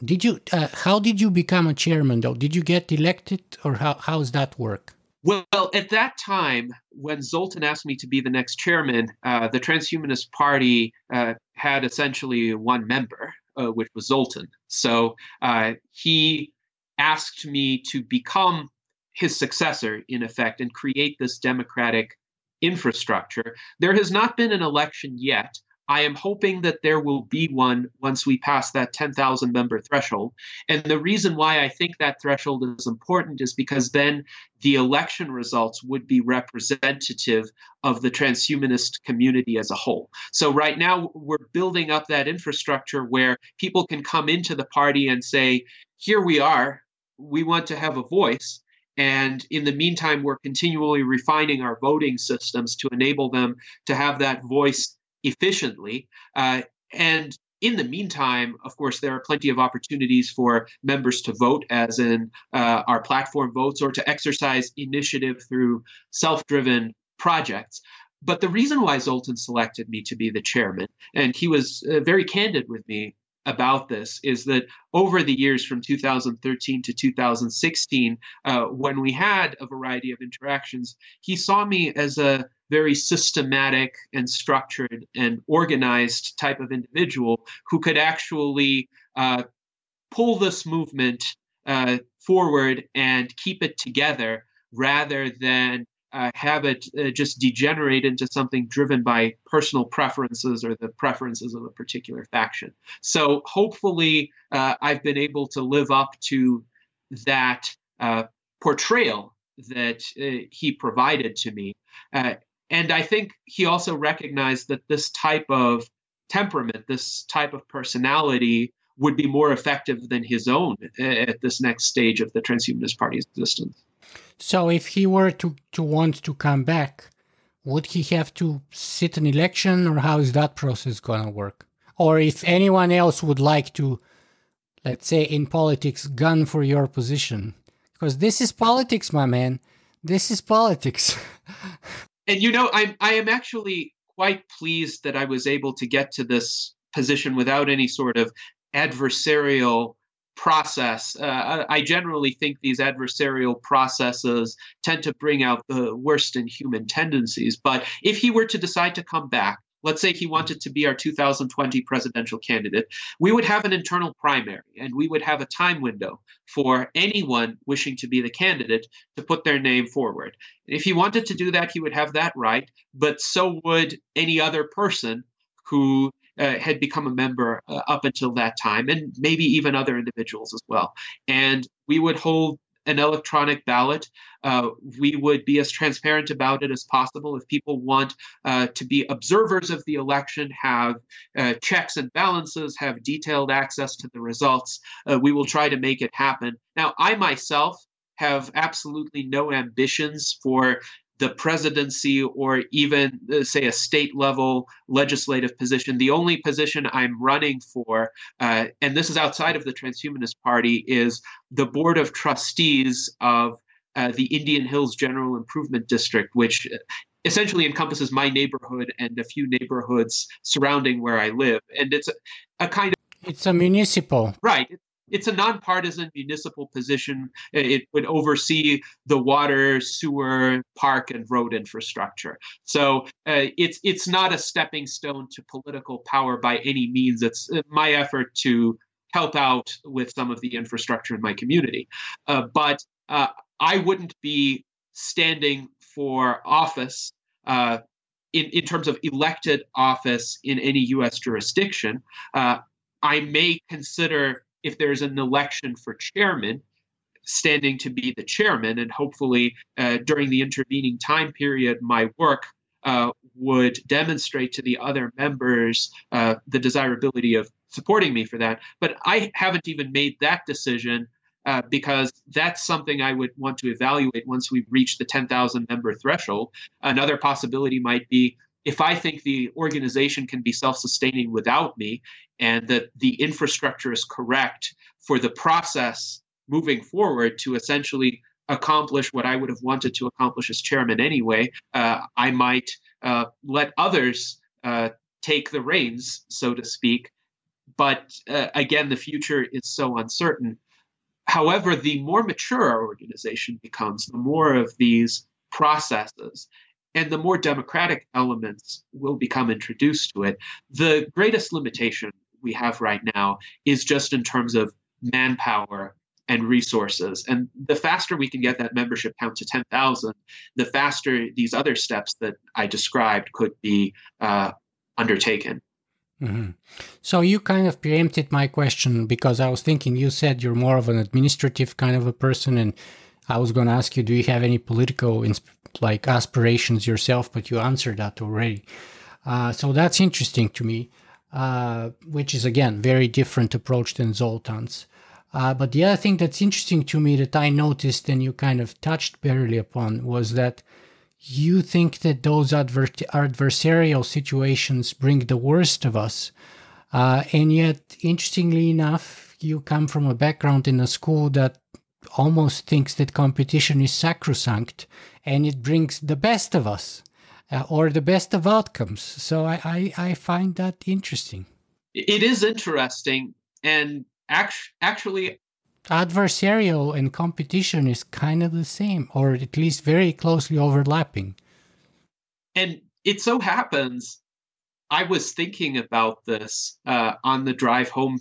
did you? Uh, how did you become a chairman, though? Did you get elected, or how how does that work? Well, at that time, when Zoltan asked me to be the next chairman, uh, the Transhumanist Party uh, had essentially one member, uh, which was Zoltan. So uh, he asked me to become his successor, in effect, and create this democratic infrastructure. There has not been an election yet, I am hoping that there will be one once we pass that 10,000 member threshold. And the reason why I think that threshold is important is because then the election results would be representative of the transhumanist community as a whole. So, right now, we're building up that infrastructure where people can come into the party and say, Here we are, we want to have a voice. And in the meantime, we're continually refining our voting systems to enable them to have that voice efficiently. Uh, and in the meantime, of course, there are plenty of opportunities for members to vote, as in uh, our platform votes, or to exercise initiative through self driven projects. But the reason why Zoltan selected me to be the chairman, and he was uh, very candid with me about this is that over the years from 2013 to 2016, uh, when we had a variety of interactions, he saw me as a very systematic and structured and organized type of individual who could actually uh, pull this movement uh, forward and keep it together rather than uh, have it uh, just degenerate into something driven by personal preferences or the preferences of a particular faction. So hopefully, uh, I've been able to live up to that uh, portrayal that uh, he provided to me. Uh, and I think he also recognized that this type of temperament, this type of personality, would be more effective than his own at this next stage of the Transhumanist Party's existence. So, if he were to, to want to come back, would he have to sit an election, or how is that process going to work? Or if anyone else would like to, let's say in politics, gun for your position? Because this is politics, my man. This is politics. and you know, I'm I am actually quite pleased that I was able to get to this position without any sort of adversarial process. Uh, I generally think these adversarial processes tend to bring out the worst in human tendencies. But if he were to decide to come back, let's say he wanted to be our 2020 presidential candidate, we would have an internal primary and we would have a time window for anyone wishing to be the candidate to put their name forward. If he wanted to do that, he would have that right, but so would any other person who uh, had become a member uh, up until that time, and maybe even other individuals as well. And we would hold an electronic ballot. Uh, we would be as transparent about it as possible. If people want uh, to be observers of the election, have uh, checks and balances, have detailed access to the results, uh, we will try to make it happen. Now, I myself have absolutely no ambitions for the presidency or even uh, say a state level legislative position. The only position i'm running for uh, and this is outside of the transhumanist party is the board of trustees of uh, the indian hills general improvement district which essentially encompasses my neighborhood and a few neighborhoods surrounding where i live. And it's a, a kind of it's a municipal. Right it's a nonpartisan municipal position. It would oversee the water, sewer, park, and road infrastructure. So uh, it's it's not a stepping stone to political power by any means. It's uh, my effort to help out with some of the infrastructure in my community. Uh, but uh, I wouldn't be standing for office uh, in, in terms of elected office in any U.S. jurisdiction. Uh, I may consider if there's an election for chairman, standing to be the chairman, and hopefully uh, during the intervening time period, my work uh, would demonstrate to the other members uh, the desirability of supporting me for that. But I haven't even made that decision uh, because that's something I would want to evaluate once we reach the 10,000 member threshold. Another possibility might be if I think the organization can be self sustaining without me and that the infrastructure is correct for the process moving forward to essentially accomplish what I would have wanted to accomplish as chairman anyway, uh, I might uh, let others uh, take the reins, so to speak. But uh, again, the future is so uncertain. However, the more mature our organization becomes, the more of these processes and the more democratic elements will become introduced to it. The greatest limitation we have right now is just in terms of manpower and resources. And the faster we can get that membership count to 10,000, the faster these other steps that I described could be uh, undertaken. Mm-hmm. So you kind of preempted my question because I was thinking you said you're more of an administrative kind of a person, and I was going to ask you, do you have any political like aspirations yourself? But you answered that already. Uh, so that's interesting to me, uh, which is again very different approach than Zoltan's. Uh, but the other thing that's interesting to me that I noticed and you kind of touched barely upon was that you think that those adver- adversarial situations bring the worst of us. Uh, and yet, interestingly enough, you come from a background in a school that almost thinks that competition is sacrosanct and it brings the best of us uh, or the best of outcomes. So I, I, I, find that interesting. It is interesting. And act- actually, adversarial and competition is kind of the same, or at least very closely overlapping. And it so happens, I was thinking about this uh, on the drive home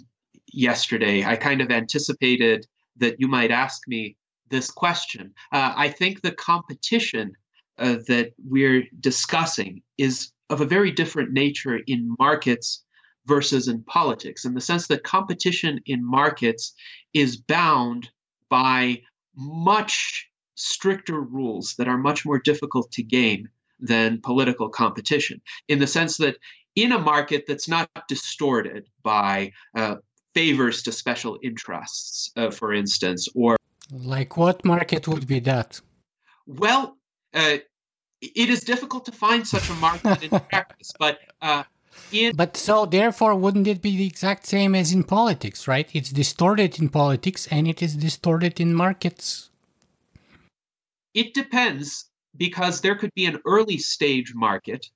yesterday. I kind of anticipated that you might ask me this question. Uh, I think the competition uh, that we're discussing is of a very different nature in markets versus in politics, in the sense that competition in markets is bound by much stricter rules that are much more difficult to game than political competition, in the sense that in a market that's not distorted by uh, favors to special interests, uh, for instance, or like what market would be that? Well, uh, it is difficult to find such a market in practice, but uh, in but so therefore wouldn't it be the exact same as in politics, right? It's distorted in politics and it is distorted in markets. It depends because there could be an early stage market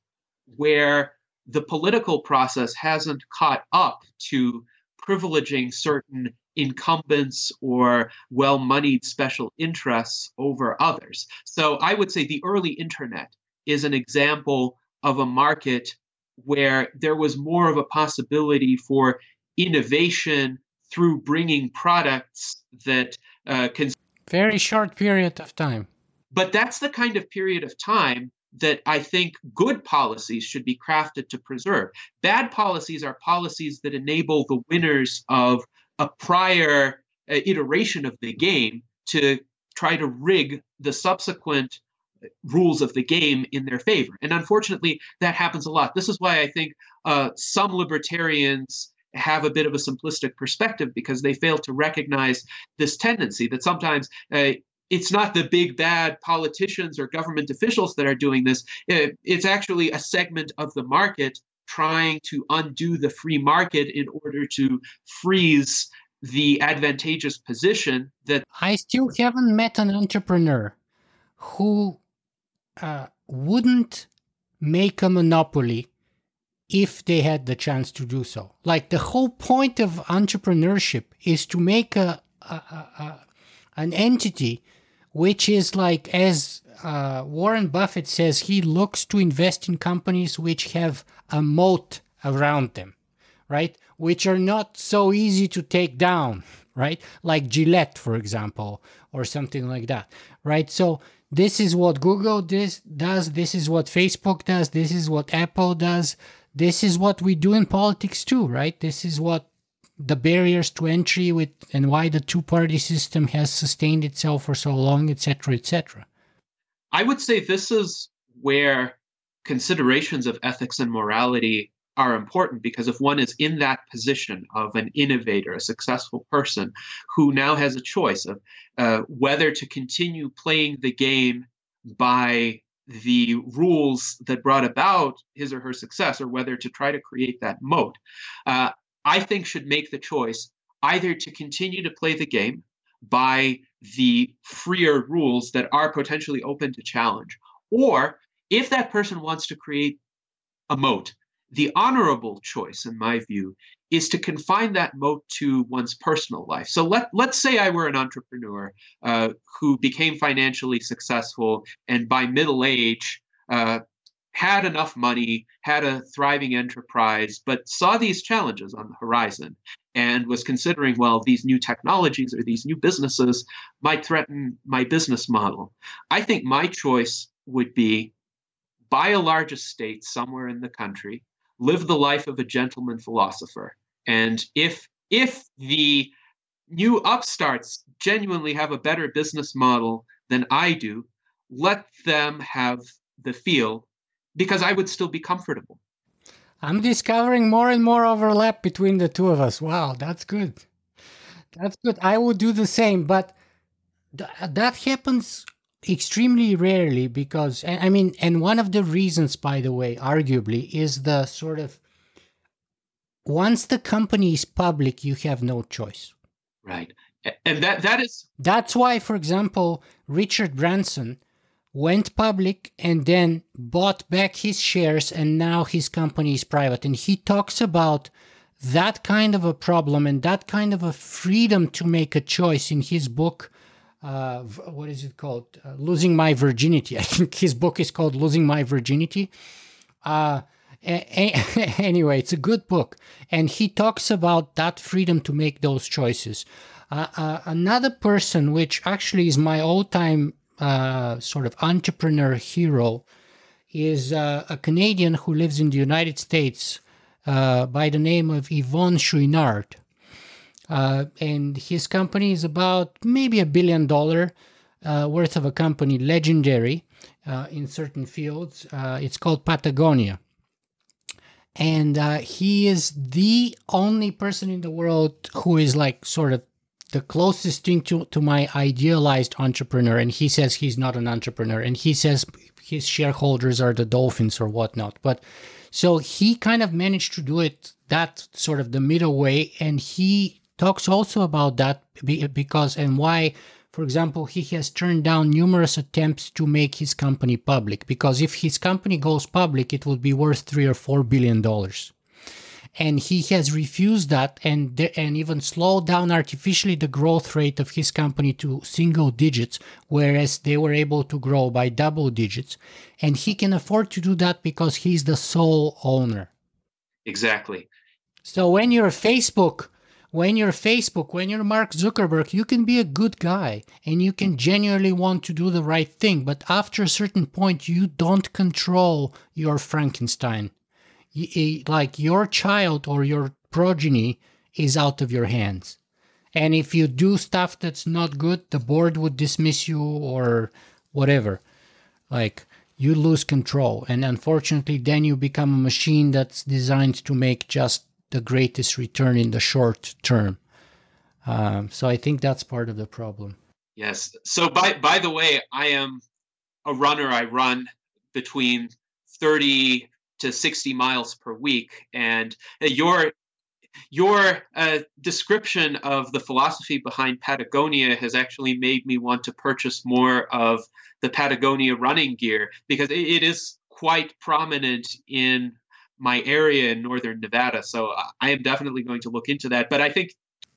where the political process hasn't caught up to privileging certain incumbents or well moneyed special interests over others. So I would say the early internet is an example of a market where there was more of a possibility for innovation through bringing products that uh, can. Very short period of time. But that's the kind of period of time that I think good policies should be crafted to preserve. Bad policies are policies that enable the winners of a prior uh, iteration of the game to try to rig the subsequent rules of the game in their favor. And unfortunately, that happens a lot. This is why I think uh, some libertarians have a bit of a simplistic perspective because they fail to recognize this tendency that sometimes uh, it's not the big bad politicians or government officials that are doing this. It's actually a segment of the market trying to undo the free market in order to freeze the advantageous position that I still haven't met an entrepreneur who uh, wouldn't make a monopoly if they had the chance to do so. Like the whole point of entrepreneurship is to make a, a, a an entity which is like as uh, Warren Buffett says, he looks to invest in companies which have a moat around them, right? Which are not so easy to take down, right? Like Gillette, for example, or something like that, right? So this is what Google this does. This is what Facebook does. This is what Apple does. This is what we do in politics too, right? This is what the barriers to entry with and why the two-party system has sustained itself for so long, etc., etc. I would say this is where considerations of ethics and morality are important because if one is in that position of an innovator, a successful person who now has a choice of uh, whether to continue playing the game by the rules that brought about his or her success or whether to try to create that moat, uh, I think should make the choice either to continue to play the game by the freer rules that are potentially open to challenge. Or if that person wants to create a moat, the honorable choice, in my view, is to confine that moat to one's personal life. So let, let's say I were an entrepreneur uh, who became financially successful and by middle age uh, had enough money, had a thriving enterprise, but saw these challenges on the horizon and was considering, well, these new technologies or these new businesses might threaten my business model. I think my choice would be buy a large estate somewhere in the country, live the life of a gentleman philosopher. And if if the new upstarts genuinely have a better business model than I do, let them have the feel because I would still be comfortable. I'm discovering more and more overlap between the two of us. Wow, that's good. That's good. I would do the same, but th- that happens extremely rarely because, I mean, and one of the reasons, by the way, arguably, is the sort of once the company is public, you have no choice. Right. And that that is That's why, for example, Richard Branson went public and then bought back his shares and now his company is private. And he talks about that kind of a problem and that kind of a freedom to make a choice in his book uh, what is it called? Uh, losing my virginity. I think his book is called losing my virginity. Uh, a- a- anyway it's a good book. And he talks about that freedom to make those choices. Uh, uh, another person which actually is my all-time uh, sort of entrepreneur hero is uh, a Canadian who lives in the United States uh, by the name of Yvon Chouinard. Uh, and his company is about maybe a billion dollar uh, worth of a company, legendary in certain fields. it's called Patagonia. and he is the only person in the world who is like sort of the closest thing to, to my idealized entrepreneur and he says he's not an entrepreneur and he says his shareholders are the dolphins or whatnot but so he kind of managed to do it that sort of the middle way and he talks also about that because and why for example, he has turned down numerous attempts to make his company public because if his company goes public, it would be worth three or four billion dollars. And he has refused that and, and even slowed down artificially the growth rate of his company to single digits, whereas they were able to grow by double digits. And he can afford to do that because he's the sole owner. Exactly. So when you're Facebook, when you're Facebook, when you're Mark Zuckerberg, you can be a good guy and you can genuinely want to do the right thing. But after a certain point, you don't control your Frankenstein. Like your child or your progeny is out of your hands. And if you do stuff that's not good, the board would dismiss you or whatever. Like you lose control. And unfortunately, then you become a machine that's designed to make just the greatest return in the short term. Um, so I think that's part of the problem. Yes. So by by the way, I am a runner. I run between thirty to sixty miles per week, and your your uh, description of the philosophy behind Patagonia has actually made me want to purchase more of the Patagonia running gear because it is quite prominent in my area in northern Nevada. So I am definitely going to look into that. But I think.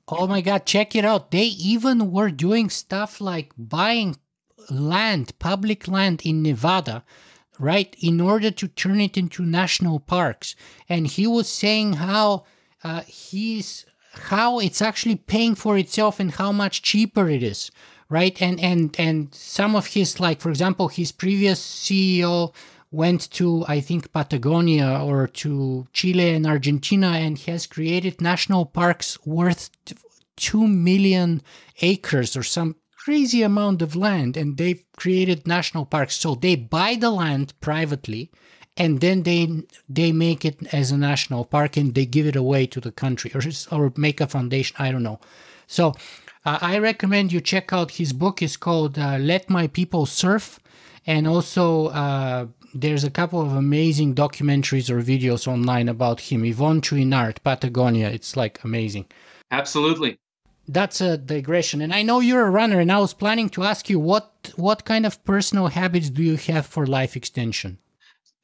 Oh my God, check it out. They even were doing stuff like buying land, public land in Nevada, right, in order to turn it into national parks. And he was saying how uh, he's how it's actually paying for itself and how much cheaper it is right and and and some of his like for example his previous ceo went to, I think, Patagonia or to Chile and Argentina and has created national parks worth 2 million acres or some crazy amount of land. And they've created national parks. So they buy the land privately and then they they make it as a national park and they give it away to the country or, or make a foundation. I don't know. So uh, I recommend you check out his book. It's called uh, Let My People Surf. And also, uh, there's a couple of amazing documentaries or videos online about him. Yvon Chouinard, Patagonia. It's like amazing. Absolutely. That's a digression. And I know you're a runner, and I was planning to ask you what what kind of personal habits do you have for life extension?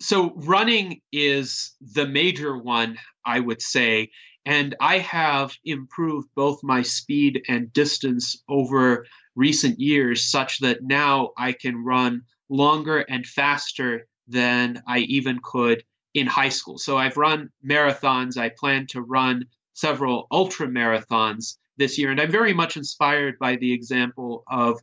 So running is the major one, I would say. And I have improved both my speed and distance over recent years such that now I can run longer and faster than I even could in high school. So I've run marathons. I plan to run several ultra marathons this year. And I'm very much inspired by the example of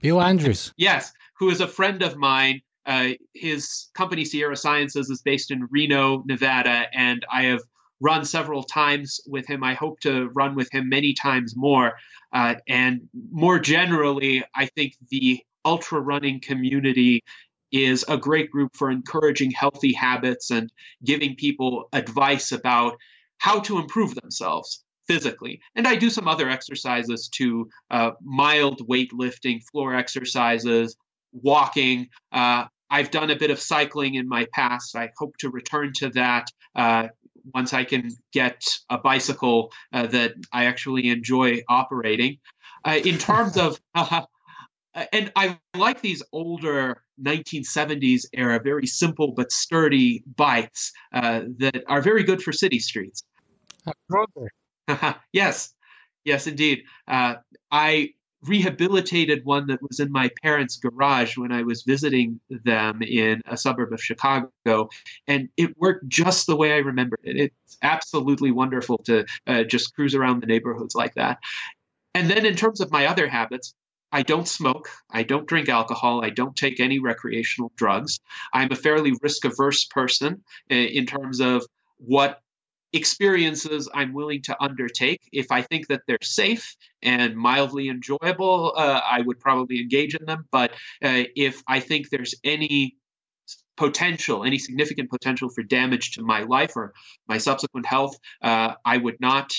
Bill Andrews. Yes, who is a friend of mine. Uh, his company, Sierra Sciences, is based in Reno, Nevada, and I have run several times with him. I hope to run with him many times more. Uh, and more generally, I think the ultra running community is a great group for encouraging healthy habits and giving people advice about how to improve themselves physically. And I do some other exercises too uh, mild weightlifting, floor exercises, walking. Uh, I've done a bit of cycling in my past. I hope to return to that uh, once I can get a bicycle uh, that I actually enjoy operating. Uh, in terms of and I like these older 1970s era, very simple but sturdy bikes uh, that are very good for city streets. yes, yes, indeed. Uh, I rehabilitated one that was in my parents' garage when I was visiting them in a suburb of Chicago, and it worked just the way I remembered it. It's absolutely wonderful to uh, just cruise around the neighborhoods like that. And then, in terms of my other habits, I don't smoke. I don't drink alcohol. I don't take any recreational drugs. I'm a fairly risk averse person in terms of what experiences I'm willing to undertake. If I think that they're safe and mildly enjoyable, uh, I would probably engage in them. But uh, if I think there's any potential, any significant potential for damage to my life or my subsequent health, uh, I would not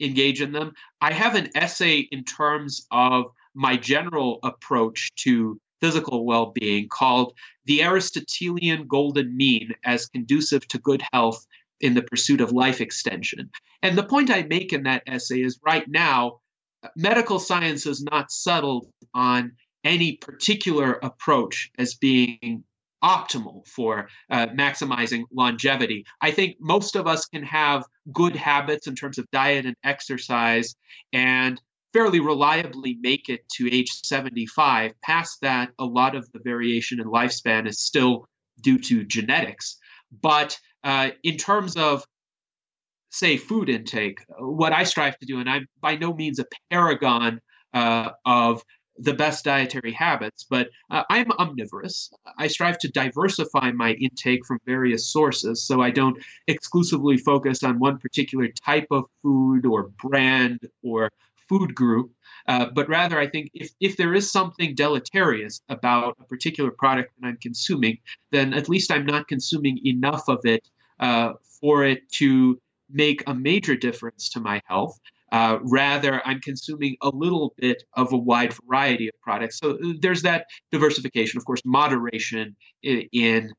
engage in them. I have an essay in terms of my general approach to physical well being called The Aristotelian Golden Mean as Conducive to Good Health in the Pursuit of Life Extension. And the point I make in that essay is right now, medical science is not settled on any particular approach as being optimal for uh, maximizing longevity. I think most of us can have good habits in terms of diet and exercise and fairly reliably make it to age 75. Past that, a lot of the variation in lifespan is still due to genetics. But uh, in terms of say food intake, what I strive to do, and I'm by no means a paragon uh, of the best dietary habits, but uh, I'm omnivorous. I strive to diversify my intake from various sources so I don't exclusively focus on one particular type of food or brand or food group. Uh, but rather, I think if, if there is something deleterious about a particular product that I'm consuming, then at least I'm not consuming enough of it uh, for it to make a major difference to my health. Uh, rather, I'm consuming a little bit of a wide variety of products. So uh, there's that diversification. Of course, moderation in, in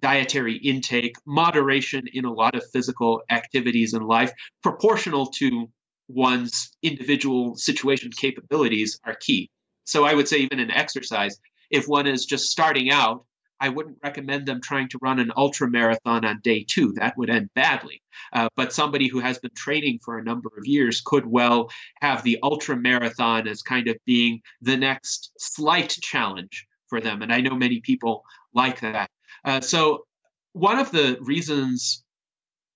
dietary intake, moderation in a lot of physical activities in life, proportional to one's individual situation capabilities are key. So I would say, even in exercise, if one is just starting out, I wouldn't recommend them trying to run an ultra marathon on day two. That would end badly. Uh, but somebody who has been training for a number of years could well have the ultra marathon as kind of being the next slight challenge for them. And I know many people like that. Uh, so, one of the reasons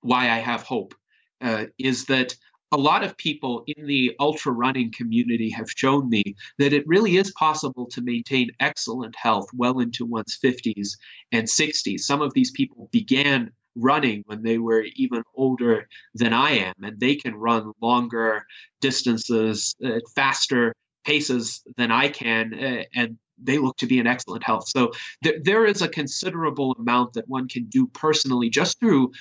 why I have hope uh, is that a lot of people in the ultra running community have shown me that it really is possible to maintain excellent health well into one's 50s and 60s. Some of these people began running when they were even older than I am, and they can run longer distances at faster paces than I can, uh, and they look to be in excellent health. So th- there is a considerable amount that one can do personally just through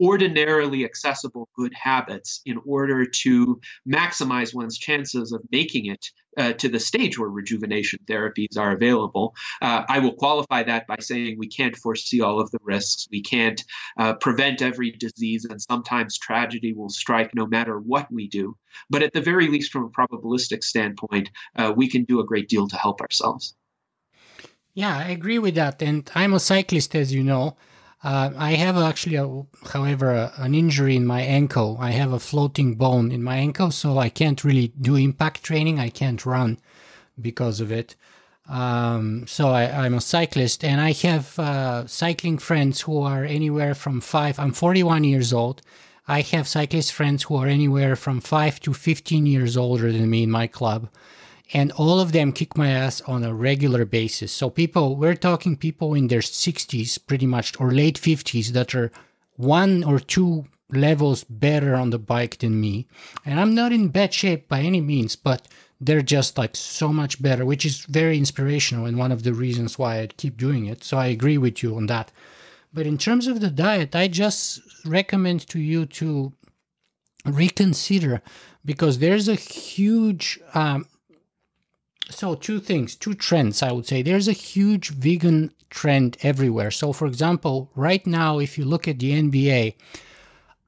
ordinarily accessible good habits in order to maximize one's chances of making it uh, to the stage where rejuvenation therapies are available. Uh, I will qualify that by saying we can't foresee all of the risks. We can't uh, prevent every disease, and sometimes tragedy will strike no matter what we do. But at the very least, from a probabilistic standpoint, uh, we can do a great deal to help ourselves. Yeah, I agree with that. And I'm a cyclist, as you know. Uh, I have actually, a, however, a, an injury in my ankle. I have a floating bone in my ankle, so I can't really do impact training. I can't run because of it. Um, so I, am a cyclist, and I have uh, cycling friends who are anywhere from five. I'm 41 years old. I have cyclist friends who are anywhere from five to 15 years older than me in my club and all of them kick my ass on a regular basis. So people, we're talking people in their 60s pretty much or late 50s that are one or two levels better on the bike than me. And I'm not in bad shape by any means, but they're just like so much better, which is very inspirational and one of the reasons why I keep doing it. So I agree with you on that. But in terms of the diet, I just recommend to you to reconsider because there's a huge um, so two things two trends i would say. There's a huge vegan trend everywhere. So for example right now if you look at the nba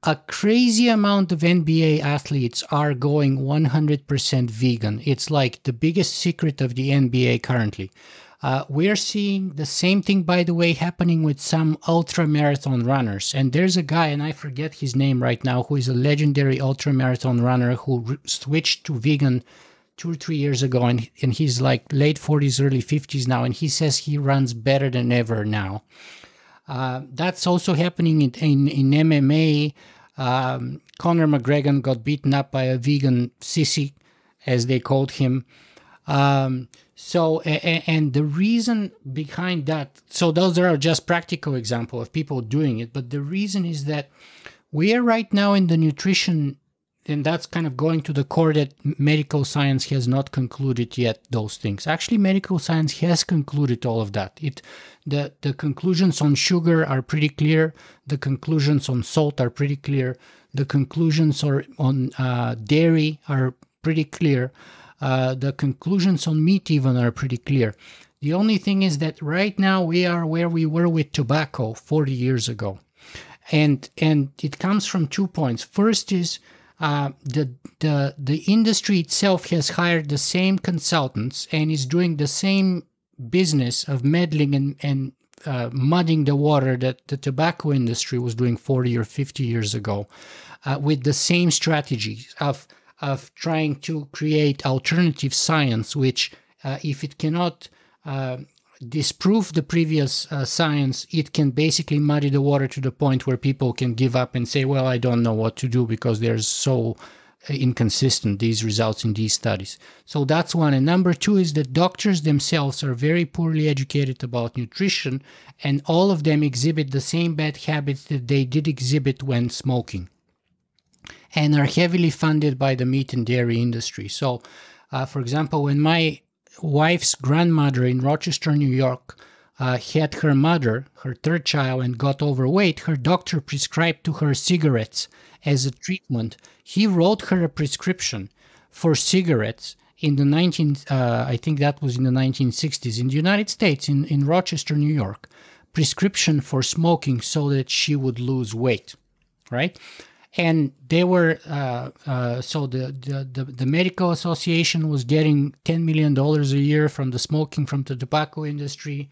a crazy amount of nba athletes are going 100% vegan. It's like the biggest secret of the nba currently. Uh, we're seeing the same thing, by the way, happening with some ultra marathon runners. And there's a guy, and I forget his name right now, who is a legendary ultra marathon runner who re- switched to vegan two or three years ago, and and he's like late forties, early fifties now, and he says he runs better than ever now. Uh, that's also happening in in, in MMA. Um, Conor McGregor got beaten up by a vegan sissy, as they called him. Um, so, and the reason behind that, so those are just practical example of people doing it, but the reason is that we are right now in the nutrition then that's kind of going to the core that medical science has not concluded yet those things. Actually, medical science has concluded all of that. It the the conclusions on sugar are pretty clear. The conclusions on salt are pretty clear. The conclusions are on uh, dairy are pretty clear. Uh, the conclusions on meat even are pretty clear. The only thing is that right now we are where we were with tobacco 40 years ago. And and it comes from two points. First is uh, the the the industry itself has hired the same consultants and is doing the same business of meddling and and uh, mudding the water that the tobacco industry was doing 40 or 50 years ago, uh, with the same strategy of of trying to create alternative science, which uh, if it cannot uh, disprove the previous uh, science, it can basically muddy the water to the point where people can give up and say, well, I don't know what to do because there's so uh, inconsistent these results in these studies. So that's one. And number two is that doctors themselves are very poorly educated about nutrition, and all of them exhibit the same bad habits that they did exhibit when smoking and are heavily funded by the meat and dairy industry. So, uh, for example, when my wife's grandmother in Rochester, New York, uh, had her mother, her third child, and got overweight, her doctor prescribed to her cigarettes as a treatment. He wrote her a prescription for cigarettes in the 19, uh, I think that was in the 1960s, in the United States, in, in Rochester, New York, prescription for smoking so that she would lose weight, right? And they were uh, uh, so the, the, the the medical association was getting 10 million dollars a year from the smoking from the tobacco industry.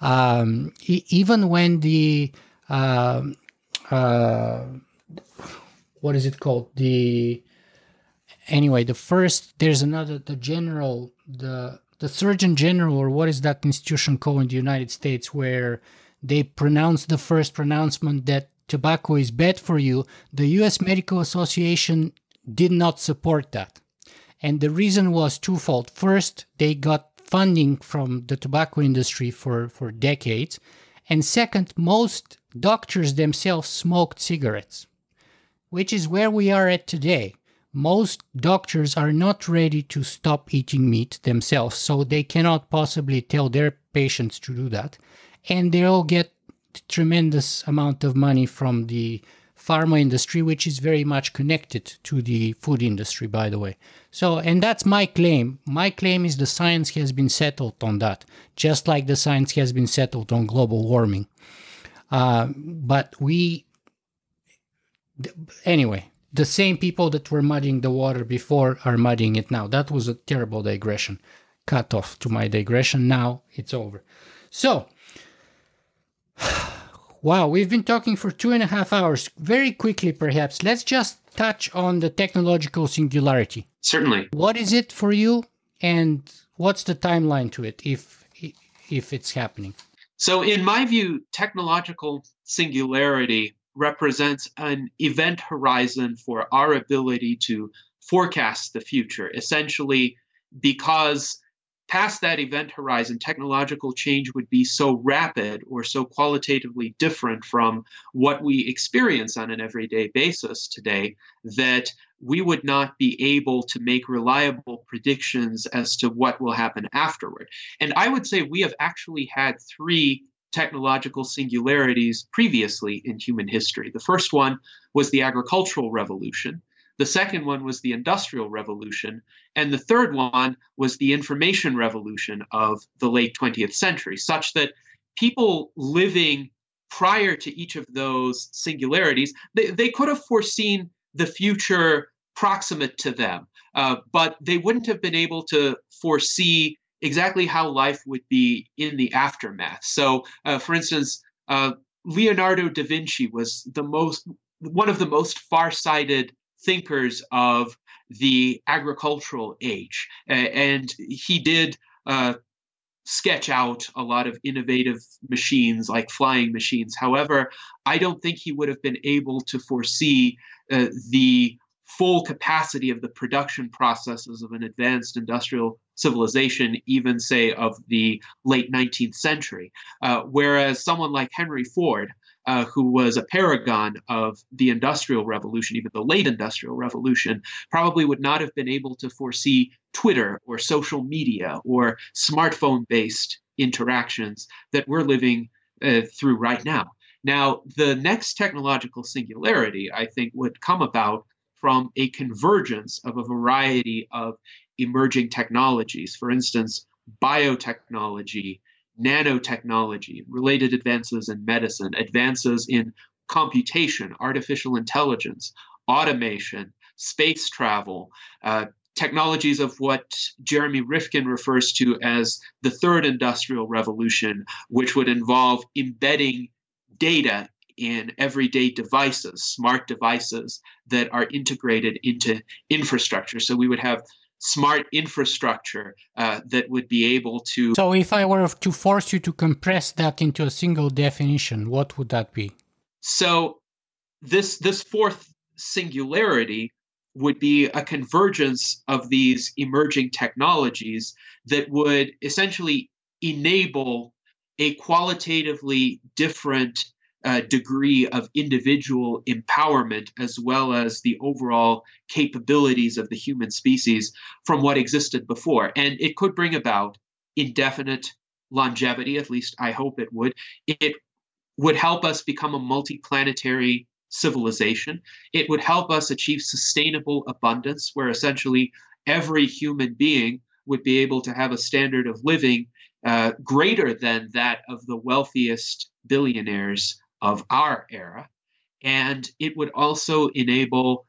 Um, e- even when the uh, uh, what is it called? The anyway the first there's another the general the the surgeon general or what is that institution called in the united states where they pronounced the first pronouncement that tobacco is bad for you, the US Medical Association did not support that. And the reason was twofold. First, they got funding from the tobacco industry for, for decades. And second, most doctors themselves smoked cigarettes, which is where we are at today. Most doctors are not ready to stop eating meat themselves, so they cannot possibly tell their patients to do that. And they all get tremendous amount of money from the pharma industry, which is very much connected to the food industry, by the way. So, and that's my claim. My claim is the science has been settled on that, just like the science has been settled on global warming. Uh, but we, anyway, the same people that were muddying the water before are muddying it now. That was a terrible digression. Cut off to my digression. Now it's over. So, Wow, we've been talking for two and a half hours. Very quickly, perhaps, let's just touch on the technological singularity. Certainly. What is it for you, and what's the timeline to it, if if it's happening? So, in my view, technological singularity represents an event horizon for our ability to forecast the future. Essentially, because past that event horizon, technological change would be so rapid or so qualitatively different from what we experience on an everyday basis today that we would not be able to make reliable predictions as to what will happen afterward. And I would say we have actually had three technological singularities previously in human history. The first one was the agricultural revolution. The second one was the Industrial Revolution. And the third one was the information revolution of the late 20th century, such that people living prior to each of those singularities, they, they could have foreseen the future proximate to them, uh, but they wouldn't have been able to foresee exactly how life would be in the aftermath. So, uh, for instance, uh, Leonardo da Vinci was the most one of the most far-sighted thinkers of the agricultural age. and he did uh, sketch out a lot of innovative machines like flying machines. However, I don't think he would have been able to foresee uh, the full capacity of the production processes of an advanced industrial civilization, even say of the late 19th century. Uh, whereas someone like Henry Ford, uh, who was a paragon of the Industrial Revolution, even the late Industrial Revolution, probably would not have been able to foresee Twitter or social media or smartphone based interactions that we're living uh, through right now. Now, the next technological singularity, I think, would come about from a convergence of a variety of emerging technologies. For instance, biotechnology, nanotechnology, related advances in medicine, advances in computation, artificial intelligence, automation, space travel, uh, technologies of what Jeremy Rifkin refers to as the third industrial revolution, which would involve embedding data in everyday devices, smart devices that are integrated into infrastructure. So we would have smart infrastructure uh, that would be able to. So, if I were to force you to compress that into a single definition, what would that be? So, this this fourth singularity would be a convergence of these emerging technologies that would essentially enable a qualitatively different uh, degree of individual empowerment as well as the overall capabilities of the human species from what existed before. And it could bring about indefinite longevity, at least I hope it would. It would help us become a multi-planetary civilization. It would help us achieve sustainable abundance, where essentially every human being would be able to have a standard of living uh, greater than that of the wealthiest billionaires of our era. And it would also enable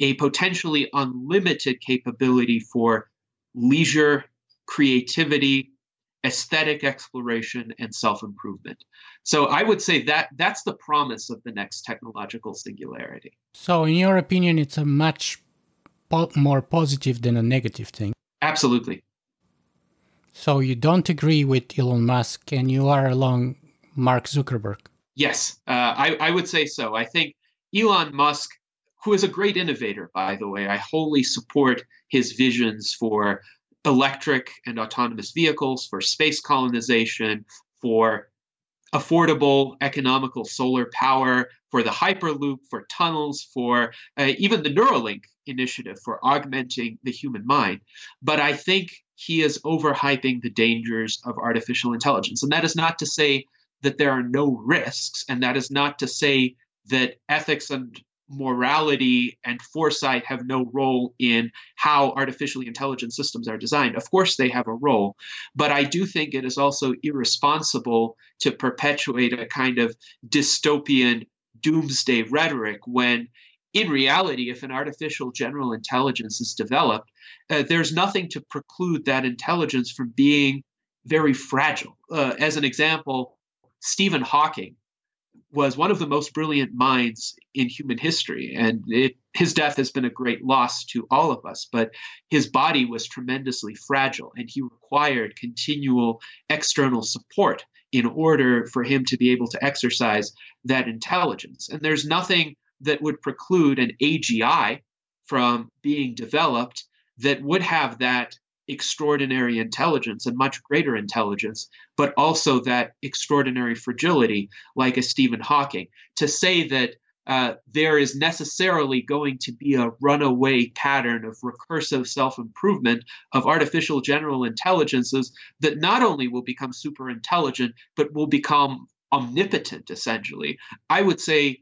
a potentially unlimited capability for leisure, creativity, aesthetic exploration, and self improvement. So I would say that that's the promise of the next technological singularity. So, in your opinion, it's a much po- more positive than a negative thing. Absolutely. So you don't agree with Elon Musk and you are along Mark Zuckerberg. Yes, uh, I, I would say so. I think Elon Musk, who is a great innovator, by the way, I wholly support his visions for electric and autonomous vehicles, for space colonization, for affordable, economical solar power, for the Hyperloop, for tunnels, for uh, even the Neuralink initiative for augmenting the human mind. But I think he is overhyping the dangers of artificial intelligence. And that is not to say that there are no risks, and that is not to say that ethics and morality and foresight have no role in how artificially intelligent systems are designed. Of course, they have a role, but I do think it is also irresponsible to perpetuate a kind of dystopian doomsday rhetoric when. In reality, if an artificial general intelligence is developed, uh, there's nothing to preclude that intelligence from being very fragile. Uh, as an example, Stephen Hawking was one of the most brilliant minds in human history, and it, his death has been a great loss to all of us. But his body was tremendously fragile, and he required continual external support in order for him to be able to exercise that intelligence. And there's nothing that would preclude an AGI from being developed that would have that extraordinary intelligence and much greater intelligence, but also that extraordinary fragility, like a Stephen Hawking. To say that uh, there is necessarily going to be a runaway pattern of recursive self improvement of artificial general intelligences that not only will become super intelligent, but will become omnipotent, essentially, I would say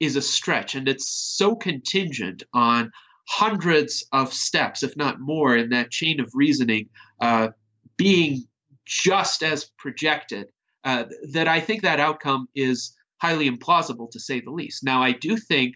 is a stretch. And it's so contingent on hundreds of steps, if not more, in that chain of reasoning uh, being just as projected, uh, that I think that outcome is highly implausible to say the least. Now, I do think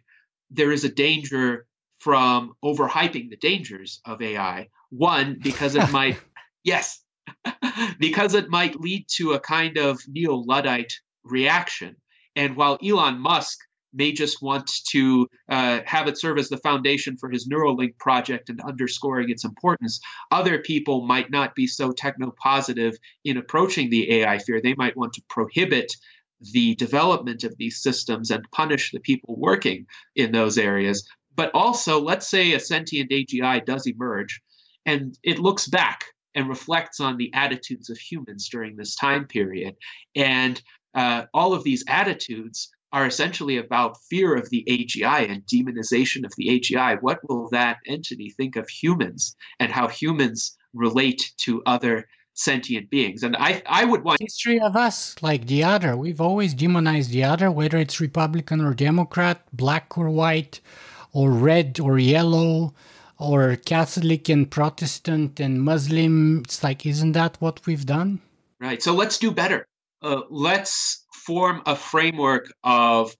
there is a danger from overhyping the dangers of AI. One, because it might, yes, because it might lead to a kind of neo Luddite reaction. And while Elon Musk may just want to uh, have it serve as the foundation for his Neuralink project and underscoring its importance. Other people might not be so techno positive in approaching the AI fear. They might want to prohibit the development of these systems and punish the people working in those areas. but also let's say a sentient AGI does emerge and it looks back and reflects on the attitudes of humans during this time period. And uh, all of these attitudes are essentially about fear of the AGI and demonization of the AGI. What will that entity think of humans and how humans relate to other sentient beings? And I, I would want history of us like the other. We've always demonized the other, whether it's Republican or Democrat, black or white, or red or yellow, or Catholic and Protestant and Muslim. It's like, isn't that what we've done? Right. So let's do better. Uh, let's form a framework of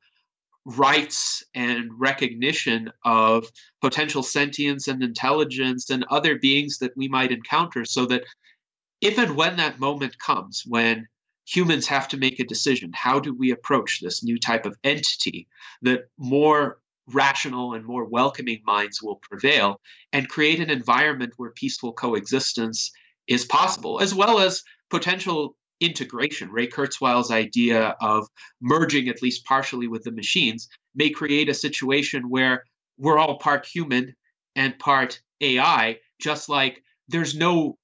rights and recognition of potential sentience and intelligence and other beings that we might encounter so that if and when that moment comes when humans have to make a decision how do we approach this new type of entity that more rational and more welcoming minds will prevail and create an environment where peaceful coexistence is possible as well as potential integration. Ray Kurzweil's idea of merging, at least partially, with the machines may create a situation where we're all part human and part AI, just like there's no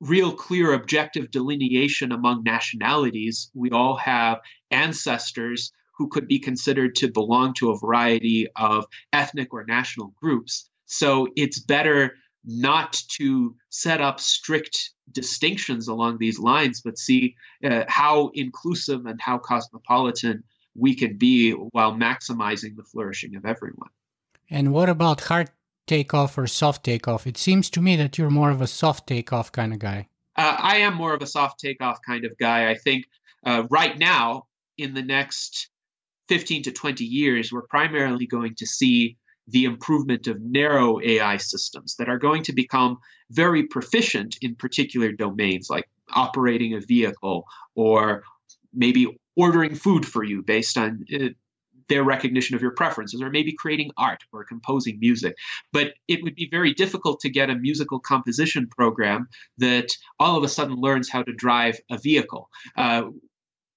real clear objective delineation among nationalities. We all have ancestors who could be considered to belong to a variety of ethnic or national groups. So it's better not to set up strict distinctions along these lines, but see uh, how inclusive and how cosmopolitan we can be while maximizing the flourishing of everyone. And what about hard takeoff or soft takeoff? It seems to me that you're more of a soft takeoff kind of guy. Uh, I am more of a soft takeoff kind of guy. I think uh, right now, in the next 15 to 20 years, we're primarily going to see the improvement of narrow AI systems that are going to become very proficient in particular domains like operating a vehicle or maybe ordering food for you based on uh, their recognition of your preferences, or maybe creating art or composing music. But it would be very difficult to get a musical composition program that all of a sudden learns how to drive a vehicle. Uh,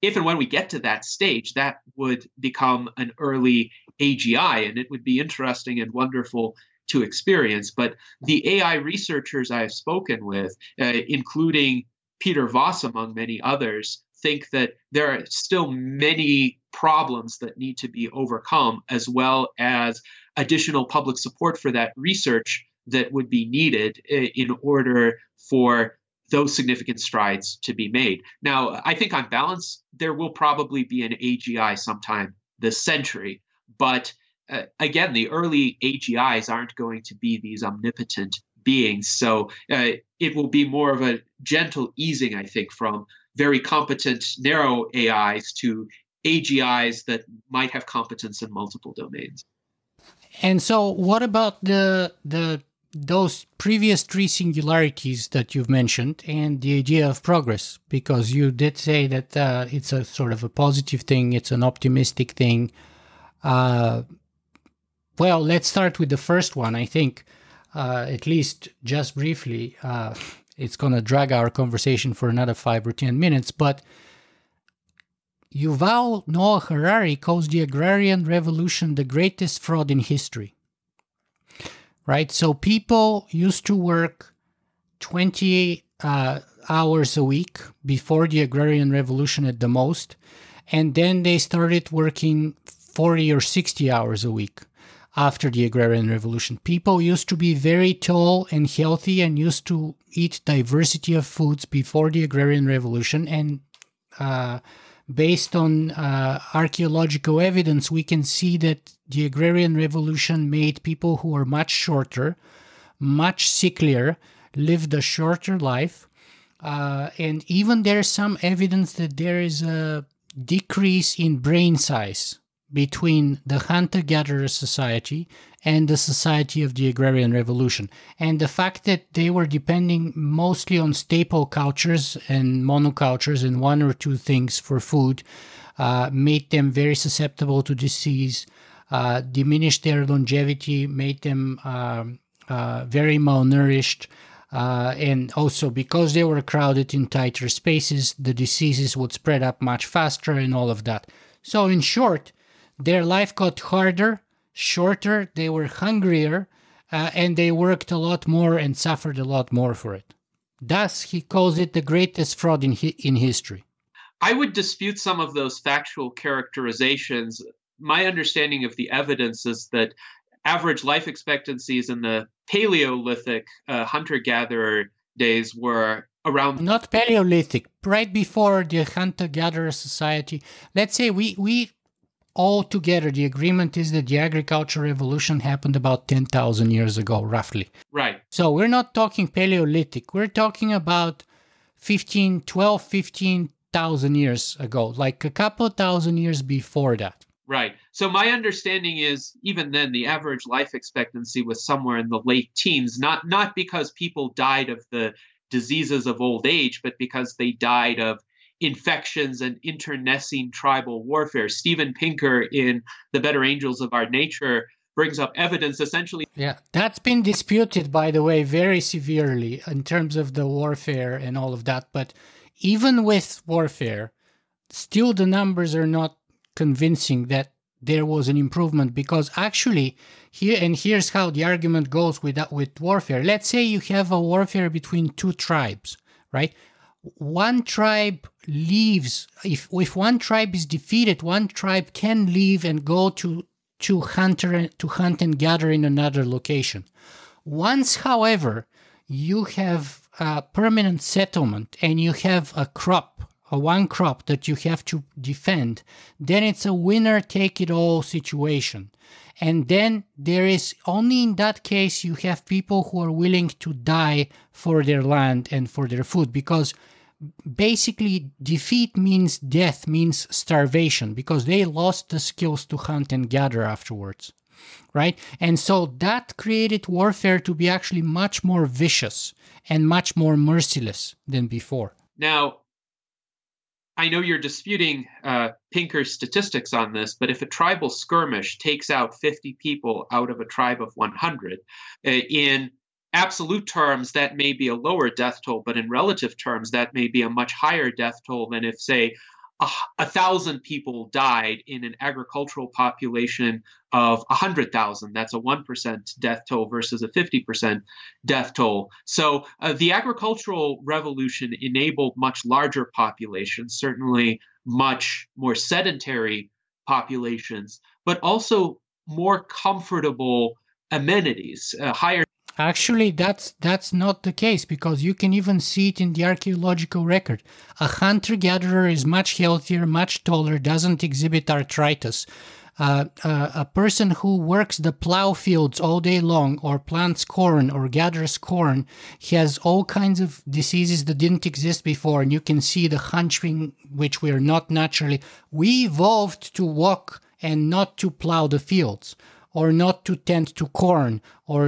if and when we get to that stage, that would become an early AGI, and it would be interesting and wonderful to experience. But the AI researchers I have spoken with, uh, including Peter Voss, among many others, think that there are still many problems that need to be overcome, as well as additional public support for that research that would be needed uh, in order for those significant strides to be made. Now, I think on balance, there will probably be an AGI sometime this century, but uh, again, the early AGIs aren't going to be these omnipotent beings. So uh, it will be more of a gentle easing, I think, from very competent narrow AIs to AGIs that might have competence in multiple domains. And so, what about the the those previous three singularities that you've mentioned and the idea of progress, because you did say that uh, it's a sort of a positive thing, it's an optimistic thing. Uh, well, let's start with the first one. I think, uh, at least just briefly, uh, it's going to drag our conversation for another five or 10 minutes, but Yuval Noah Harari calls the agrarian revolution the greatest fraud in history right? So people used to work 20 uh, hours a week before the agrarian revolution at the most, and then they started working 40 or 60 hours a week after the agrarian revolution. People used to be very tall and healthy and used to eat diversity of foods before the agrarian revolution and uh, based on uh, archaeological evidence, we can see that the agrarian revolution made people who were much shorter, much sicklier, lived a shorter life. Uh, and even there's some evidence that there is a decrease in brain size between the hunter gatherer society and the society of the agrarian revolution. And the fact that they were depending mostly on staple cultures and monocultures and one or two things for food uh, made them very susceptible to disease, uh, diminished their longevity, made them um, uh, very malnourished. Uh, and also because they were crowded in tighter spaces, the diseases would spread up much faster and all of that. So, in short, their life got harder shorter, they were hungrier, uh, and they worked a lot more and suffered a lot more for it. Thus, he calls it the greatest fraud in, hi- in history. I would dispute some of those factual characterizations. My understanding of the evidence is that average life expectancies in the Paleolithic uh, hunter gatherer days were around. Not Paleolithic, right before the hunter gatherer society. Let's say we, we all together, the agreement is that the agricultural revolution happened about 10,000 years ago, roughly. Right. So we're not talking Paleolithic, we're talking about 15, 12, 15,000 years ago, like a couple thousand years before that. Right. So my understanding is even then the average life expectancy was somewhere in the late teens, not not because people died of the diseases of old age, but because they died of infections and internecine tribal warfare. Steven Pinker in The Better Angels of Our Nature brings up evidence essentially. Yeah, that's been disputed, by the way, very severely in terms of the warfare and all of that. But even with warfare, still the numbers are not convincing that there was an improvement because actually here and here's how the argument goes with that, with warfare let's say you have a warfare between two tribes right one tribe leaves if if one tribe is defeated one tribe can leave and go to to hunter to hunt and gather in another location. Once however you have a permanent settlement and you have a crop a one crop that you have to defend then it's a winner take it all situation. And then there is only in that case you have people who are willing to die for their land and for their food because basically defeat means death means starvation because they lost the skills to hunt and gather afterwards right? And so that created warfare to be actually much more vicious and much more merciless than before. Now I know you're disputing uh, Pinker's statistics on this, but if a tribal skirmish takes out 50 people out of a tribe of 100, uh, in absolute terms, that may be a lower death toll, but in relative terms, that may be a much higher death toll than if, say, a, a thousand people died in an agricultural population of 100,000. That's a 1% death toll versus a 50% death toll. So uh, the agricultural revolution enabled much larger populations, certainly much more sedentary populations, but also more comfortable amenities, uh, higher Actually, that's that's not the case because you can even see it in the archaeological record. A hunter-gatherer is much healthier, much taller, doesn't exhibit arthritis. Uh, uh, a person who works the plow fields all day long or plants corn or gathers corn has all kinds of diseases that didn't exist before and you can see the hunching which we're not naturally we evolved to walk and not to plow the fields or not to tend to corn or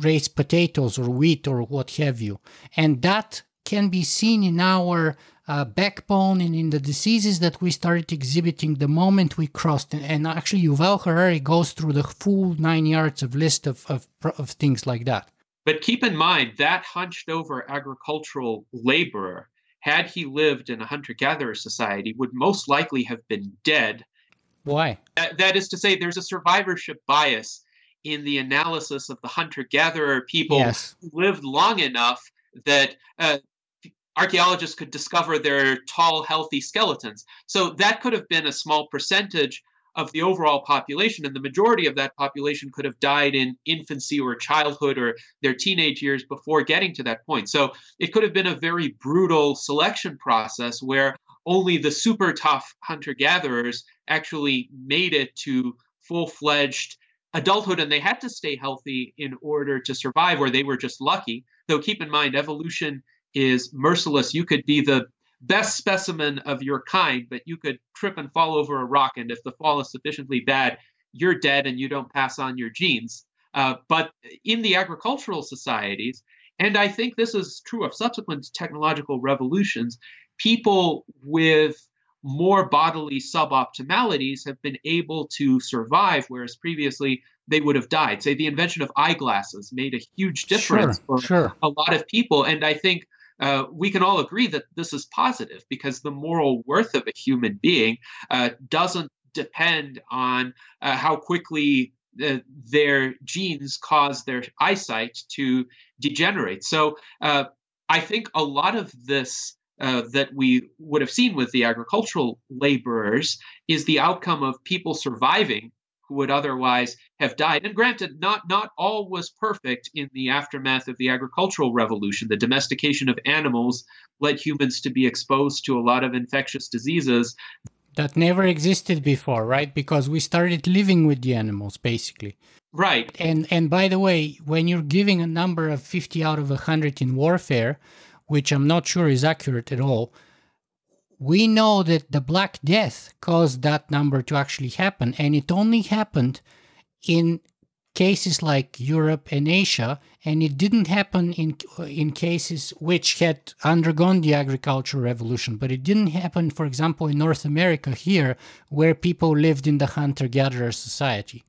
raise potatoes or wheat or what have you. And that can be seen in our uh, backbone and in the diseases that we started exhibiting the moment we crossed. And actually, Yuval Harari goes through the full nine yards of list of, of, of things like that. But keep in mind that hunched over agricultural laborer, had he lived in a hunter gatherer society, would most likely have been dead why? That, that is to say, there's a survivorship bias in the analysis of the hunter gatherer people yes. who lived long enough that uh, archaeologists could discover their tall, healthy skeletons. So that could have been a small percentage of the overall population, and the majority of that population could have died in infancy or childhood or their teenage years before getting to that point. So it could have been a very brutal selection process where only the super tough hunter gatherers actually made it to full fledged adulthood and they had to stay healthy in order to survive, or they were just lucky. Though keep in mind, evolution is merciless. You could be the best specimen of your kind, but you could trip and fall over a rock, and if the fall is sufficiently bad, you're dead and you don't pass on your genes. Uh, but in the agricultural societies, and I think this is true of subsequent technological revolutions, people with more bodily suboptimalities have been able to survive, whereas previously they would have died. Say the invention of eyeglasses made a huge difference sure, for sure. a lot of people. And I think uh, we can all agree that this is positive because the moral worth of a human being uh, doesn't depend on uh, how quickly uh, their genes cause their eyesight to degenerate. So uh, I think a lot of this uh, that we would have seen with the agricultural laborers is the outcome of people surviving who would otherwise have died. And granted, not not all was perfect in the aftermath of the agricultural revolution. The domestication of animals led humans to be exposed to a lot of infectious diseases that never existed before, right? Because we started living with the animals basically. Right. And and by the way, when you're giving a number of 50 out of 100 in warfare, which I'm not sure is accurate at all, we know that the Black Death caused that number to actually happen, and it only happened in cases like Europe and Asia, and it didn't happen in in cases which had undergone the agricultural revolution. But it didn't happen, for example, in North America here, where people lived in the hunter-gatherer society,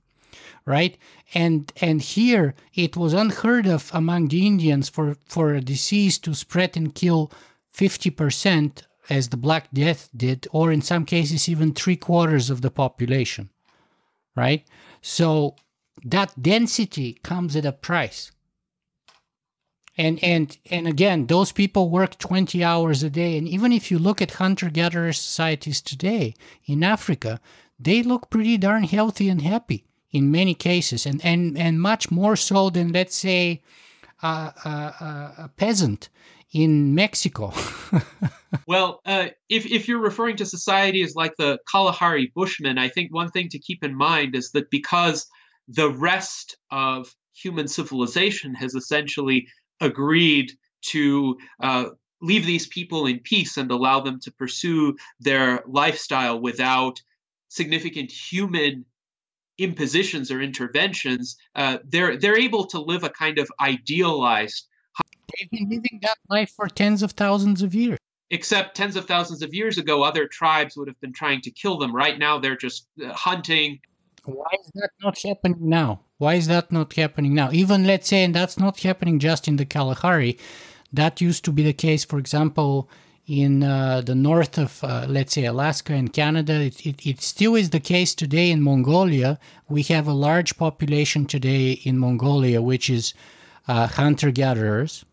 right? And and here it was unheard of among the Indians for for a disease to spread and kill fifty percent as the Black Death did, or in some cases, even three quarters of the population, right? So that density comes at a price. And, and and again, those people work 20 hours a day. And even if you look at hunter gatherer societies today in Africa, they look pretty darn healthy and happy in many cases, and, and, and much more so than, let's say, a peasant in Mexico. well, uh, if, if you're referring to societies like the Kalahari Bushmen, I think one thing to keep in mind is that because the rest of human civilization has essentially agreed to uh, leave these people in peace and allow them to pursue their lifestyle without significant human impositions or interventions, uh, they're they're able to live a kind of idealized They've been living that life for tens of thousands of years. Except tens of thousands of years ago, other tribes would have been trying to kill them. Right now, they're just uh, hunting. Why is that not happening now? Why is that not happening now? Even let's say, and that's not happening just in the Kalahari. That used to be the case, for example, in uh, the north of, uh, let's say, Alaska and Canada. It, it, it, still is the case today in Mongolia. We have a large population today in Mongolia, which is uh, hunter gatherers.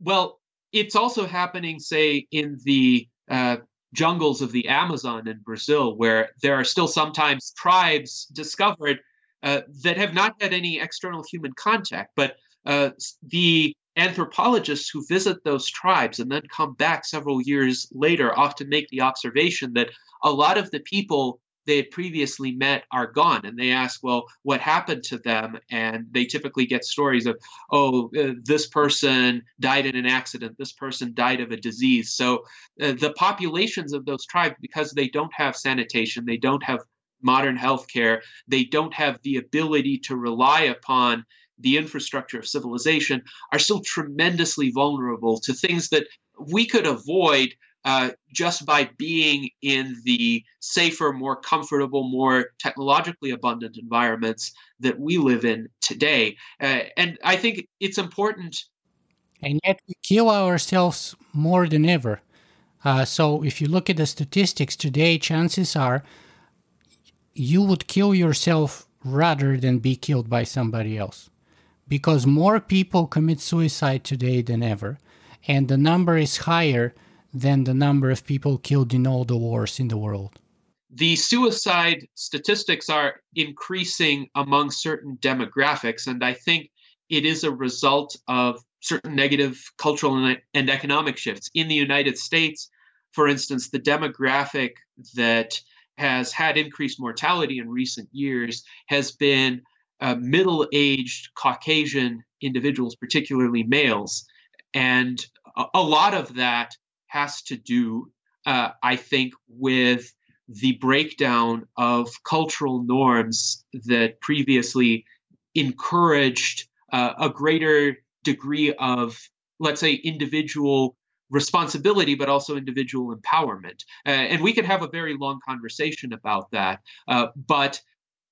Well, it's also happening, say, in the uh, jungles of the Amazon in Brazil, where there are still sometimes tribes discovered uh, that have not had any external human contact. But uh, the anthropologists who visit those tribes and then come back several years later often make the observation that a lot of the people they had previously met are gone. And they ask well what happened to them? And they typically get stories of oh uh, this person died in an accident. This person died of a disease. So uh, the populations of those tribes because they don't have sanitation they don't have modern healthcare they don't have the ability to rely upon the infrastructure of civilization are still tremendously vulnerable to things that we could avoid uh, just by being in the safer, more comfortable, more technologically abundant environments that we live in today. Uh, and I think it's important. And yet we kill ourselves more than ever. Uh, so if you look at the statistics today, chances are you would kill yourself rather than be killed by somebody else. Because more people commit suicide today than ever. And the number is higher than the number of people killed in all the wars in the world. The suicide statistics are increasing among certain demographics, and I think it is a result of certain negative cultural and economic shifts. In the United States, for instance, the demographic that has had increased mortality in recent years has been uh, middle aged Caucasian individuals, particularly males. And a, a lot of that has to do, uh, I think, with the breakdown of cultural norms that previously encouraged uh, a greater degree of, let's say, individual responsibility, but also individual empowerment. Uh, and we could have a very long conversation about that. Uh, but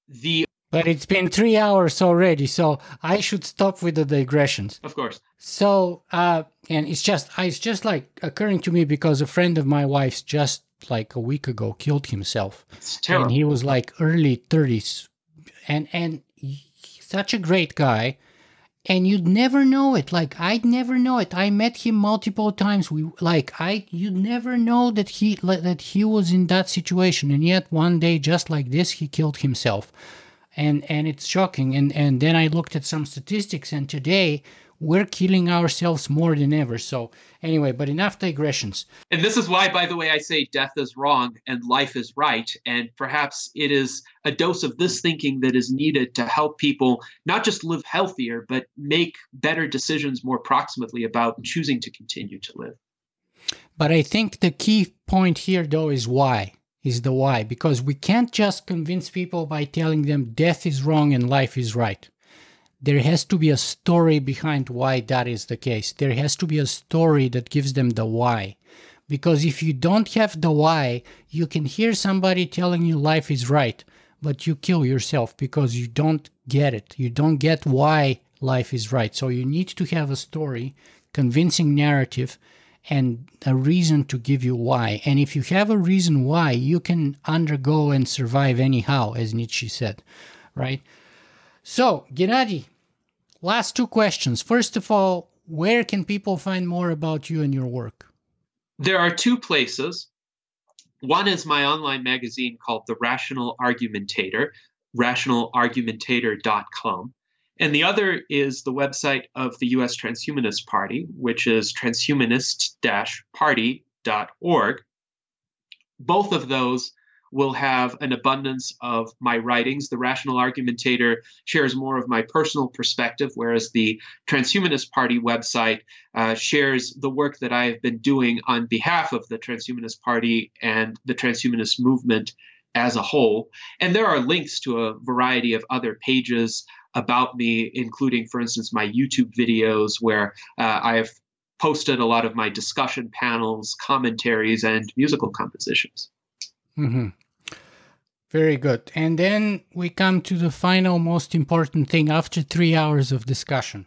the but it's been three hours already, so I should stop with the digressions. Of course. So, uh, and it's just, it's just like occurring to me because a friend of my wife's just like a week ago killed himself. It's terrible. And he was like early 30s and and such a great guy and you'd never know it like i'd never know it i met him multiple times we like i you'd never know that he that he was in that situation and yet one day just like this he killed himself and and it's shocking and and then i looked at some statistics and today we're killing ourselves more than ever. So, anyway, but enough digressions. And this is why, by the way, I say death is wrong and life is right. And perhaps it is a dose of this thinking that is needed to help people not just live healthier, but make better decisions more proximately about choosing to continue to live. But I think the key point here, though, is why. Is the why. Because we can't just convince people by telling them death is wrong and life is right there has to be a story behind why that is the case. There has to be a story that gives them the why. Because if you don't have the why, you can hear somebody telling you life is right, but you kill yourself because you don't get it. You don't get why life is right. So you need to have a story, convincing narrative, and a reason to give you why. And if you have a reason why, you can undergo and survive anyhow, as Nietzsche said, right? So, Gennady, last two questions. First of all, where can people find more about you and your work? There are two places. One is my online magazine called The Rational Argumentator, rationalargumentator.com. And the other is the website of the US Transhumanist Party, which is transhumanist party.org. Both of those will have an abundance of my writings. The Rational Argumentator shares more of my personal perspective, whereas the Transhumanist Party website uh, shares the work that I have been doing on behalf of the Transhumanist Party and the transhumanist movement as a whole. And there are links to a variety of other pages about me, including, for instance, my YouTube videos where uh, I have posted a lot of my discussion panels, commentaries, and musical compositions. Mm-hmm. Very good. And then we come to the final, most important thing after three hours of discussion.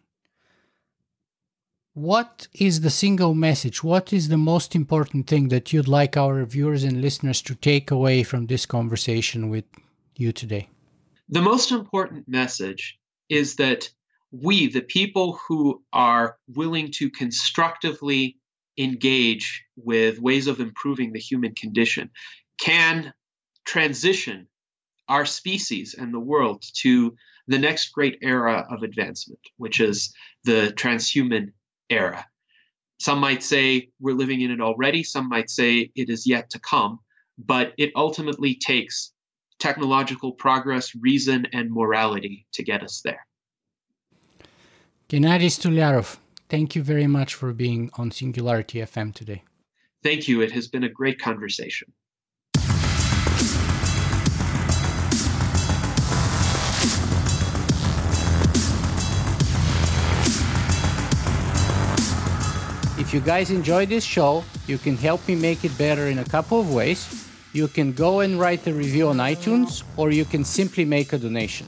What is the single message? What is the most important thing that you'd like our viewers and listeners to take away from this conversation with you today? The most important message is that we, the people who are willing to constructively engage with ways of improving the human condition, can transition our species and the world to the next great era of advancement, which is the transhuman era. Some might say we're living in it already, some might say it is yet to come, but it ultimately takes technological progress, reason, and morality to get us there. Gennady Stolyarov, thank you very much for being on Singularity FM today. Thank you. It has been a great conversation. If you guys enjoy this show, you can help me make it better in a couple of ways. You can go and write a review on iTunes, or you can simply make a donation.